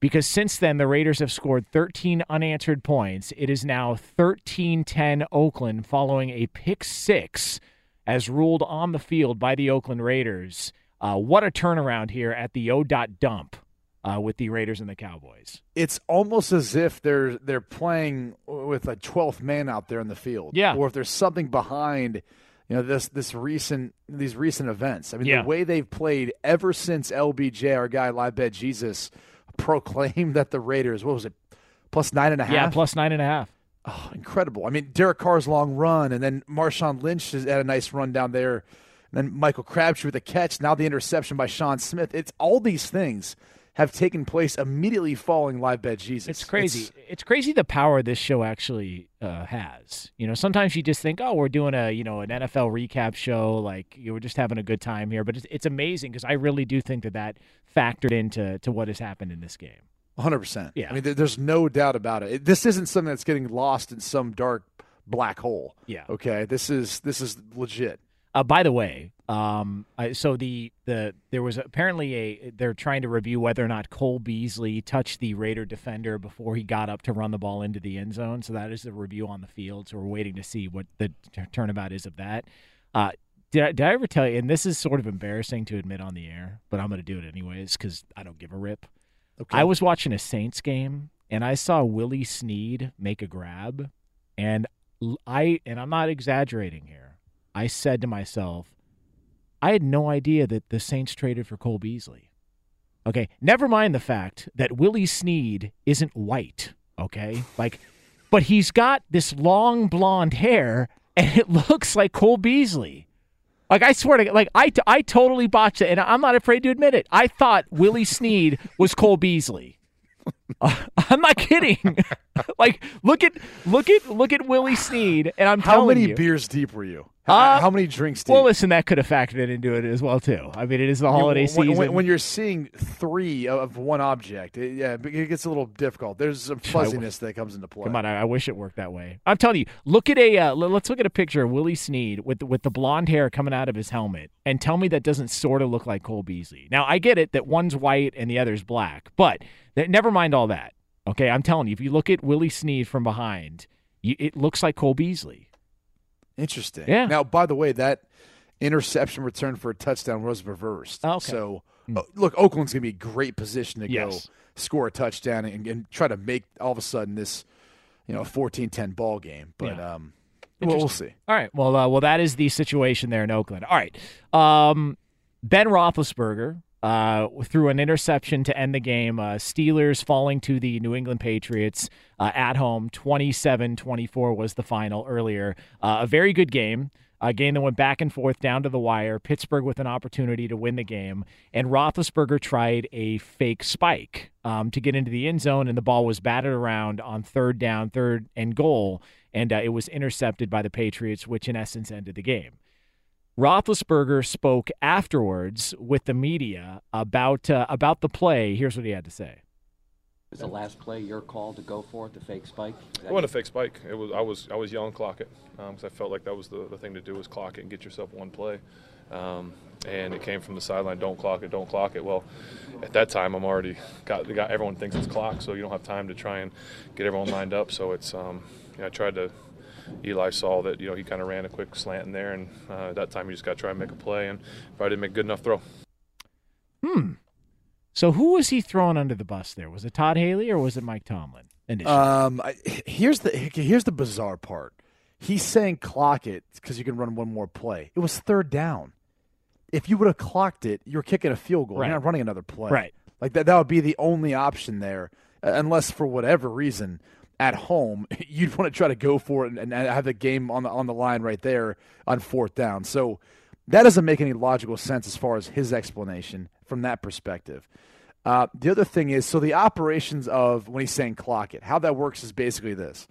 Because since then, the Raiders have scored 13 unanswered points. It is now 13 10 Oakland following a pick six as ruled on the field by the Oakland Raiders. Uh, what a turnaround here at the O. Dot dump uh, with the Raiders and the Cowboys. It's almost as if they're they're playing with a twelfth man out there in the field. Yeah. Or if there's something behind, you know, this this recent these recent events. I mean, Yeah. the way they've played ever since LBJ, our guy Live Bet Jesus, proclaimed that the Raiders, what was it, plus nine and a half? Yeah, plus nine and a half. Oh, incredible. I mean, Derek Carr's long run, and then Marshawn Lynch has had a nice run down there. And then Michael Crabtree with a catch. Now the interception by Sean Smith. It's all these things have taken place immediately following live bet Jesus. It's crazy. It's, crazy the power this show actually uh, has. You know, sometimes you just think, oh, we're doing a you know an NFL recap show, like you were just having a good time here. But it's, it's amazing because I really do think that that factored into to what has happened in this game. 100%. Yeah. I mean, there- there's no doubt about it. It- This isn't something that's getting lost in some dark black hole. Yeah. Okay. This is this is legit. Uh, by the way, um, I, so the the there was apparently a they're trying to review whether or not Cole Beasley touched the Raider defender before he got up to run the ball into the end zone. So that is the review on the field. So we're waiting to see what the t- turnabout is of that. Uh, did I, did I ever tell you? And this is sort of embarrassing to admit on the air, but I'm going to do it anyways because I don't give a rip. Okay. I was watching a Saints game and I saw Willie Snead make a grab, and I and I'm not exaggerating here. I said to myself, I had no idea that the Saints traded for Cole Beasley. Okay, never mind the fact that Willie Snead isn't white. Okay, like, but he's got this long blonde hair, and it looks like Cole Beasley. Like I swear to God, like I, I totally botched it, and I'm not afraid to admit it. I thought Willie Snead was Cole Beasley. Uh, I'm not kidding. like look at look at look at Willie Snead, and I'm How telling many you. beers deep were you? How, Uh, how many drinks? Well, listen, that could have factored into it as well too. I mean, it is the holiday when, season. When, when you're seeing three of one object, it, yeah, it gets a little difficult. There's some fuzziness that comes into play. Come on, I, I wish it worked that way. I'm telling you, look at a uh, let's look at a picture of Willie Snead with the, with the blonde hair coming out of his helmet, and tell me that doesn't sort of look like Cole Beasley. Now, I get it that one's white and the other's black, but that, never mind all that. Okay, I'm telling you, if you look at Willie Snead from behind, you, it looks like Cole Beasley. Interesting. Yeah. Now, by the way, that interception return for a touchdown was reversed. Okay. So, uh, look, Oakland's going to be a great position to Yes. go score a touchdown and, and try to make all of a sudden this, you know, 14-10 ball game. But Yeah. um, well, we'll see. All right. Well, uh, well, that is the situation there in Oakland. All right. Um, ben Roethlisberger uh, threw an interception to end the game. Uh, Steelers falling to the New England Patriots uh, at home. 27-24 was the final earlier. Uh, a very good game. A game that went back and forth down to the wire. Pittsburgh with an opportunity to win the game, and Roethlisberger tried a fake spike um, to get into the end zone, and the ball was batted around on third down, third and goal, and uh, it was intercepted by the Patriots, which in essence ended the game. Roethlisberger spoke afterwards with the media about uh, about the play. Here's what he had to say. Was the last play your call to go for it, the fake spike? Is that It wasn't a fake spike. It was I was I was yelling clock it because I felt like that was the, the thing to do was clock it and get yourself one play. Um, and it came from the sideline. Don't clock it. Don't clock it. Well, at that time I'm already got, got everyone thinks it's clock, so you don't have time to try and get everyone lined up. So it's um, you know, I tried to. Eli saw that you know he kind of ran a quick slant in there, and uh, at that time you just got to try and make a play. And if I didn't make a good enough throw, Hmm. So who was he throwing under the bus there? Was it Todd Haley or was it Mike Tomlin? Initially? Um, I, here's the here's the bizarre part. He's saying clock it because you can run one more play. It was third down. If you would have clocked it, you're kicking a field goal. Right. You're not running another play. Right. Like that. That would be the only option there, uh, unless for whatever reason at home you'd want to try to go for it and, have the game on the on the line right there on fourth down. So that doesn't make any logical sense as far as his explanation from that perspective. Uh, the other thing is, so the operations of when he's saying clock it, how that works is basically this: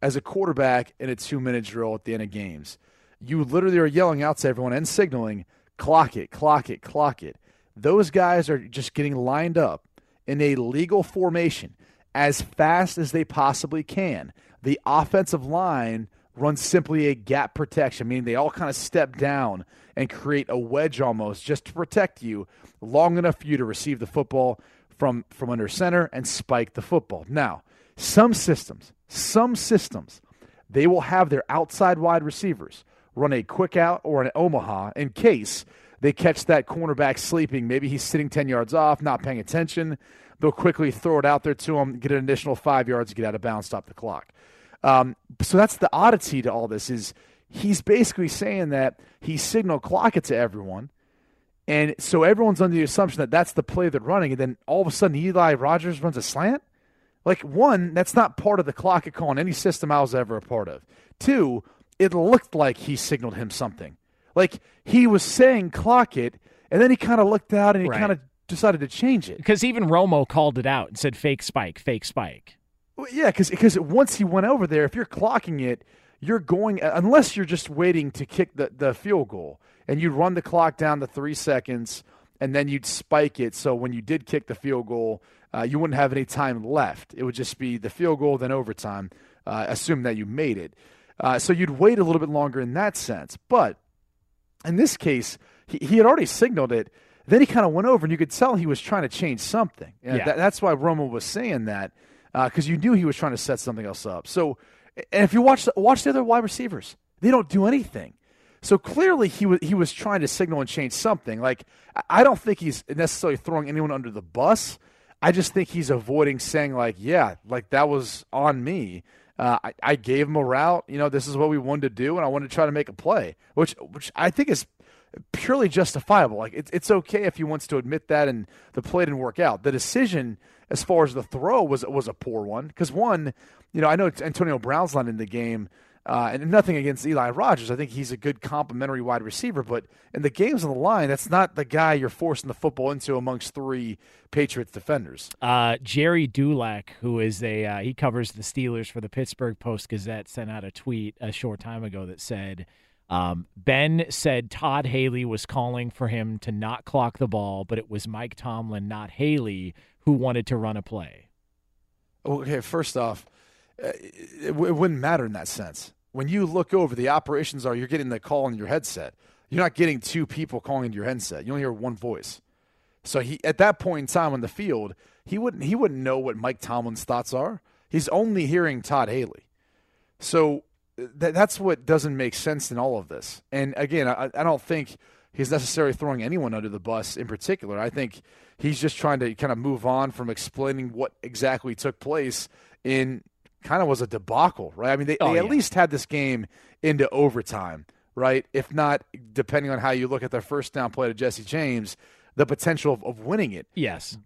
as a quarterback in a two-minute drill at the end of games, you literally are yelling out to everyone and signaling, "Clock it, clock it, clock it." Those guys are just getting lined up in a legal formation as fast as they possibly can. The offensive line runs simply a gap protection, meaning they all kind of step down and create a wedge almost just to protect you long enough for you to receive the football from from under center and spike the football. Now, some systems, some systems, they will have their outside wide receivers run a quick out or an Omaha in case they catch that cornerback sleeping. Maybe he's sitting 10 yards off, not paying attention. They'll quickly throw it out there to him, get an additional five yards, get out of bounds, stop the clock. Um, so that's the oddity to all this is he's basically saying that he signal clock it to everyone. And so everyone's under the assumption that that's the play they're running. And then all of a sudden, Eli Rogers runs a slant. Like, one, that's not part of the clock it call in any system I was ever a part of. Two, it looked like he signaled him something. Like he was saying clock it, and then he kind of looked out and he Right. kind of decided to change it. Because even Romo called it out and said fake spike, fake spike. Well, yeah, because once he went over there, if you're clocking it, you're going unless you're just waiting to kick the, the field goal, and you run the clock down to three seconds, and then you'd spike it. So when you did kick the field goal, uh, you wouldn't have any time left. It would just be the field goal, then overtime, uh, assume that you made it. Uh, so you'd wait a little bit longer in that sense. But in this case, he, he had already signaled it. Then he kind of went over, and you could tell he was trying to change something. Yeah. that- that's why Romo was saying that because you knew he was trying to set something else up. So, and if you watch the- watch the other wide receivers, they don't do anything. So clearly, he was he was trying to signal and change something. Like I- I don't think he's necessarily throwing anyone under the bus. I just think he's avoiding saying like, yeah, like that was on me. Uh, I, I gave him a route. You know, this is what we wanted to do, and I wanted to try to make a play, which which I think is purely justifiable. Like it's it's okay if he wants to admit that and the play didn't work out. The decision as far as the throw was was a poor one because one, you know, I know Antonio Brown's not in the game. Uh, and nothing against Eli Rogers. I think he's a good complementary wide receiver, but in the games on the line, that's not the guy you're forcing the football into amongst three Patriots defenders. Uh, Gerry Dulac, who is a uh, he covers the Steelers for the Pittsburgh Post Gazette, sent out a tweet a short time ago that said um, Ben said Todd Haley was calling for him to not clock the ball, but it was Mike Tomlin, not Haley, who wanted to run a play. Okay, first off, uh, it, it wouldn't matter in that sense. When you look over, the operations are you're getting the call in your headset. You're not getting two people calling into your headset. You only hear one voice. So he at that point in time on the field, he wouldn't he wouldn't know what Mike Tomlin's thoughts are. He's only hearing Todd Haley. So th- that's what doesn't make sense in all of this. And again, I, I don't think he's necessarily throwing anyone under the bus in particular. I think he's just trying to kind of move on from explaining what exactly took place in kind of was a debacle, right? I mean, they, Oh, they at yeah. least had this game into overtime, right? If not, depending on how you look at their first down play to Jesse James, the potential of, of winning it. Yes.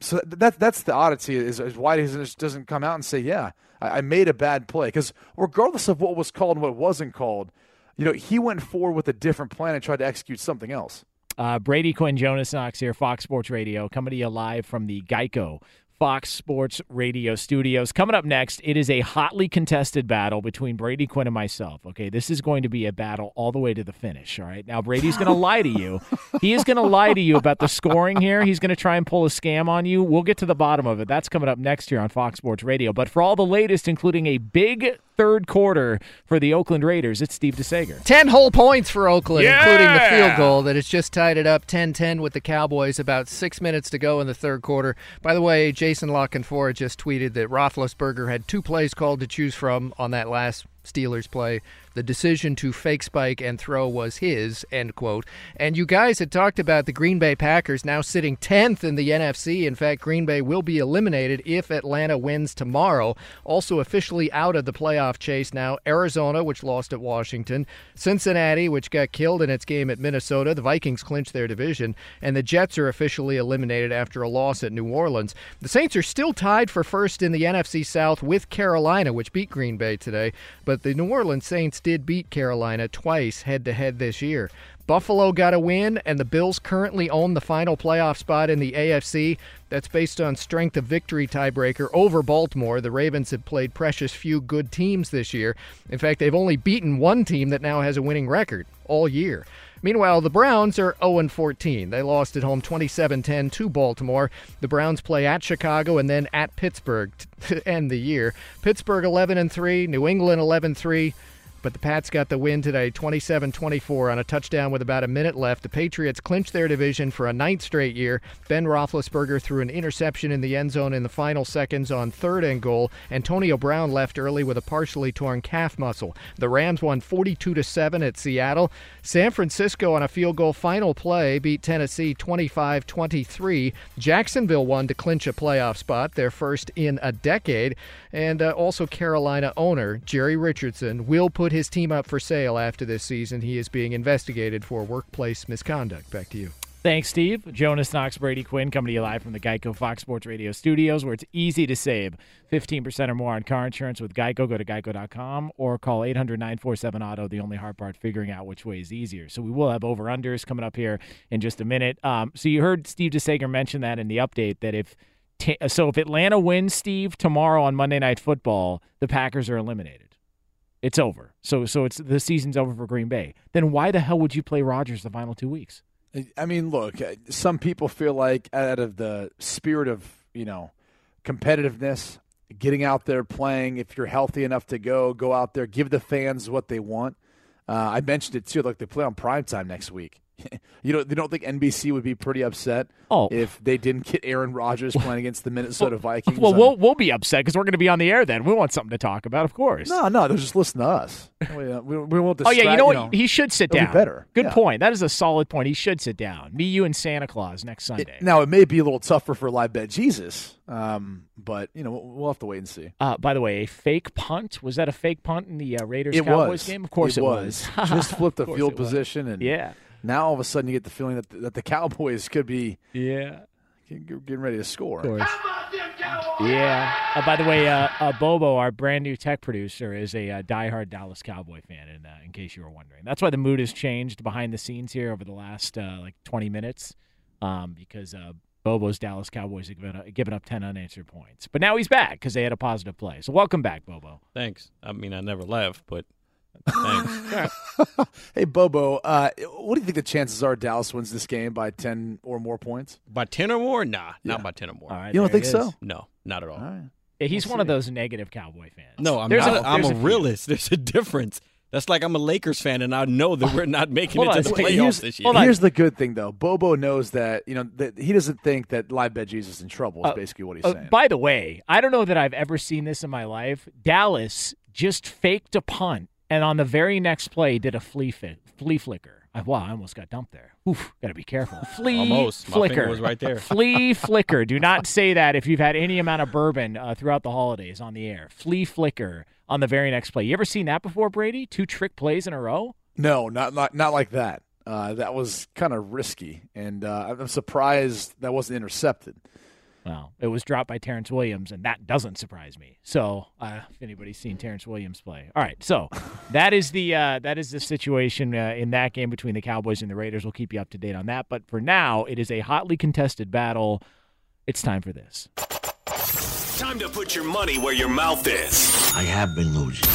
So th- that that's the oddity is, is why he doesn't come out and say, "Yeah, I, I made a bad play." Because regardless of what was called and what wasn't called, you know, he went forward with a different plan and tried to execute something else. Uh, Brady Quinn, Jonas Knox here, Fox Sports Radio, coming to you live from the Geico Fox Sports Radio studios. Coming up next, it is a hotly contested battle between Brady Quinn and myself. Okay, this is going to be a battle all the way to the finish. All right, now Brady's going to lie to you. He is going to lie to you about the scoring here. He's going to try and pull a scam on you. We'll get to the bottom of it. That's coming up next here on Fox Sports Radio. But for all the latest, including a big third quarter for the Oakland Raiders, it's Steve DeSager. 10 whole points for Oakland, including the field goal that has just tied it up 10 10 with the Cowboys. About six minutes to go in the third quarter. By the way, Jason La Canfora just tweeted that Roethlisberger had two plays called to choose from on that last Steelers play. The decision to fake spike and throw was his, end quote. And you guys had talked about the Green Bay Packers now sitting 10th in the NFC. In fact, Green Bay will be eliminated if Atlanta wins tomorrow. Also officially out of the playoff chase now, Arizona, which lost at Washington, Cincinnati, which got killed in its game at Minnesota. The Vikings clinched their division, and the Jets are officially eliminated after a loss at New Orleans. The Saints are still tied for first in the NFC South with Carolina, which beat Green Bay today, but the New Orleans Saints did beat Carolina twice head to head this year. Buffalo got a win, and the Bills currently own the final playoff spot in the AFC. That's based on strength of victory tiebreaker over Baltimore. The Ravens have played precious few good teams this year. In fact, they've only beaten one team that now has a winning record all year. Meanwhile, the Browns are 0 14. They lost at home 27 10 to Baltimore. The Browns play at Chicago and then at Pittsburgh to end the year. Pittsburgh 11 3, New England 11 3. But the Pats got the win today, 27 24, on a touchdown with about a minute left. The Patriots clinched their division for a ninth straight year. Ben Roethlisberger threw an interception in the end zone in the final seconds on third and goal. Antonio Brown left early with a partially torn calf muscle. The Rams won 42 7 at Seattle. San Francisco, on a field goal final play, beat Tennessee 25 23. Jacksonville won to clinch a playoff spot, their first in a decade. And uh, also, Carolina owner Jerry Richardson will put his team up for sale after this season. He is being investigated for workplace misconduct. Back to you. Thanks, Steve. Jonas Knox, Brady Quinn coming to you live from the Geico Fox Sports Radio studios, where it's easy to save 15% or more on car insurance with Geico. Go to geico.com or call 800 947 Auto. The only hard part, figuring out which way is easier. So we will have over unders coming up here in just a minute. Um, so you heard Steve DeSager mention that in the update that if t- so if Atlanta wins, Steve, tomorrow on Monday Night Football, the Packers are eliminated. It's over. So so it's the season's over for Green Bay. Then why the hell would you play Rodgers the final two weeks? I mean, look, uh, some people feel like out of the spirit of, you know, competitiveness, getting out there playing, if you're healthy enough to go, go out there, give the fans what they want. Uh, I mentioned it too, Look, they play on prime time next week. you know, you don't think NBC would be pretty upset oh. if they didn't get Aaron Rodgers playing against the Minnesota Vikings? Well, we'll we'll be upset because we're going to be on the air then. We want something to talk about, of course. No, no, they'll just listen to us. We, uh, we, we won't. oh yeah, you know what? You know, he should sit down. Be better. Good Yeah. point. That is a solid point. He should sit down. Me, you, and Santa Claus next Sunday. Now it may be a little tougher for live bet Jesus, um, but you know we'll, we'll have to wait and see. Uh, by the way, a fake punt was that a fake punt in the uh, Raiders Cowboys game? Of course it, was. Just flipped the field position, and Yeah. Now all of a sudden you get the feeling that the, that the Cowboys could be yeah getting ready to score. Yeah. Uh, by the way, uh, uh, Bobo, our brand new tech producer, is a uh, diehard Dallas Cowboy fan. In, uh, in case you were wondering, that's why the mood has changed behind the scenes here over the last uh, like 20 minutes, um, because uh, Bobo's Dallas Cowboys have given up, given up 10 unanswered points. But now he's back because they had a positive play. So welcome back, Bobo. Thanks. I mean, I never left, but thanks. hey Bobo, uh, what do you think the chances are Dallas wins this game by ten or more points? by 10 or more? Nah, Yeah. not by 10 or more. All right, You don't think so? No, not at all. Yeah, he's one of those negative Cowboy fans. No, I'm There's not. a- I'm a, a realist. There's a difference. That's like I'm a Lakers fan, and I know that we're not making Hold it on, to the playoffs here's, this year. here's the good thing though. Bobo knows that you know that he doesn't think that live bet Jesus is in trouble. Is Uh, basically what he's Uh, saying. by the way, I don't know that I've ever seen this in my life. Dallas just faked a punt and on the very next play did a flea fi- flea flicker. I, wow, I almost got dumped there. Oof, got to be careful. Flea Almost. My flicker finger was right there. flea flicker. Do not say that if you've had any amount of bourbon uh, throughout the holidays on the air. Flea flicker on the very next play. You ever seen that before, Brady? Two trick plays in a row. no, not not not like that. Uh, that was kind of risky, and uh, I'm surprised that wasn't intercepted. Well, it was dropped by Terrence Williams, and that doesn't surprise me. So, uh, if anybody's seen Terrence Williams play, all right. So, that is the uh, that is the situation uh, in that game between the Cowboys and the Raiders. We'll keep you up to date on that. But for now, it is a hotly contested battle. It's time for this. Time to put your money where your mouth is. I have been losing.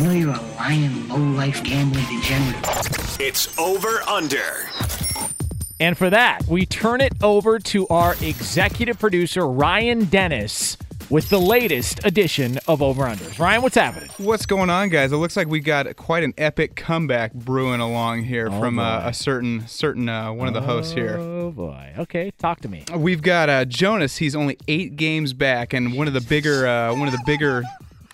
You know you're a lying, low-life gambling degenerate. It's over under. And for that, we turn it over to our executive producer Ryan Dennis with the latest edition of Over Unders. Ryan, what's happening? What's going on, guys? It looks like we got quite an epic comeback brewing along here Oh, from uh, a certain certain uh, one of the hosts here. Oh boy. Okay, talk to me. We've got uh, Jonas. He's only eight games back, and one of the bigger uh, one of the bigger.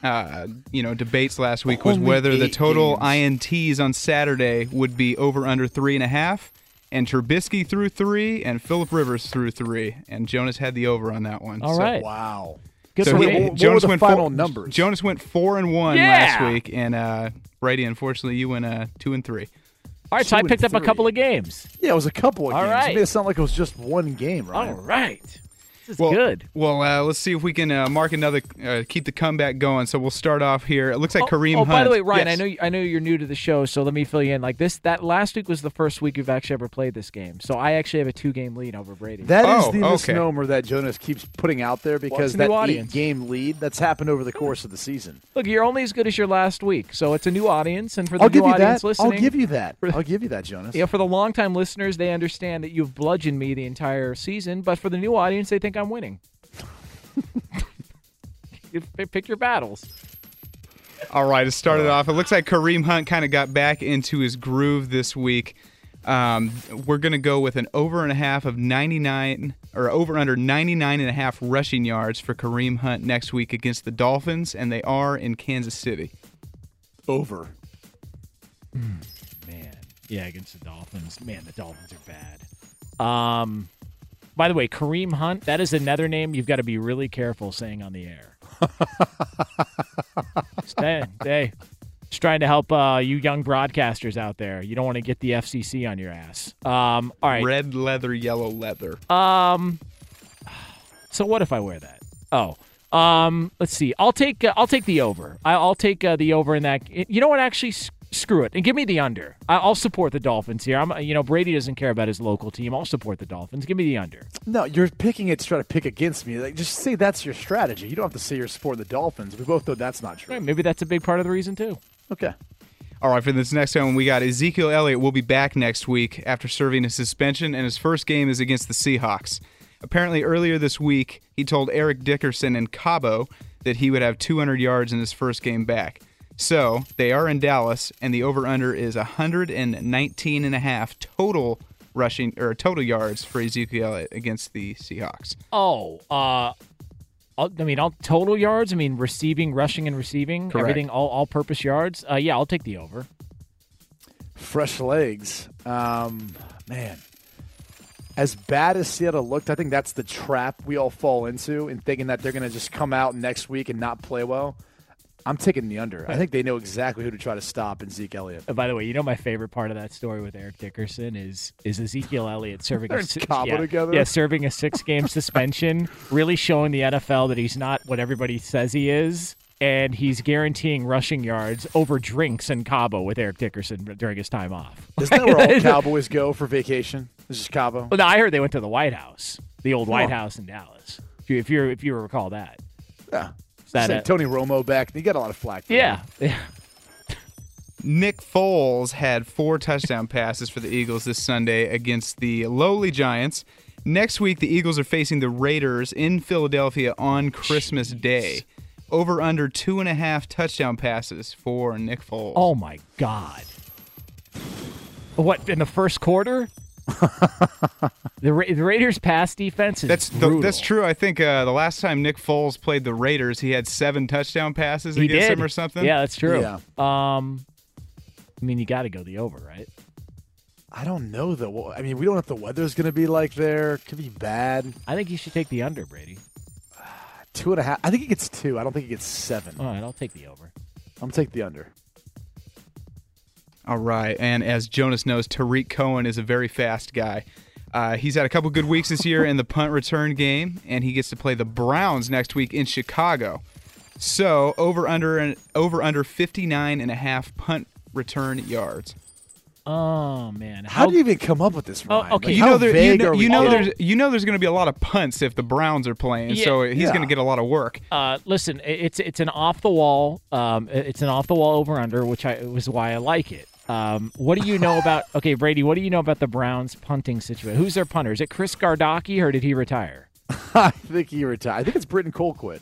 Uh, you know, debates last week was Only whether the total INTs on Saturday would be over under three and a half, and Trubisky threw three, and Philip Rivers threw three, and Jonas had the over on that one. All So- right. Wow. Good so for he- me. What were Jonas the went final four, numbers? Jonas went four and one Yeah. last week, and uh, Brady, unfortunately, you went uh, two and three. All right, so I Two and picked up a couple of games. Yeah, it was a couple of All games. right. It made it sound like it was just one game, right? All right. This is Well, good. Well, uh, let's see if we can uh, mark another, uh, keep the comeback going. So we'll start off here. It looks like oh, Kareem oh, Hunt. by the way, Ryan, Yes. I know you, I know you're new to the show, so let me fill you in. Like this, that last week was the first week you've actually ever played this game. So I actually have a two game lead over Brady. That is Oh, the okay. misnomer that Jonas keeps putting out there because a that eight-game lead that's happened over the course of the season. Look, you're only as good as your last week, so it's a new audience, and for the I'll new give you audience that. listening, I'll give you that. I'll give you that, Jonas. Yeah, for the longtime listeners, they understand that you've bludgeoned me the entire season, but for the new audience, they think I'm winning. you pick your battles. All right, to start it off, it looks like Kareem Hunt kind of got back into his groove this week. Um, we're going to go with an over and a half of 99 or over under 99 and a half rushing yards for Kareem Hunt next week against the Dolphins, and they are in Kansas City. Over. Man, yeah, against the Dolphins. Man, the Dolphins are bad. Um, by the way, Kareem Hunt. That is another name you've got to be really careful saying on the air. Stay, hey, just trying to help uh, you young broadcasters out there. You don't want to get the FCC on your ass. Um, all right. Red leather, yellow leather. Um. So what if I wear that? Oh. Um. Let's see. I'll take. Uh, I'll take the over. I, I'll take uh, the over in that. You know what? Actually, screw it and give me the under. I, I'll support the Dolphins here. I'm. You know, Brady doesn't care about his local team. I'll support the Dolphins. Give me the under. No, you're picking it to try to pick against me. Like, just say that's your strategy. You don't have to say you're supporting the Dolphins. We both know that's not true. Hey, maybe that's a big part of the reason too. Okay. All right, for this next one, we got Ezekiel Elliott will be back next week after serving a suspension, and his first game is against the Seahawks. Apparently, earlier this week, he told Eric Dickerson and Cabo that he would have 200 yards in his first game back. So they are in Dallas, and the over/under is 119 and a half total rushing or total yards for Ezekiel against the Seahawks. Oh, uh, I'll- I mean, all total yards. I mean, receiving, rushing, and receiving. Correct. Everything, all all-purpose yards. Uh, yeah, I'll take the over. Fresh legs. Um, man. As bad as Seattle looked, I think that's the trap we all fall into in thinking that they're going to just come out next week and not play well. I'm taking the under. I think they know exactly who to try to stop in Zeke Elliott. By the way, you know my favorite part of that story with Eric Dickerson is is Ezekiel Elliott serving a yeah, together. yeah, serving a six game suspension, really showing the NFL that he's not what everybody says he is, and he's guaranteeing rushing yards over drinks in Cabo with Eric Dickerson during his time off. Isn't that where all Cowboys go for vacation? This is Cabo. Well, no, I heard they went to the White House, the old White Oh. House in Dallas. If you if, you're, if you recall that, Yeah. That, Sent Tony Romo back. He got a lot of flack. for yeah, that. yeah. Nick Foles had four touchdown passes for the Eagles this Sunday against the lowly Giants. Next week, the Eagles are facing the Raiders in Philadelphia on Christmas Day. Over under two and a half touchdown passes for Nick Foles. Oh my God! What in the first quarter? the, Ra- the Raiders' pass defense is That's the, that's true. I think uh, the last time Nick Foles played the Raiders, he had seven touchdown passes he against did them or something. Yeah, that's true. Yeah. Um, I mean, you got to go the over, right? I don't know though. I mean, we don't know if the weather's going to be like there. Could be bad. I think you should take the under, Brady. Two and a half. I think he gets two. I don't think he gets seven. All right, I'll take the over. I'm gonna take the under. All right, and as Jonas knows, Tarik Cohen is a very fast guy. Uh, he's had a couple good weeks this year in the punt return game, and he gets to play the Browns next week in Chicago. So over under and over under 59 and a half punt return yards. Oh man, How, do you even come up with this? Oh, okay. Like, You how know, there, you know, are we you know there's you know there's going to be a lot of punts if the Browns are playing, Yeah. so he's Yeah. going to get a lot of work. Uh, listen, it's it's an off the wall. Um, it's an off the wall over under, which I was why I like it. Um, what do you know about? Okay, Brady, what do you know about the Browns punting situation? Who's their punter? Is it Chris Gardocki or did he retire? I think he retired. I think it's Britton Colquitt.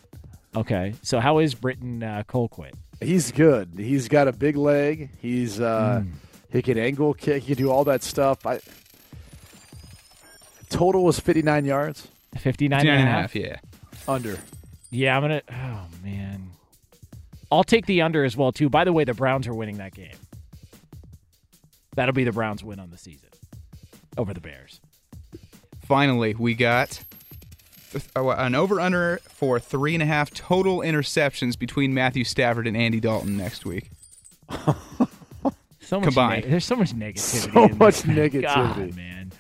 Okay, so how is Britton uh, Colquitt? He's good. He's got a big leg. He's uh, Hmm. he can angle kick. He can do all that stuff. I total was 59 yards 59 59 and and a a half? half, yeah. under. Yeah, I'm gonna. Oh man, I'll take the under as well too. By the way, the Browns are winning that game. That'll be the Browns' win on the season over the Bears. Finally, we got an over under for three and a half total interceptions between Matthew Stafford and Andy Dalton next week. So much Combined. neg- there's so much negativity. So much negativity. God, man.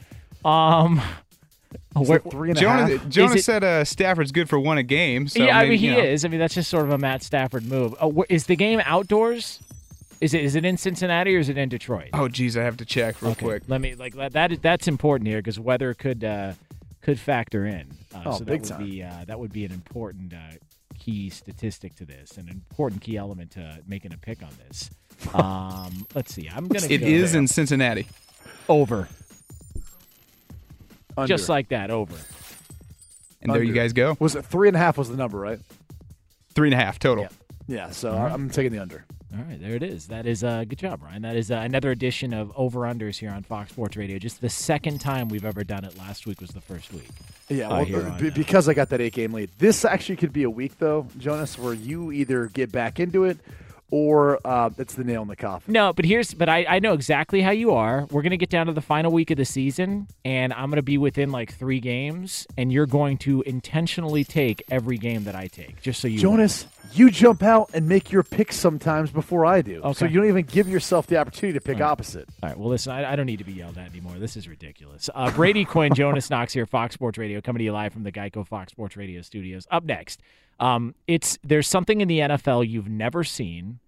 Um, where, three and a half? Jonas Is it- said uh, Stafford's good for one a game. So yeah, I mean he you know. is. I mean that's just sort of a Matt Stafford move. Uh, wh- is the game outdoors? Is it is it in Cincinnati or is it in Detroit? Oh, geez, I have to check real Okay, quick. Let me like that. that that's important here because weather could uh, could factor in. Uh, Oh, so big that would time. be uh, that would be an important uh, key statistic to this, an important key element to making a pick on this. Um, let's see. I'm gonna. It go is there. in Cincinnati. over, Under. just like that. Over. And there you guys go. Was it three and a half? Was the number right? Three and a half total. Yeah, so All right. I'm taking the under. All right, there it is. That is a uh, good job, Ryan. That is uh, another edition of Over Unders here on Fox Sports Radio. Just the second time we've ever done it. Last week was the first week. Yeah, uh, well, on, uh, because I got that eight game lead. This actually could be a week though, Jonas, where you either get back into it or uh, it's the nail in the coffin. No, but here's but I, I know exactly how you are. We're gonna get down to the final week of the season, and I'm gonna be within like three games, and you're going to intentionally take every game that I take, just so you. Jonas, you jump out and make your picks sometimes before I do. So you don't even give yourself the opportunity to pick All right. opposite. All right. Well, listen, I, I don't need to be yelled at anymore. This is ridiculous. Uh, Brady Quinn, Jonas Knox here, Fox Sports Radio, coming to you live from the Geico Fox Sports Radio studios. Up next, um, it's there's something in the NFL you've never seen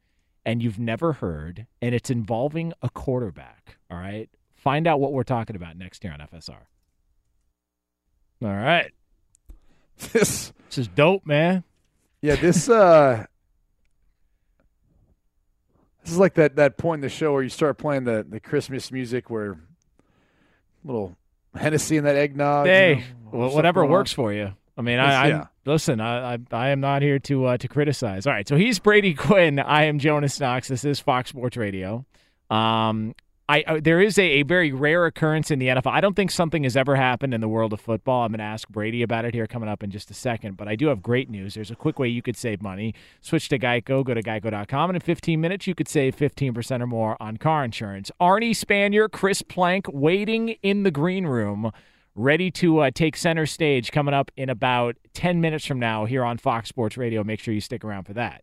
and you've never heard, and it's involving a quarterback. All right. Find out what we're talking about next year on FSR. All right. This this is dope, man. Yeah, this uh This is like that, that point in the show where you start playing the, the Christmas music where little Hennessy in that eggnog. you Hey, know, whatever going on. works for you. I mean, I, I yeah. Listen. I, I I am not here to uh, to criticize. All right, so he's Brady Quinn. I am Jonas Knox. This is Fox Sports Radio. Um, I uh, there is a, a very rare occurrence in the NFL. I don't think something has ever happened in the world of football. I'm going to ask Brady about it here coming up in just a second. But I do have great news. There's a quick way you could save money. Switch to Geico. Go to geico.com, and in 15 minutes you could save 15% or more on car insurance. Arnie Spanier, Chris Plank, waiting in the green room ready to uh, take center stage coming up in about 10 minutes from now here on Fox Sports Radio. Make sure you stick around for that.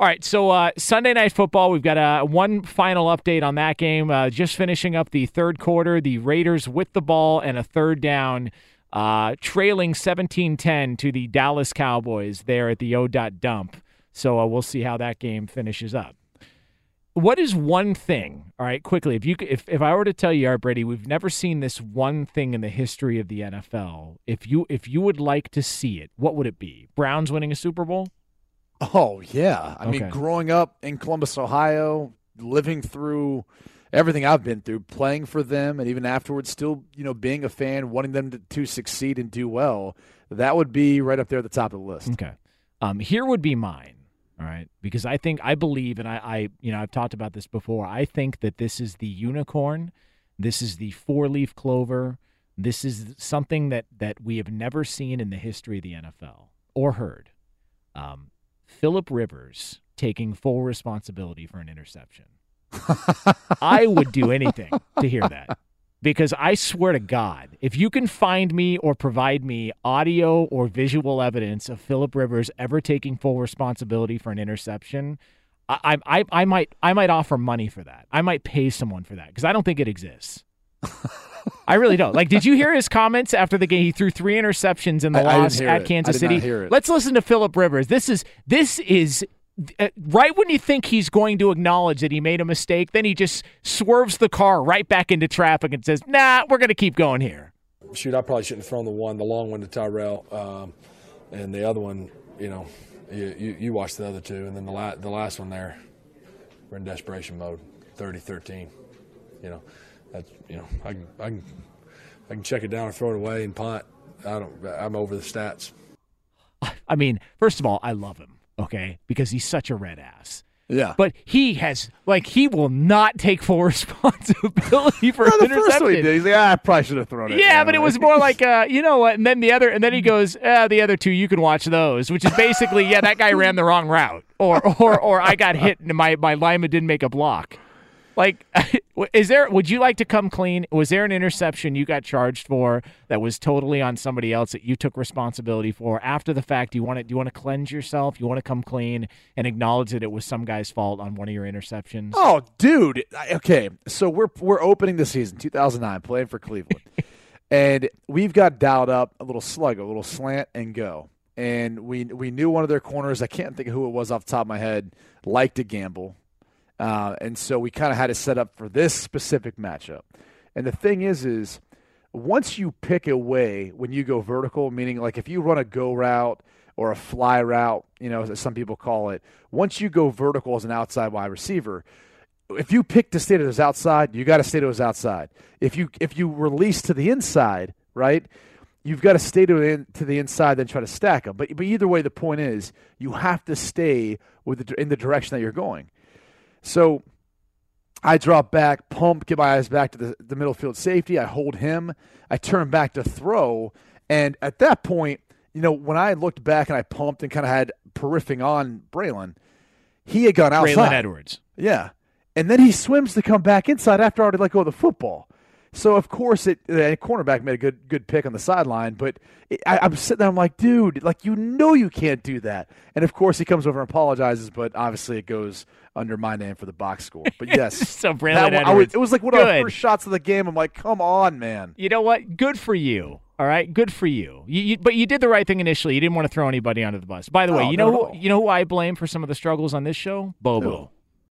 All right, so uh, Sunday Night Football, we've got uh, one final update on that game. Uh, just finishing up the third quarter, the Raiders with the ball and a third down, uh, trailing 17 10 to the Dallas Cowboys there at the O. Dot dump. So uh, we'll see how that game finishes up what is one thing all right quickly if you if, if i were to tell you all right brady we've never seen this one thing in the history of the nfl if you if you would like to see it what would it be? Browns winning a super bowl? Oh yeah, I mean, growing up in Columbus, Ohio, living through everything I've been through, playing for them, and even afterwards, still you know being a fan, wanting them to, to succeed and do well, that would be right up there at the top of the list. okay. Um here would be mine all right because i think i believe and i i you know i've talked about this before i think that this is the unicorn this is the four leaf clover this is something that that we have never seen in the history of the nfl or heard um, Philip Rivers taking full responsibility for an interception. I would do anything to hear that. Because I swear to God, if you can find me or provide me audio or visual evidence of Philip Rivers ever taking full responsibility for an interception, I, I, I, I might I might offer money for that. I might pay someone for that because I don't think it exists. I really don't. Like, did you hear his comments after the game? He threw three interceptions in the I- I loss hear at it. Kansas I City. hear it. Let's listen to Philip Rivers. This is this is right when you think he's going to acknowledge that he made a mistake, then he just swerves the car right back into traffic and says, "Nah, we're going to keep going here." Shoot, I probably shouldn't have thrown the one, the long one to Tyrell, um, and the other one, you know, you, you, you watched the other two, and then the, la- the last one there, we're in desperation mode, 30-13. You know, that's you know, I can, I can I can check it down or throw it away and punt. I don't. I'm over the stats. I mean, first of all, I love him, okay, because he's such a red ass. Yeah. But he has like he will not take full responsibility for Well, the first one he did, he's like, ah, I probably should have thrown it. Yeah, but it was more like, uh, you know what? And then the other, and then he goes, uh, the other two, you can watch those, which is basically, yeah, that guy ran the wrong route, or or or I got hit and my my lineman didn't make a block. Like, is there? Would you like to come clean? Was there an interception you got charged for that was totally on somebody else that you took responsibility for after the fact? Do you want to? Do you want to cleanse yourself? You want to come clean and acknowledge that it was some guy's fault on one of your interceptions? Oh, dude. I- Okay, so we're we're opening the season 2009, playing for Cleveland, and we've got dialed up a little slug, a little slant and go. And we we knew one of their corners. I can't think of who it was off the top of my head. Liked to gamble, uh, and so we kind of had it set up for this specific matchup. And the thing is, is once you pick a way when you go vertical, meaning like if you run a go route or a fly route, you know, as some people call it, once you go vertical as an outside wide receiver, if you pick to stay to those outside, you got to stay to those outside. If you if you release to the inside, right? you've got to stay to the, to the inside, then try to stack them. But but either way, the point is you have to stay with the, in the direction that you're going. So I drop back, pump, get my eyes back to the, the middle field safety. I hold him. I turn back to throw, and at that point, you know, when I looked back and I pumped and kind of had periffing on Braylon, he had gone outside. Braylon Edwards. Yeah. And then he swims to come back inside after I already let go of the football. So of course it the cornerback made a good good pick on the sideline, but it, I, I'm sitting there, I'm like, dude, like you know you can't do that. And of course he comes over and apologizes, but obviously it goes under my name for the box score. But yes, So Braylon that one- I Edwards. was- it was like one of our first shots of the game. I'm like, come on, man. You know what? Good for you. All right, good for you. You, you. But you did the right thing initially. You didn't want to throw anybody under the bus. By the way, No, you know who, you know who I blame for some of the struggles on this show? Bobo.